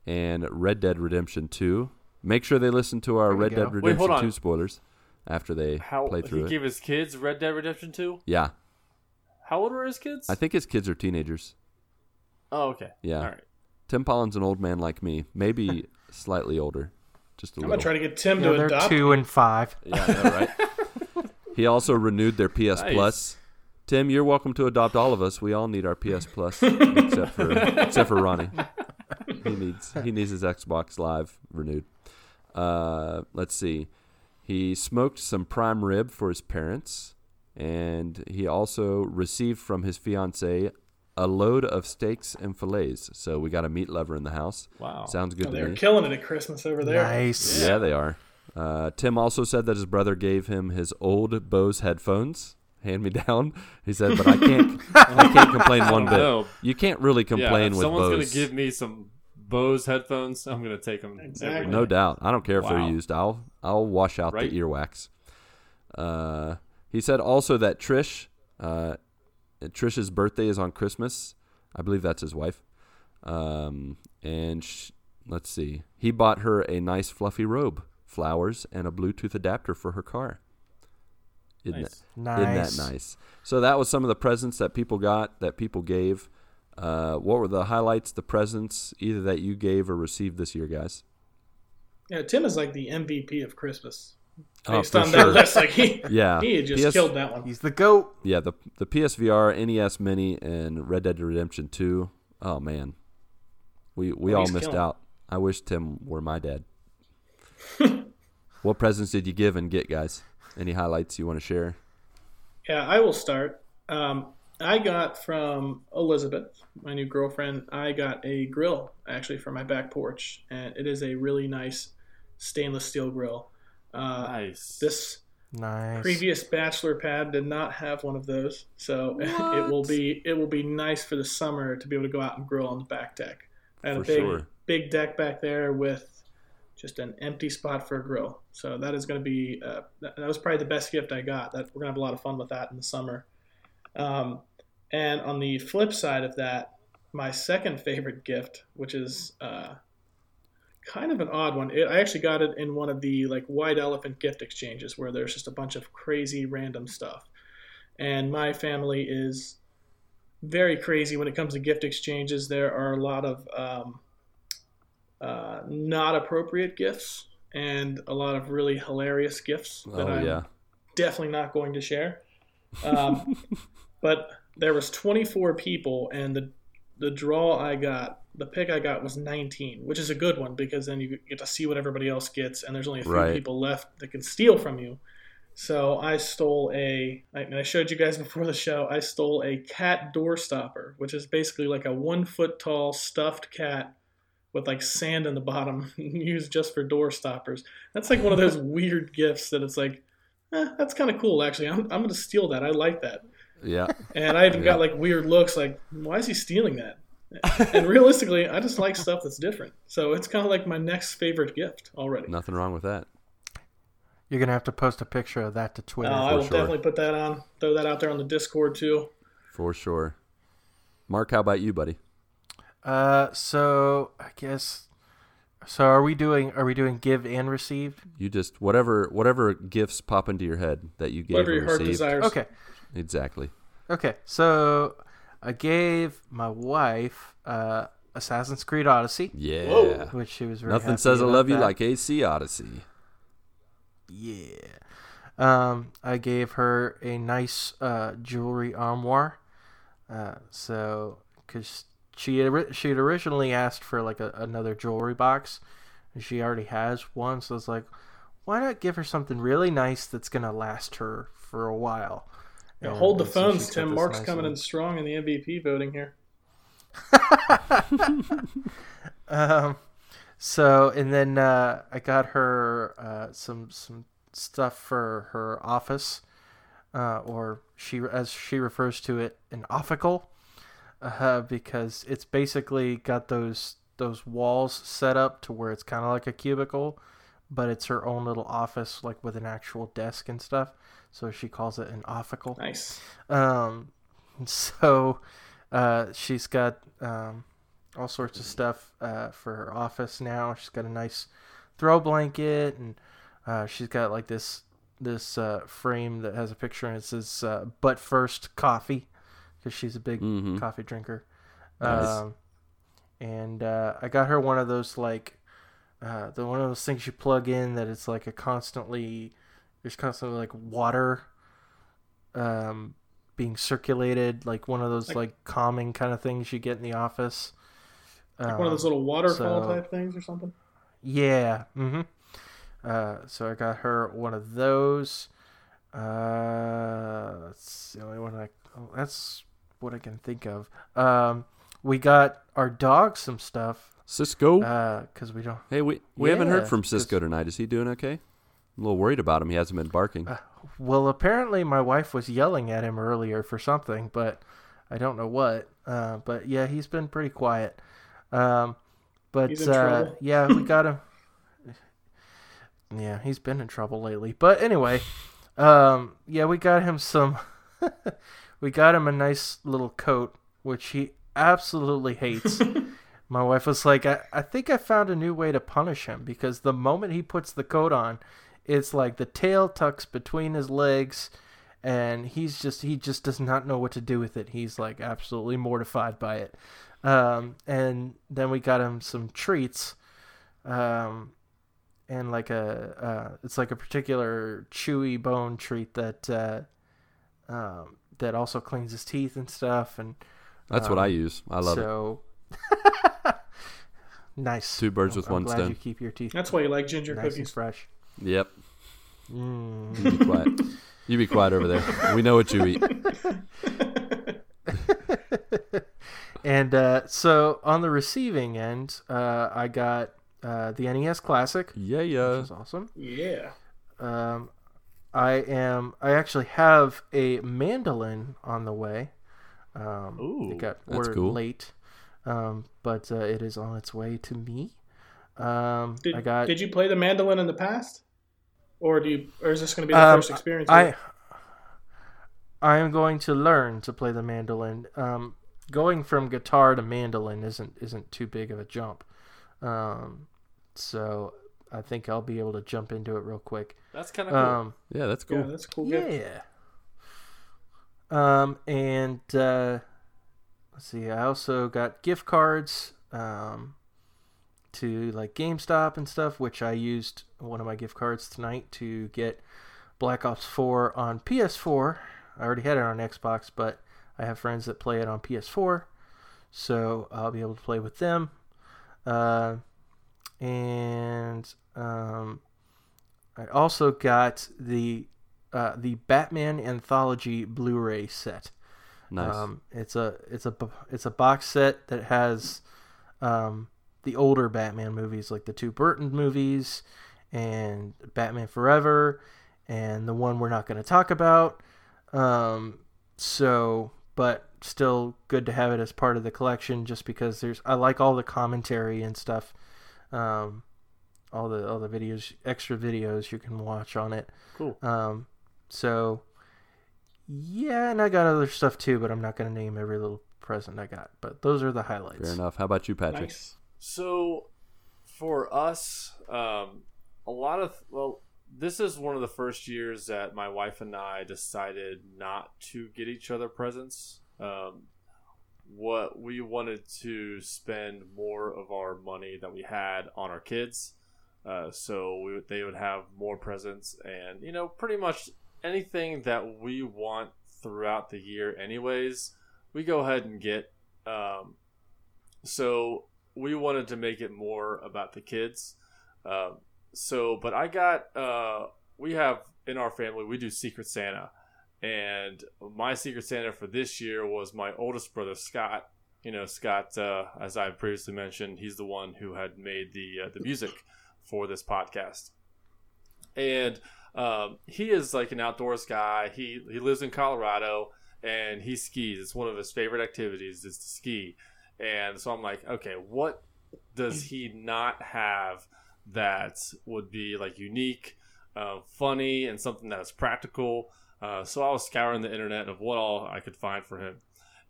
Speaker 2: and Red Dead Redemption 2. Make sure they listen to our Red
Speaker 5: go.
Speaker 2: Dead Redemption
Speaker 3: hold on.
Speaker 2: 2 spoilers after they
Speaker 3: How
Speaker 2: play
Speaker 3: he
Speaker 2: through it.
Speaker 3: gave his kids Red Dead Redemption 2?
Speaker 2: yeah,
Speaker 3: How old were his kids?
Speaker 2: I think his kids are teenagers.
Speaker 3: Oh, okay.
Speaker 2: Yeah.
Speaker 3: All right.
Speaker 2: Tim Paullin's an old man like me, maybe (laughs) slightly older, just a
Speaker 4: I'm
Speaker 2: little.
Speaker 4: gonna try to get Tim
Speaker 5: Yeah,
Speaker 4: to
Speaker 5: they're
Speaker 4: adopt.
Speaker 5: two and five.
Speaker 2: Yeah, I know, right? (laughs) he also renewed their PS
Speaker 3: Nice.
Speaker 2: Plus. Tim, you're welcome to adopt all of us. We all need our PS Plus, except for (laughs) except for Ronnie. He needs he needs his Xbox Live renewed. Uh, let's see. He smoked some prime rib for his parents, and he also received from his fiance a load of steaks and fillets. So we got a meat lover in the house.
Speaker 3: Wow.
Speaker 2: Sounds good
Speaker 4: Oh,
Speaker 2: to
Speaker 4: they're killing it at Christmas over there.
Speaker 5: Nice.
Speaker 2: Yeah, they are. Uh, Tim also said that his brother gave him his old Bose headphones, hand me down. He said, but I can't, I can't (laughs) complain one bit.
Speaker 3: know.
Speaker 2: You can't really
Speaker 3: yeah,
Speaker 2: complain
Speaker 3: if
Speaker 2: with
Speaker 3: someone's
Speaker 2: Bose.
Speaker 3: gonna give me some Bose headphones, I'm gonna take them.
Speaker 4: Exactly.
Speaker 2: no doubt. I don't care if they're used. I'll, I'll wash out
Speaker 3: Right.
Speaker 2: the earwax. Uh, he said also that Trish, uh, Trish's birthday is on Christmas. I believe that's his wife. Um, and sh- let's see, he bought her a nice fluffy robe, flowers, and a Bluetooth adapter for her car. Isn't
Speaker 3: Nice.
Speaker 2: that- Isn't that nice? So that was some of the presents that people got, that people gave. Uh, what were the highlights, the presents, either that you gave or received this year, guys?
Speaker 4: Yeah, Tim is like the MVP of Christmas.
Speaker 2: Oh,
Speaker 4: Based
Speaker 2: for
Speaker 4: on
Speaker 2: sure.
Speaker 4: that list, like he, (laughs)
Speaker 2: Yeah,
Speaker 4: he just
Speaker 2: PS
Speaker 4: killed that one.
Speaker 5: He's the goat.
Speaker 2: Yeah, the the PSVR, NES Mini, and Red Dead Redemption Two. Oh man, we we
Speaker 4: Oh,
Speaker 2: all missed
Speaker 4: killing.
Speaker 2: out. I wish Tim were my dad. (laughs) what presents did you give and get, guys? Any highlights you want to share?
Speaker 4: Yeah, I will start. Um, I got from Elizabeth, my new girlfriend, I got a grill actually for my back porch, and it is a really nice stainless steel grill. Uh,
Speaker 3: Nice.
Speaker 4: This
Speaker 5: Nice.
Speaker 4: previous bachelor pad did not have one of those, so (laughs) it will be it will be nice for the summer to be able to go out and grill on the back deck. I had
Speaker 2: For
Speaker 4: a big
Speaker 2: sure.
Speaker 4: big deck back there with just an empty spot for a grill, so that is going to be uh, that, that was probably the best gift I got. That we're gonna have a lot of fun with that in the summer. Um, and on the flip side of that, my second favorite gift, which is uh, kind of an odd one. It, I actually got it in one of the like white elephant gift exchanges where there's just a bunch of crazy random stuff. And my family is very crazy when it comes to gift exchanges. There are a lot of um, uh, not appropriate gifts and a lot of really hilarious gifts that
Speaker 2: oh
Speaker 4: I'm
Speaker 2: yeah,
Speaker 4: definitely not going to share. Um, (laughs) but there was 24 people, and the the draw I got, the pick I got was 19, which is a good one because then you get to see what everybody else gets, and there's only a few
Speaker 2: Right.
Speaker 4: people left that can steal from you. So I stole a, and I showed you guys (laughs) before the show. I stole a cat door stopper, which is basically like a one foot tall stuffed cat with like sand in the bottom, (laughs) used just for door stoppers. That's like one of those (laughs) weird gifts that it's like, eh, that's kind of cool actually. I'm, I'm gonna steal that. I like that.
Speaker 2: yeah.
Speaker 4: And I even
Speaker 2: Yeah.
Speaker 4: got like weird looks like, why is he stealing that? And realistically, I just like stuff that's different. So it's kind of like my next favorite gift already.
Speaker 2: Nothing wrong with that.
Speaker 5: You're gonna have to post a picture of that to
Speaker 4: Uh,
Speaker 5: Twitter.
Speaker 4: I will
Speaker 2: sure.
Speaker 4: definitely put that on, throw that out there on the Discord too.
Speaker 2: For sure. Marc, how about you, buddy?
Speaker 5: Uh, so I guess. So are we doing? Are we doing give and receive?
Speaker 2: You just whatever whatever gifts pop into your head that you gave
Speaker 4: Whatever
Speaker 2: or
Speaker 4: your heart
Speaker 2: received.
Speaker 4: desires.
Speaker 5: Okay.
Speaker 2: Exactly.
Speaker 5: Okay. So I gave my wife uh, Assassin's Creed Odyssey,
Speaker 2: Yeah.
Speaker 4: Whoa.
Speaker 5: which she was very
Speaker 2: Nothing
Speaker 5: happy
Speaker 2: says I
Speaker 5: about
Speaker 2: love you
Speaker 5: that.
Speaker 2: like AC Odyssey.
Speaker 5: Yeah. Um, I gave her a nice uh, jewelry armoire. Uh, so, because she had, she had originally asked for like a, another jewelry box, and she already has one. So it's like, why not give her something really nice that's gonna last her for a while?
Speaker 4: Yeah,
Speaker 5: And-
Speaker 4: hold the
Speaker 5: and so
Speaker 4: phones, Tim. Marc's
Speaker 5: nice
Speaker 4: coming
Speaker 5: little-
Speaker 4: in strong in the MVP voting here. (laughs)
Speaker 5: Um, so and then uh, I got her uh, some some stuff for her office, uh, or she as she refers to it, an offical, uh, because it's basically got those those walls set up to where it's kind of like a cubicle, but it's her own little office, like with an actual desk and stuff. So she calls it an offical.
Speaker 4: Nice.
Speaker 5: Um, so uh, she's got um, all sorts of stuff uh, for her office now. She's got a nice throw blanket, and uh, she's got like this this uh, frame that has a picture and it says uh, "But first coffee," because she's a big
Speaker 2: Mhm.
Speaker 5: coffee drinker.
Speaker 2: Nice.
Speaker 5: Um, and uh, I got her one of those like uh, the one of those things you plug in that it's like a constantly there's constantly like water um, being circulated, like one of those
Speaker 4: Like-
Speaker 5: like, calming kind of things you get in the office.
Speaker 4: Like one of those
Speaker 5: Um,
Speaker 4: little waterfall
Speaker 5: so-
Speaker 4: type things or something.
Speaker 5: Yeah. Mm-hmm. Uh, so I got her one of those. Uh, that's the only one I. Oh, that's what I can think of. Um, we got our dog some stuff.
Speaker 2: Cisco.
Speaker 5: Uh, cause we don't.
Speaker 2: hey, we we haven't heard
Speaker 5: from
Speaker 2: from
Speaker 5: 'cause-
Speaker 2: Cisco tonight. Is he doing okay? I'm a little worried about him. He hasn't been barking.
Speaker 5: Uh, Well, apparently my wife was yelling at him earlier for something, but I don't know what. Uh, but yeah, he's been pretty quiet. Um, but
Speaker 4: He's in
Speaker 5: uh, yeah, we got him. Yeah, he's been in trouble lately. But anyway, um, yeah, we got him some. (laughs) we got him a nice little coat, which he absolutely hates. (laughs) My wife was like, I, I think I found a new way to punish him because the moment he puts the coat on, it's like the tail tucks between his legs and he's just he just does not know what to do with it. He's like absolutely mortified by it. Um, and then we got him some treats. Um, and like a uh, it's like a particular chewy bone treat that uh, um, that also cleans his teeth and stuff and
Speaker 2: That's what I use. I love it.
Speaker 5: so (laughs) nice.
Speaker 2: Two birds
Speaker 5: I'm-
Speaker 2: with
Speaker 5: I'm
Speaker 2: one
Speaker 5: glad
Speaker 2: stone.
Speaker 5: You keep your teeth
Speaker 4: That's why you like ginger
Speaker 5: nice and
Speaker 4: cookies.
Speaker 5: fresh.
Speaker 2: Yep.
Speaker 5: Mm.
Speaker 2: You be quiet. you be quiet over there. We know what you eat. (laughs)
Speaker 5: and uh, so on the receiving end, uh, I got uh, the NES Classic,
Speaker 2: Yeah,
Speaker 5: which
Speaker 2: yeah.
Speaker 5: is awesome.
Speaker 4: Yeah.
Speaker 5: Um, I am. I actually have a mandolin on the way. Um,
Speaker 3: Ooh,
Speaker 5: it got
Speaker 2: that's
Speaker 5: ordered
Speaker 2: cool.
Speaker 5: late, um, but uh, it is on its way to me. Um,
Speaker 4: Did,
Speaker 5: I got.
Speaker 4: did you play the mandolin in the past? Or do you or is this gonna be the
Speaker 5: Um,
Speaker 4: first experience?
Speaker 5: I? I am going to learn to play the mandolin. Um, going from guitar to mandolin isn't isn't too big of a jump. Um, so I think I'll be able to jump into it real quick.
Speaker 3: That's kind of cool.
Speaker 5: Um,
Speaker 2: Yeah, that's cool.
Speaker 4: Yeah, that's cool. gift.
Speaker 5: yeah. Um, and uh, let's see. I also got gift cards. Um, to like GameStop and stuff, which I used one of my gift cards tonight to get Black Ops 4 on PS4. I already had it on Xbox, but I have friends that play it on PS4, so I'll be able to play with them. Uh, and um, I also got the uh, the Batman Anthology Blu-ray set.
Speaker 2: Nice.
Speaker 5: Um, it's a it's a it's a box set that has um, the older Batman movies, like the two Burton movies and Batman Forever, and the one we're not going to talk about. Um, so, but still good to have it as part of the collection, just because there's I like all the commentary and stuff. Um, all the all the videos, extra videos you can watch on it.
Speaker 3: Cool.
Speaker 5: Um, so yeah, and I got other stuff too, but I'm not going to name every little present I got. But those are the highlights.
Speaker 2: Fair enough. How about you, Patrick?
Speaker 4: Nice.
Speaker 3: So, for us, um, a lot of well, this is one of the first years that my wife and I decided not to get each other presents. Um, what we wanted to spend more of our money that we had on our kids, uh, so we, they would have more presents, and you know, pretty much anything that we want throughout the year, anyways. We go ahead and get. Um, so we wanted to make it more about the kids. Um, so, but I got, uh, we have in our family, we do Secret Santa. And my Secret Santa for this year was my oldest brother, Scott. You know, Scott, uh, as I previously mentioned, he's the one who had made the, uh, the music (laughs) for this podcast. And um, he is like an outdoors guy. He, he lives in Colorado and he skis. It's one of his favorite activities is to ski. And so I'm like, okay, what does he not have that would be like unique, uh, funny, and something that is practical? Uh, so I was scouring the internet of what all I could find for him,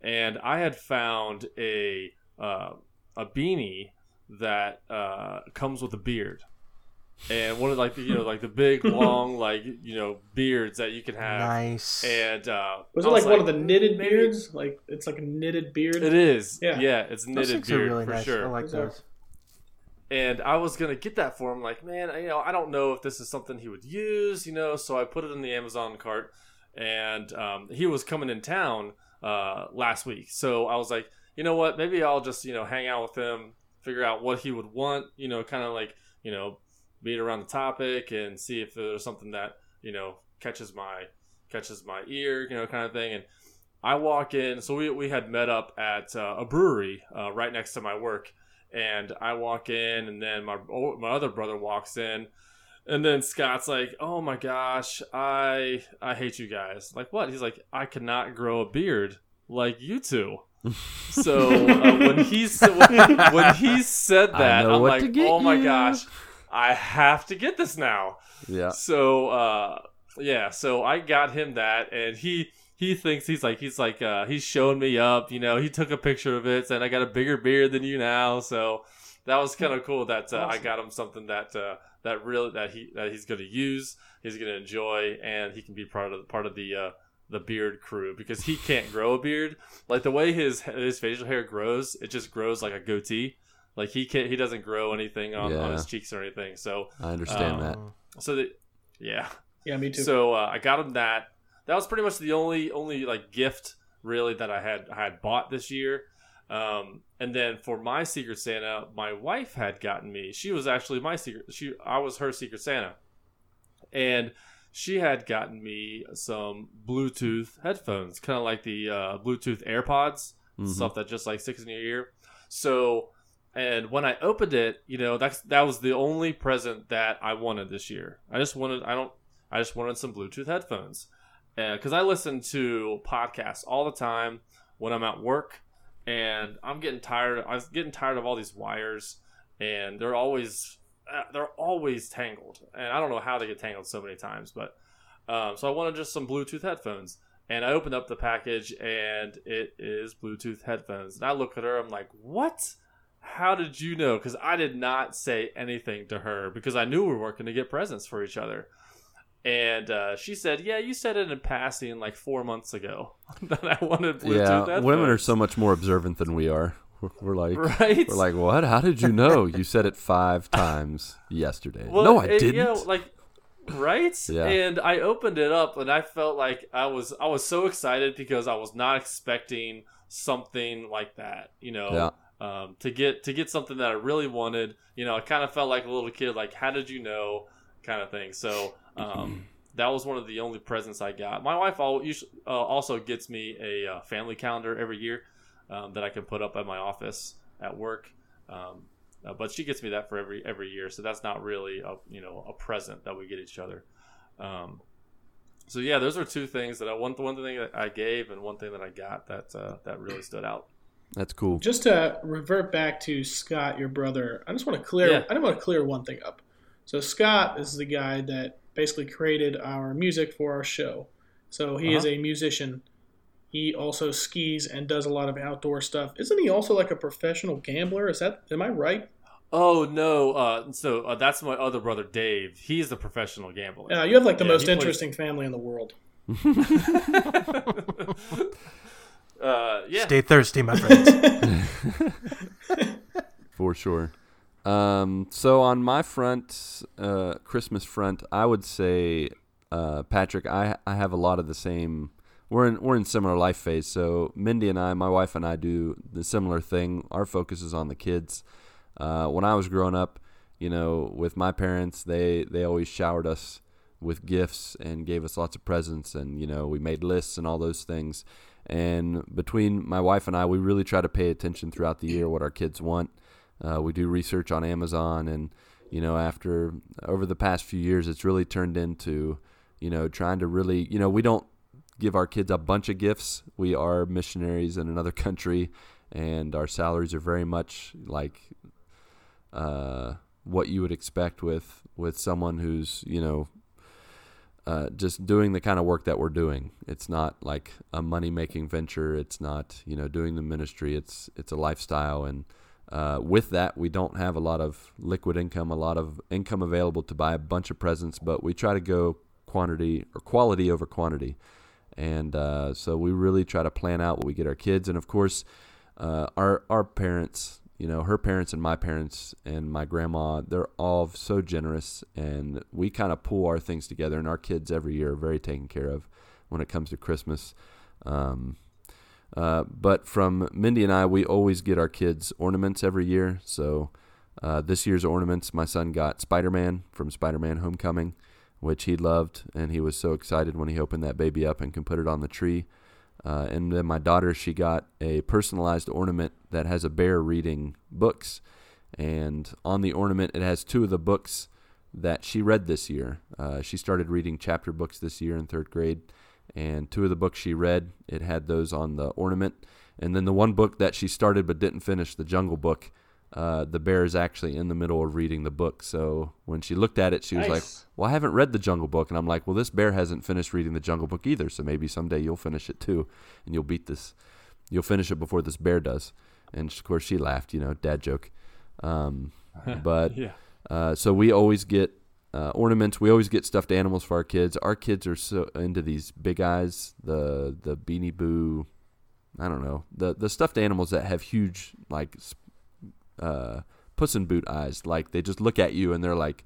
Speaker 3: and I had found a uh, a beanie that uh, comes with a beard. and one of like the, you know like the big (laughs) long like you know beards that you can have.
Speaker 5: Nice.
Speaker 3: And uh,
Speaker 4: Was
Speaker 3: I
Speaker 4: it like, one of the
Speaker 3: "Mm,
Speaker 4: knitted
Speaker 3: maybe-
Speaker 4: beards? Like it's like a knitted beard.
Speaker 3: It is.
Speaker 4: Yeah.
Speaker 3: Yeah, it's knitted
Speaker 5: things
Speaker 3: beard
Speaker 5: really
Speaker 3: for
Speaker 5: nice.
Speaker 3: sure.
Speaker 5: I like
Speaker 4: Those
Speaker 5: those.
Speaker 3: And I was gonna get that for him. Like, man, you know, I don't know if this is something he would use, you know. So I put it in the Amazon cart, and um, he was coming in town uh, last week. So I was like, you know what? Maybe I'll just you know hang out with him, figure out what he would want, you know, kind of like you know beat around the topic and see if there's something that you know catches my catches my ear, you know, kind of thing. And I walk in, so we we had met up at uh, a brewery uh, right next to my work and I walk in, and then my oh, my other brother walks in, and then Scott's like, "Oh my gosh, I I hate you guys." Like what? He's like, "I cannot grow a beard like you two. (laughs) So uh, when he when, he said that, I'm like, "Oh my
Speaker 2: you."
Speaker 3: gosh, I have to get this now."
Speaker 2: Yeah.
Speaker 3: So uh, yeah, so I got him that, and he he thinks he's like he's like uh, he's showing me up. You know, he took a picture of it, and I got a bigger beard than you now. So that was kind of cool that uh, I got him something that uh, that really that he that he's going to use, he's going to enjoy, and he can be part of part of the. Uh, the beard crew because he can't grow a beard like the way his his facial hair grows it just grows like a goatee like he can't he doesn't grow anything on, on his cheeks or anything so
Speaker 2: I understand
Speaker 3: Um,
Speaker 2: that.
Speaker 3: so that yeah
Speaker 4: Yeah, me too.
Speaker 3: so uh, I got him that. That was pretty much the only only like gift really that I had I had bought this year. Um, and then for my Secret Santa, my wife had gotten me. She was actually my secret. She I was her Secret Santa, and she had gotten me some Bluetooth headphones, kind of like the uh, Bluetooth AirPods,
Speaker 2: Mhm.
Speaker 3: stuff that just like sticks in your ear. So, and when I opened it, you know, that's that was the only present that I wanted this year. I just wanted I don't I just wanted some Bluetooth headphones because I listen to podcasts all the time when I'm at work, and I'm getting tired. I was getting tired of all these wires, and they're always uh, they're always tangled, and I don't know how they get tangled so many times, but um, so I wanted just some Bluetooth headphones. And I opened up the package, and it is Bluetooth headphones. And I look at her, I'm like, "What? How did you know?" Because I did not say anything to her because I knew we were working to get presents for each other. And uh, she said, "Yeah, you said it in passing like four months ago (laughs) that I wanted Bluetooth
Speaker 2: Yeah,
Speaker 3: headphones."
Speaker 2: women are so much more observant than we are. We're, we're like,
Speaker 3: right.
Speaker 2: we're like, what? How did you know? You said it five (laughs) times yesterday.
Speaker 3: Well,
Speaker 2: no, I
Speaker 3: it-
Speaker 2: didn't.
Speaker 3: You know, like, right?
Speaker 2: Yeah.
Speaker 3: And I opened it up, and I felt like I was I was so excited because I was not expecting something like that. You know,
Speaker 2: yeah,
Speaker 3: um, to get to get something that I really wanted. You know, I kind of felt like a little kid, like, how did you know, kind of thing. So. (clears throat) Um, That was one of the only presents I got. My wife al- uh, also gets me a uh, family calendar every year um, that I can put up at my office at work. Um, uh, but she gets me that for every every year, so that's not really a you know a present that we get each other. Um, so yeah, those are two things that I one one thing that I gave and one thing that I got that uh, that really stood out.
Speaker 2: that's cool.
Speaker 4: Just to revert back to Scott, your brother, I just want to clear.
Speaker 3: Yeah.
Speaker 4: I just want to clear one thing up. So Scott is the guy that basically created our music for our show. So he is
Speaker 3: Uh-huh.
Speaker 4: a musician. He also skis and does a lot of outdoor stuff. Isn't he also like a professional gambler? Is that am I right?
Speaker 3: Oh no! Uh, so uh, that's my other brother Dave. He's the professional gambler.
Speaker 4: Yeah, you have like the
Speaker 3: Yeah,
Speaker 4: most
Speaker 3: he plays-
Speaker 4: interesting family in the world. (laughs)
Speaker 3: uh, yeah.
Speaker 5: Stay thirsty, my friends. (laughs) (laughs)
Speaker 2: for sure. Um, so on my front, uh, Christmas front, I would say, uh, Patrick, I I have a lot of the same. We're in we're in similar life phase. So Mindy and I, my wife and I, do the similar thing. Our focus is on the kids. Uh, when I was growing up, you know, with my parents, they they always showered us with gifts and gave us lots of presents, and you know, we made lists and all those things. And between my wife and I, we really try to pay attention throughout the year what our kids want. Uh, we do research on Amazon, and you know, after over the past few years, it's really turned into, you know, trying to really, you know, we don't give our kids a bunch of gifts. We are missionaries in another (laughs) country, and our salaries are very much like uh, what you would expect with with someone who's, you know, uh, just doing the kind of work that we're doing. It's not like a money making venture. It's not you know doing the ministry. It's it's a lifestyle and uh, with that, we don't have a lot of liquid income, a lot of income available to buy a bunch of presents, but we try to go quantity or quality over quantity. And uh, so we really try to plan out what we get our kids. And of course, uh, our our parents, you know, her parents and my parents and my grandma, they're all so generous, and we kind of pull our things together. And our kids every year are very taken care of when it comes to Christmas. Um, uh, but from Mindy and I, we always get our kids ornaments every year. So uh, this year's ornaments, my son got Spider Man from Spider Man Homecoming, which he loved, and he was so excited when he opened that baby up and can put it on the tree. Uh, and then my daughter, she got a personalized ornament that has a bear reading books. And on the ornament, it has two of the books that she read this year. Uh, she started reading chapter books this year in third grade and two of the books she read, it had those on the ornament. And then the one book that she started but didn't finish, the Jungle Book, uh, the bear is actually in the middle of reading the book. So when she looked at it, she was like, "Well, I haven't read the Jungle Book," and I'm like, "Well, this bear hasn't finished reading the Jungle Book either. So maybe someday you'll finish it too, and you'll beat this. You'll finish it before this bear does." And of course, she laughed. You know, dad joke. Um, (laughs) but
Speaker 3: Yeah.
Speaker 2: uh, so we always get uh, ornaments. We always get stuffed animals for our kids. Our kids are so into these big eyes, the the Beanie Boo. I don't know the the stuffed animals that have huge like uh, puss in boot eyes. Like they just look at you and they're like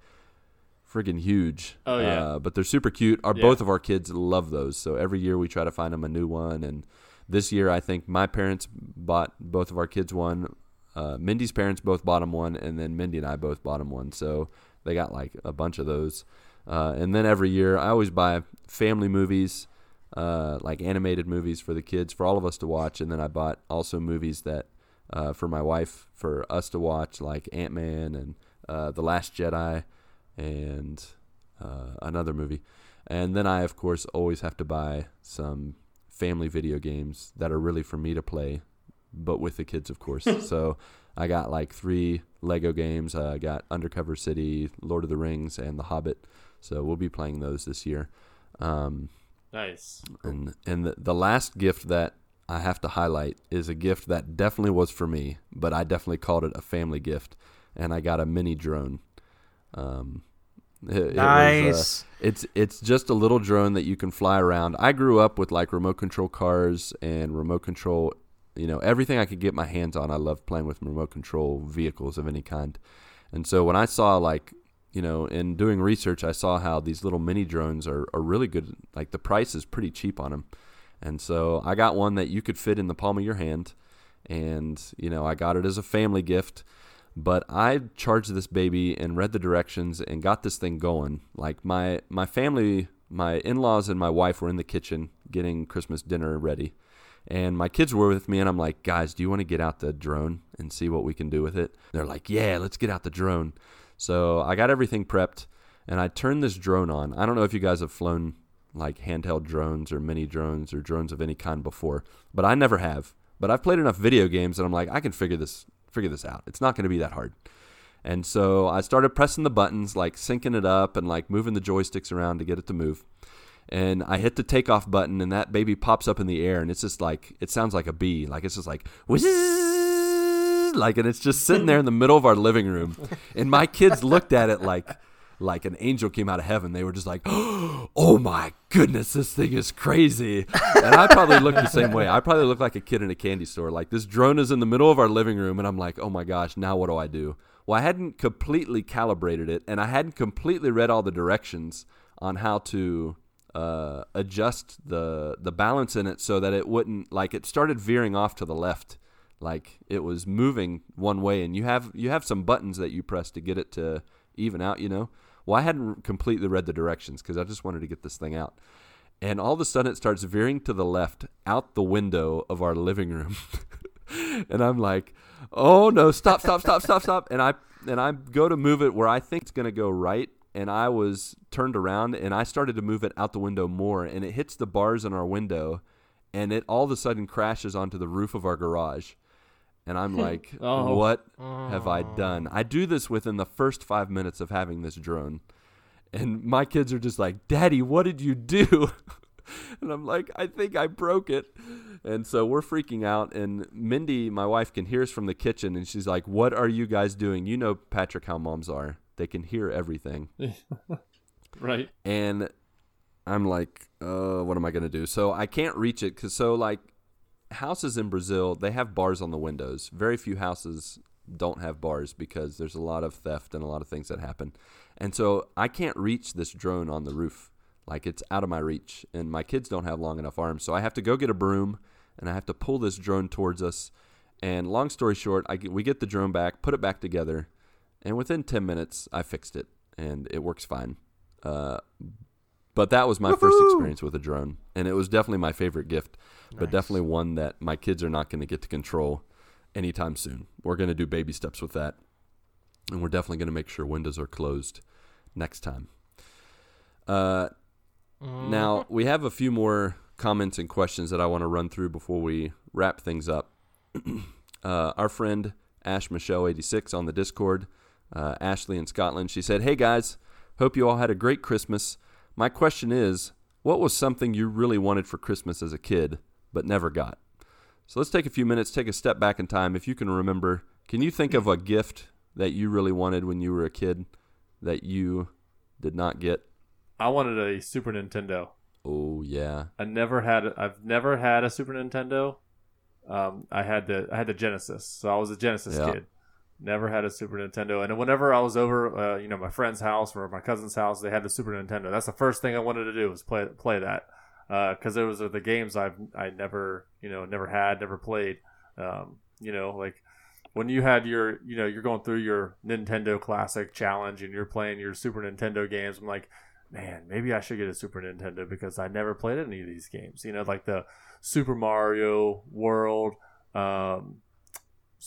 Speaker 2: friggin' huge.
Speaker 3: Oh, yeah.
Speaker 2: Uh, but they're super cute. Our
Speaker 3: Yeah.
Speaker 2: both of our kids love those. So every year we try to find them a new one. And this year I think my parents bought both of our kids one. Uh, Mindy's parents both bought them one, and then Mindy and I both bought them one. So they got like a bunch of those. Uh, and then every year I always buy family movies, uh, like animated movies for the kids, for all of us to watch. And then I bought also movies that uh, for my wife, for us to watch, like Ant Man and uh, The Last Jedi, and uh, another movie. And then I, of course, always have to buy some family video games that are really for me to play, but with the kids, of course. (laughs) so I got like three Lego games. Uh, I got Undercover City, Lord of the Rings, and The Hobbit. So we'll be playing those this year. Um,
Speaker 3: Nice.
Speaker 2: and and the, the last gift that I have to highlight is a gift that definitely was for me, but I definitely called it a family gift, and I got a mini drone. Um, it- it was, uh,
Speaker 5: Nice.
Speaker 2: it's it's just a little drone that you can fly around. I grew up with like remote control cars and remote control, you know, everything I could get my hands on. I loved playing with remote control vehicles of any kind. And so when I saw like, you know, in doing research, I saw how these little mini drones are, are really good. Like the price is pretty cheap on them. And so I got one that you could fit in the palm of your hand. And, you know, I got it as a family gift. But I charged this baby and read the directions and got this thing going. Like my my family, my in-laws and my wife were in the kitchen getting Christmas dinner ready. And my kids were with me and I'm like, "Guys, do you want to get out the drone and see what we can do with it?" They're like, "Yeah, let's get out the drone." So, I got everything prepped and I turned this drone on. I don't know if you guys have flown like handheld drones or mini drones or drones of any kind before, but I never have. But I've played enough video games and I'm like, I can figure this figure this out. It's not going to be that hard. And so I started pressing the buttons, like syncing it up and like moving the joysticks around to get it to move. And I hit the takeoff button, and that baby pops up in the air, and it's just like it sounds like a bee, like it's just like whiz, like, and it's just sitting there in the middle of our living room. And my kids looked at it like, like an angel came out of heaven. They were just like, (gasps) "Oh my goodness, this thing is crazy!" And I probably looked the same way. I probably looked like a kid in a candy store. Like this drone is in the middle of our living room, and I'm like, "Oh my gosh, now what do I do?" Well, I hadn't completely calibrated it, and I hadn't completely read all the directions on how to uh, adjust the the balance in it so that it wouldn't like it started veering off to the left, like it was moving one way, and you have you have some buttons that you press to get it to even out, you know. Well, I hadn't completely read the directions because I just wanted to get this thing out. And all of a sudden, it starts veering to the left out the window of our living room. (laughs) and I'm like, "Oh no! Stop! Stop! Stop! Stop! Stop!" And I and I go to move it where I think it's gonna go right, and I was turned around and I started to move it out the window more, and it hits the bars in our window, and it all of a sudden crashes onto the roof of our garage. And I'm (laughs) like,
Speaker 3: Oh.
Speaker 2: "What have I oh. done?" I do this within the first five minutes of having this drone, and my kids are just like, "Daddy, what did you do?" (laughs) And I'm like, I think I broke it. And so we're freaking out. And Mindy, my wife, can hear us from the kitchen. And she's like, What are you guys doing? You know, Patrick, how moms are. They can hear everything. (laughs)
Speaker 3: Right.
Speaker 2: And I'm like, uh, what am I going to do? So I can't reach it. Cause so, like, houses in Brazil, they have bars on the windows. Very few houses don't have bars because there's a lot of theft and a lot of things that happen. And so I can't reach this drone on the roof. Like it's out of my reach. And my kids don't have long enough arms. So I have to go get a broom and I have to pull this drone towards us. And long story short, I get, we get the drone back, put it back together, and within 10 minutes, I fixed it and it works fine. Uh, but that was my first experience with a drone. And it was definitely my favorite gift, but definitely one that my kids are not going to get to control anytime soon. We're going to do baby steps with that. And we're definitely going to make sure windows are closed next time. Uh, now, we have a few more comments and questions that I want to run through before we wrap things up. (clears throat) uh, our friend Ash Michelle 86 on the Discord, uh, Ashley in Scotland, she said, Hey guys, hope you all had a great Christmas. My question is, what was something you really wanted for Christmas as a kid but never got? So let's take a few minutes, take a step back in time. If you can remember, can you think of a gift that you really wanted when you were a kid that you did not get?
Speaker 3: I wanted a Super Nintendo.
Speaker 2: Oh, yeah.
Speaker 3: I never had. I've never had a Super Nintendo. Um, I had the I had the Genesis, so I was a Genesis
Speaker 2: Yeah.
Speaker 3: kid. Never had a Super Nintendo, and whenever I was over, uh, you know, my friend's house or my cousin's house, they had the Super Nintendo. That's the first thing I wanted to do was play play that because it was the games I've I never you know never had, never played. Um, you know, like when you had your you know you're going through your Nintendo Classic Challenge and you're playing your Super Nintendo games. I'm like, man, maybe I should get a Super Nintendo because I never played any of these games. You know, like the Super Mario World, um,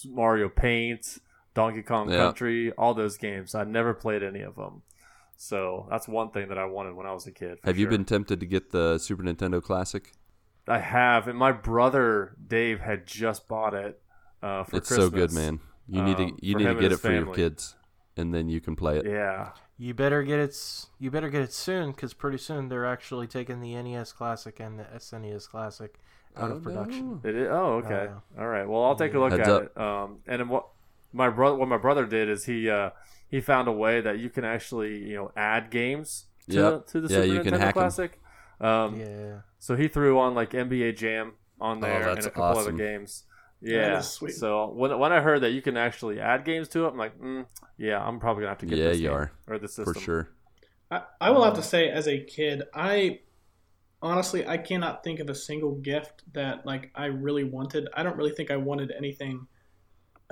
Speaker 3: Mario Paint, Donkey Kong
Speaker 2: Yeah.
Speaker 3: Country, all those games. I never played any of them. So that's one thing that I wanted when I was a kid. for
Speaker 2: Have you been tempted to get the Super Nintendo Classic?
Speaker 3: I have, and my brother Dave had just bought it uh, for Christmas.
Speaker 2: it's
Speaker 3: Christmas.
Speaker 2: so good, man. You need
Speaker 3: um,
Speaker 2: to you need to get it for your kids, and then you can play it.
Speaker 3: Yeah,
Speaker 5: You better get it. You better get it soon, because pretty soon they're actually taking the NES Classic and the SNES Classic out
Speaker 2: Oh,
Speaker 5: of production.
Speaker 3: it is. Oh, okay.
Speaker 5: Uh,
Speaker 3: All right. Well, I'll take a look
Speaker 2: Heads
Speaker 3: at
Speaker 2: up.
Speaker 3: it. Um, and what my brother, what my brother did is he uh, he found a way that you can actually you know add games to
Speaker 2: Yep.
Speaker 3: to the
Speaker 2: Yeah,
Speaker 3: Super
Speaker 2: you can
Speaker 3: Nintendo
Speaker 2: hack 'em.
Speaker 3: Classic. Um,
Speaker 5: Yeah.
Speaker 3: So he threw on like NBA Jam on there and
Speaker 2: Oh, that's
Speaker 3: a couple
Speaker 2: awesome.
Speaker 3: other games. Yeah.
Speaker 4: sweet.
Speaker 3: So when when I heard that you can actually add games to it, I'm like, mm, yeah, I'm probably gonna have to get
Speaker 2: Yeah,
Speaker 3: this
Speaker 2: you
Speaker 3: game
Speaker 2: are.
Speaker 3: or the system
Speaker 2: for sure.
Speaker 4: I, I will have to say, as a kid, I honestly I cannot think of a single gift that like I really wanted. I don't really think I wanted anything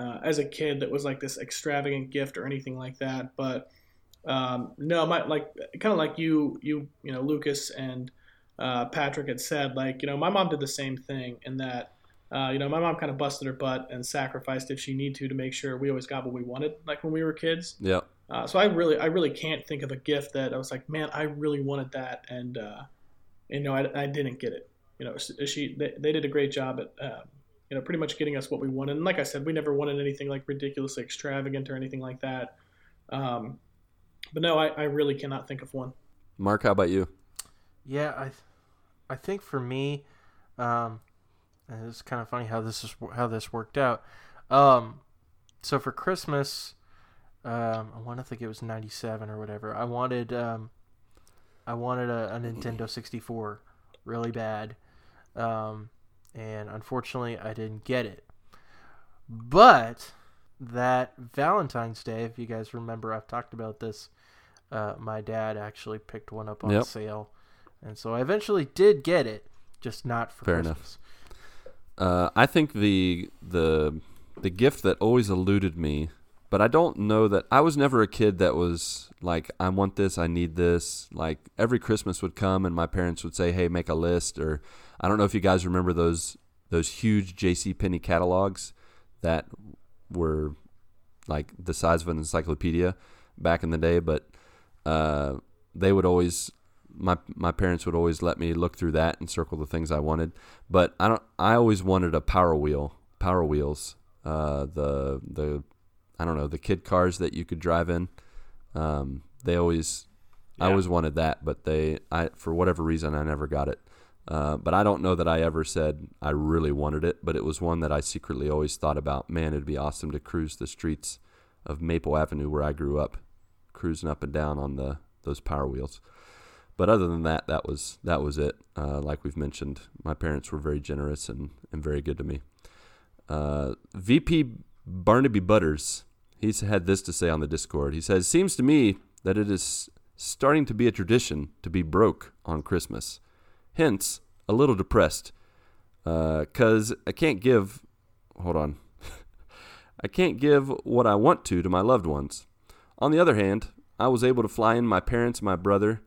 Speaker 4: uh, as a kid that was like this extravagant gift or anything like that. But um, no, my like kind of like you, you, you know, Lucas and uh, Patrick had said, like you know, my mom did the same thing in that. Uh, you know, my mom kind of busted her butt and sacrificed if she need to to make sure we always got what we wanted, like when we were kids.
Speaker 2: Yeah.
Speaker 4: Uh, so I really, I really can't think of a gift that I was like, man, I really wanted that, and uh, you know, I, I didn't get it. You know, she, they, they did a great job at, um, you know, pretty much getting us what we wanted. And like I said, we never wanted anything like ridiculously extravagant or anything like that. Um, but no, I, I really cannot think of one.
Speaker 2: Marc, how about you?
Speaker 5: Yeah, I, I think for me, um, and it's kind of funny how this is how this worked out. Um, so for Christmas, um, I want to think it was '97 or whatever. I wanted, um, I wanted a, a Nintendo 64 really bad, um, and unfortunately, I didn't get it. But that Valentine's Day, if you guys remember, I've talked about this. Uh, my dad actually picked one up on
Speaker 2: Yep.
Speaker 5: sale, and so I eventually did get it, just not for
Speaker 2: Fair enough. Uh, I think the the the gift that always eluded me, but I don't know that I was never a kid that was like, I want this, I need this. Like every Christmas would come and my parents would say, Hey, make a list or I don't know if you guys remember those those huge JC Penney catalogs that were like the size of an encyclopedia back in the day, but uh, they would always my my parents would always let me look through that and circle the things I wanted. But I don't. I always wanted a Power Wheel, Power Wheels. Uh, the the I don't know the kid cars that you could drive in. Um, they always. I always wanted that, but they I for whatever reason I never got it. Uh, but I don't know that I ever said I really wanted it, but it was one that I secretly always thought about. Man, it'd be awesome to cruise the streets of Maple Avenue where I grew up, cruising up and down on the those power wheels. But other than that, that was that was it. Uh, like we've mentioned, my parents were very generous and, and very good to me. Uh, VP Barnaby Butters, he's had this to say on the Discord. He says, "Seems to me that it is starting to be a tradition to be broke on Christmas. Hence, a little depressed, because I can't give. Hold on." (laughs) I can't give what I want to to my loved ones. On the other hand, I was able to fly in my parents, my brother,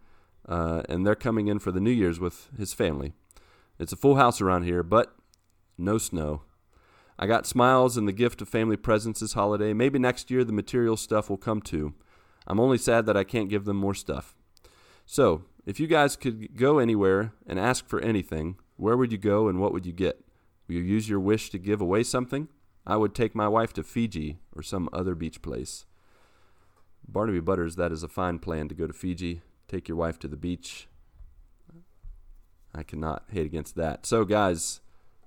Speaker 2: uh, and they're coming in for the New Year's with his family. It's a full house around here, but no snow. I got smiles and the gift of family presents this holiday. Maybe next year the material stuff will come too. I'm only sad that I can't give them more stuff. So, if you guys could go anywhere and ask for anything, where would you go and what would you get? Will you use your wish to give away something? I would take my wife to Fiji or some other beach place. Barnaby Butters, that is a fine plan to go to Fiji. Take your wife to the beach. I cannot hate against that. So, guys,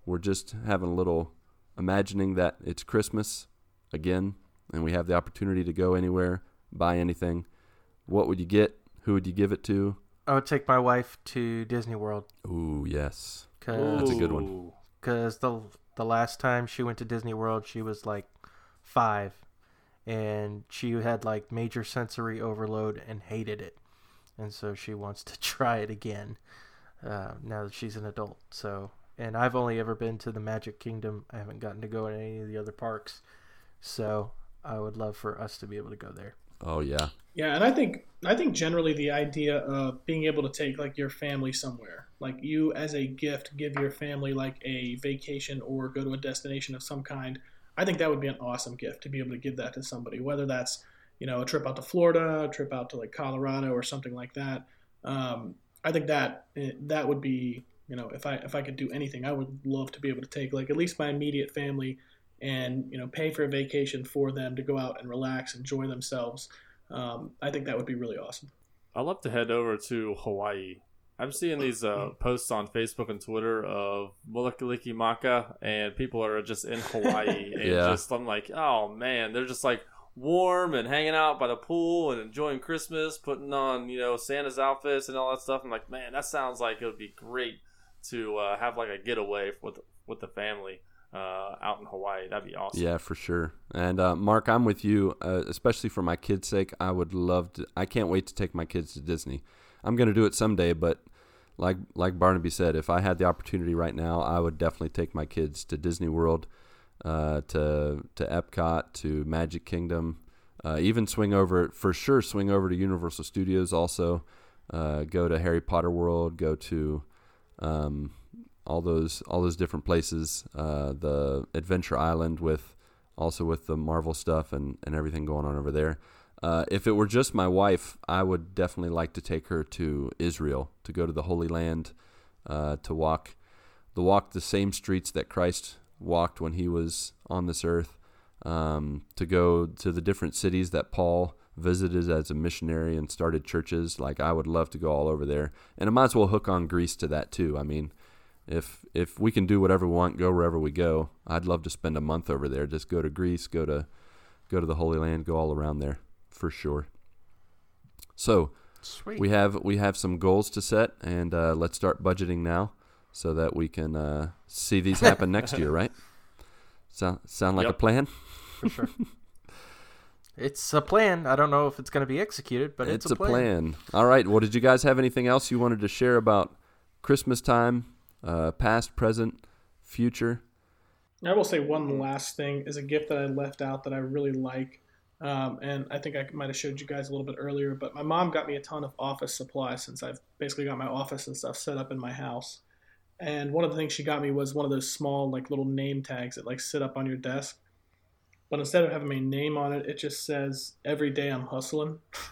Speaker 2: we're just having a little imagining that it's Christmas again, and we have the opportunity to go anywhere, buy anything. What would you get? Who would you give it to?
Speaker 5: I would take my wife to Disney World
Speaker 2: Ooh, yes.
Speaker 5: because
Speaker 2: That's a good one.
Speaker 3: Because
Speaker 5: the the last time she went to Disney World, she was like five, and she had like major sensory overload and hated it, and so she wants to (laughs) try it again uh, now that she's an adult. So, and I've only ever been to the Magic Kingdom. I haven't gotten to go to any of the other parks, so I would love for us to be able to go there.
Speaker 2: Oh, yeah.
Speaker 4: Yeah, and I think I think generally the idea of being able to take like your family somewhere, like you as a gift, give your family like a vacation or go to a destination of some kind. I think that would be an awesome gift to be able to give that to somebody, whether that's you know a trip out to Florida, a trip out to like Colorado or something like that. Um, I think that eh, that would be you know if I if I could do anything, I would love to be able to take like at least my immediate family and you know pay for a vacation for them to go out and relax, enjoy themselves. Um, I think that would be really awesome.
Speaker 3: I'd love to head over to Hawaii. I'm seeing these uh, posts on Facebook and Twitter of Mele Kalikimaka, and people are just in Hawaii. (laughs) and
Speaker 2: Yeah.
Speaker 3: just, I'm like, oh man, they're just like warm and hanging out by the pool and enjoying Christmas, putting on, you know, Santa's outfits and all that stuff. I'm like, man, that sounds like it would be great to uh, have like a getaway with with the family uh, out in Hawaii. That'd be awesome.
Speaker 2: Yeah, for sure. And uh, Marc, I'm with you, uh, especially for my kids' sake. I would love to. I can't wait to take my kids to Disney. I'm to do it someday, but like like Barnaby said, if I had the opportunity right now, I would definitely take my kids to Disney World, uh, to to Epcot, to Magic Kingdom, uh, even swing over for sure. Swing over to Universal Studios. Also, go to Harry Potter World. Go to um, all those all those different places. Uh, the Adventure Island with also with the Marvel stuff and, and everything going on over there. Uh, if it were just my wife, I would definitely like to take her to Israel to go to the Holy Land, uh, to walk the walk the same streets that Christ walked when he was on this earth, um, to go to the different cities that Paul visited as a missionary and started churches. Like I would love to go all over there, and I might as well hook on Greece to that too. I mean, if if we can do whatever we want, go wherever we go, I'd love to spend a month over there. Just go to Greece, go to go to the Holy Land, go all around there for sure. So
Speaker 5: Sweet.
Speaker 2: we have we have some goals to set, and uh, let's start budgeting now, so that we can uh, see these happen next (laughs) year. Right? Sound sound like a plan?
Speaker 5: for sure. (laughs) it's a plan. I don't know if it's going to be executed, but it's,
Speaker 2: it's, a plan. All right. Well, did you guys have anything else you wanted to share about Christmas time, uh, past, present, future?
Speaker 4: I will say one last thing is a gift that I left out that I really like. Um, and I think I might have showed you guys a little bit earlier, but my mom got me a ton of office supplies since I've basically got my office and stuff set up in my house. And one of the things she got me was one of those small, like little name tags that like sit up on your desk. But instead of having my name on it, it just says "Every day I'm hustling." (laughs)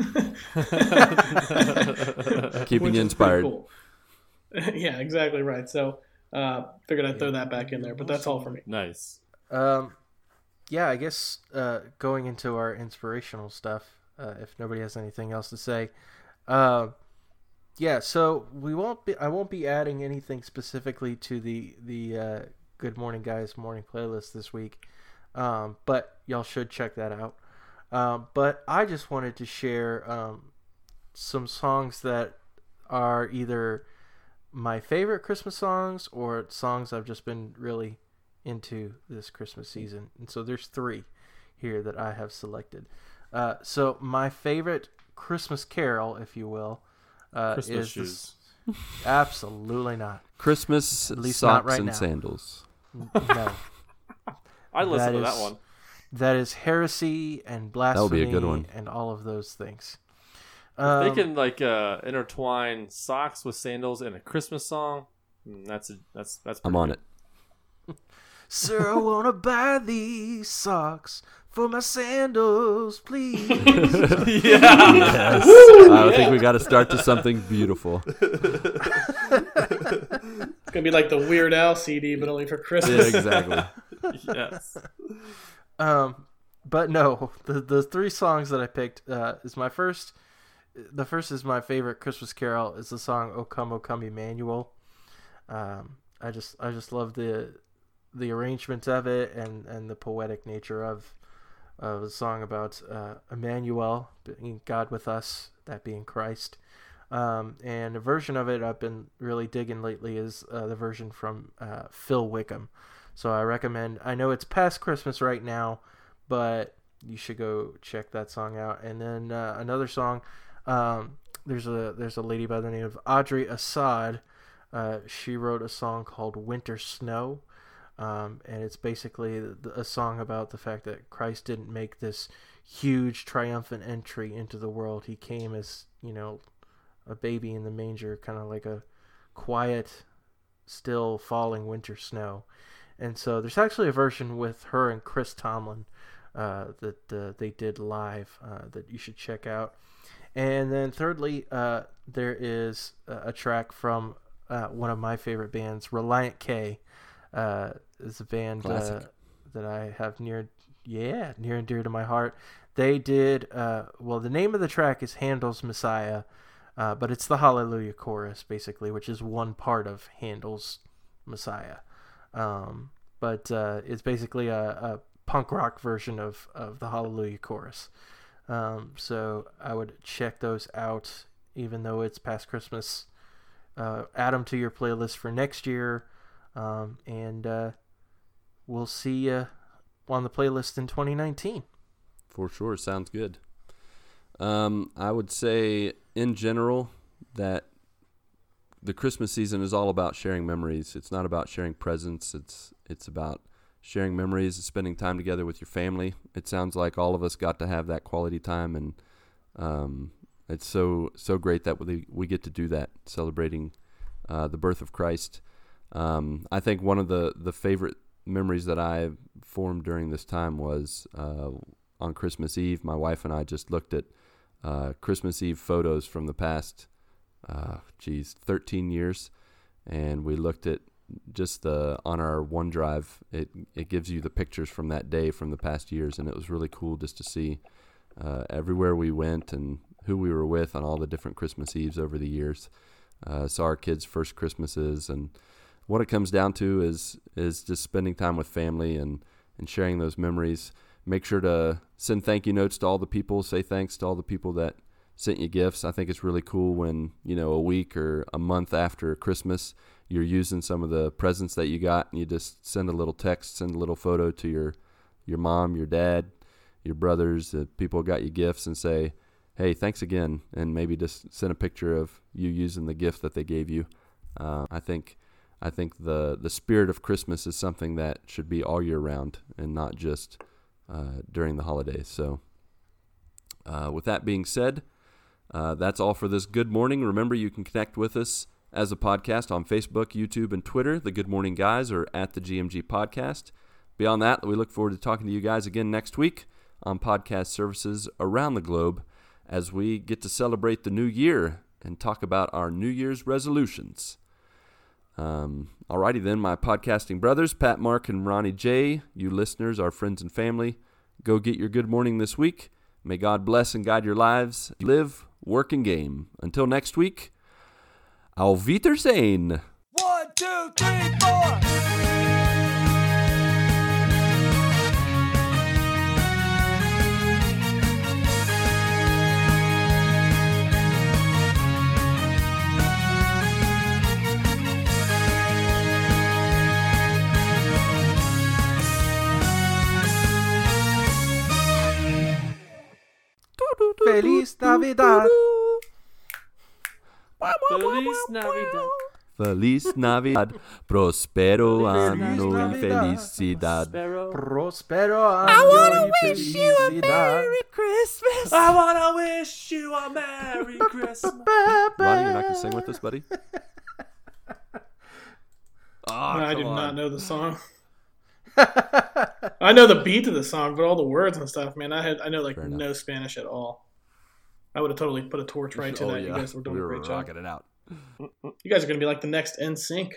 Speaker 2: Keeping you inspired.
Speaker 4: cool. (laughs) yeah, exactly right. So uh, figured I'd throw that back in there, but that's all for me.
Speaker 3: Nice.
Speaker 5: Um, yeah, I guess uh, going into our inspirational stuff, uh, if nobody has anything else to say, uh, yeah, so we won't be. I won't be adding anything specifically to the the uh, Good Morning Guys morning playlist this week, um, but y'all should check that out. Um, but I just wanted to share um, some songs that are either my favorite Christmas songs or songs I've just been really into this Christmas season. And so there's three here that I have selected. Uh, so my favorite Christmas carol, if you will, uh,
Speaker 3: Christmas
Speaker 5: is
Speaker 3: shoes.
Speaker 5: s- (laughs) absolutely not.
Speaker 2: Christmas
Speaker 5: At least not
Speaker 2: socks
Speaker 5: right
Speaker 2: and
Speaker 5: now.
Speaker 2: sandals.
Speaker 5: No,
Speaker 3: I listened to
Speaker 5: That
Speaker 3: that
Speaker 5: is-
Speaker 3: one.
Speaker 5: that is heresy and blasphemy
Speaker 2: would be a good one.
Speaker 5: and all of those things.
Speaker 3: If
Speaker 5: Um,
Speaker 3: they can like uh, intertwine socks with sandals in a Christmas song. mm, That's a, that's that's.
Speaker 2: I'm on
Speaker 3: good.
Speaker 2: it. (laughs)
Speaker 5: Sir, I wanna buy these socks for my sandals, please. (laughs) (laughs)
Speaker 3: yeah.
Speaker 2: Yes. I think we got to start to something beautiful.
Speaker 4: It's gonna be like the Weird Al CD, but only for Christmas.
Speaker 2: Yeah,
Speaker 4: Christmas.
Speaker 2: exactly. (laughs)
Speaker 3: yes.
Speaker 5: Um, but no, the the three songs that I picked uh, is my first. The first is my favorite Christmas carol. Is the song "O Come, O Come, Emmanuel." Um, I just I just love the the arrangement of it and and the poetic nature of of a song about uh, Emmanuel being God with us, that being Christ. Um, and a version of it I've been really digging lately is uh, the version from uh, Phil Wickham. So I recommend. I know it's past Christmas right now, but you should go check that song out. And then uh, another song. Um, there's a there's a lady by the name of Audrey Assad. Uh, she wrote a song called Winter Snow, um, and it's basically a song about the fact that Christ didn't make this huge triumphant entry into the world. He came as you know a baby in the manger, kind of like a quiet, still falling winter snow. And so there's actually a version with her and Chris Tomlin uh, that uh, they did live uh, that you should check out. And then thirdly, uh, there is a track from uh, one of my favorite bands, Relient K. Uh, is a band uh, that I have near, yeah, near and dear to my heart. They did uh, well. The name of the track is Handel's Messiah, uh, but it's the Hallelujah chorus basically, which is one part of Handel's Messiah. Um, but uh, it's basically a, a punk rock version of, of the Hallelujah chorus. Um, so I would check those out, even though it's past Christmas. Uh, add them to your playlist for next year, um, and uh, we'll see you on the playlist in 2019.
Speaker 2: For sure, sounds good. Um, I would say, in general, that the Christmas season is all about sharing memories. It's not about sharing presents. It's it's about sharing memories spending time together with your family. It sounds like all of us got to have that quality time, and um, it's so so great that we we get to do that, celebrating uh, the birth of Christ. Um, I think one of the the favorite memories that I formed during this time was uh, on Christmas Eve. My wife and I just looked at uh, Christmas Eve photos from the past, uh, geez, 13 years, and we looked at just the on our OneDrive. It it gives you the pictures from that day from the past years, and it was really cool just to see uh, everywhere we went and who we were with on all the different Christmas Eves over the years. Uh, saw our kids' first Christmases, and what it comes down to is is just spending time with family and and sharing those memories. Make sure to send thank you notes to all the people. Say thanks to all the people that sent you gifts. I think it's really cool when you know a week or a month after Christmas, you're using some of the presents that you got, and you just send a little text, send a little photo to your your mom, your dad, your brothers, the people who got you gifts, and say, "Hey, thanks again," and maybe just send a picture of you using the gift that they gave you. Uh, I think I think the the spirit of Christmas is something that should be all year round and not just uh, during the holidays. So, uh, with that being said, uh, that's all for this good morning. Remember, you can connect with us as a podcast on Facebook, YouTube, and Twitter. The Good Morning Guys are at the GMG Podcast. Beyond that, we look forward to talking to you guys again next week on podcast services around the globe as we get to celebrate the new year and talk about our New Year's resolutions. Um, alrighty then, my podcasting brothers, Pat, Marc, and Ronnie J, you listeners, our friends and family, go get your good morning this week. May God bless and guide your lives. Live, work, and game. Until next week, Auf Wiedersehen.
Speaker 1: One, two, three, four.
Speaker 5: Feliz Navidad.
Speaker 3: Feliz Navidad.
Speaker 2: Feliz Navidad. Prospero
Speaker 3: Feliz
Speaker 2: anno y felicidad.
Speaker 5: Prospero año y felicidad.
Speaker 2: I wanna wish you a merry Christmas.
Speaker 3: I wanna wish you a Merry Christmas.
Speaker 2: Ronnie, you're not going to sing with us, buddy? Oh, (laughs)
Speaker 4: I did
Speaker 2: on.
Speaker 4: not know the song. (laughs) I know the beat to the song, but all the words and stuff, man, I had I know like
Speaker 2: Fair enough.
Speaker 4: no Spanish at all. I would have totally put a torch right to
Speaker 2: Oh,
Speaker 4: that. You
Speaker 2: yeah.
Speaker 4: guys were doing
Speaker 2: we
Speaker 4: a great job.
Speaker 2: it out.
Speaker 4: You guys are gonna be like the next NSYNC.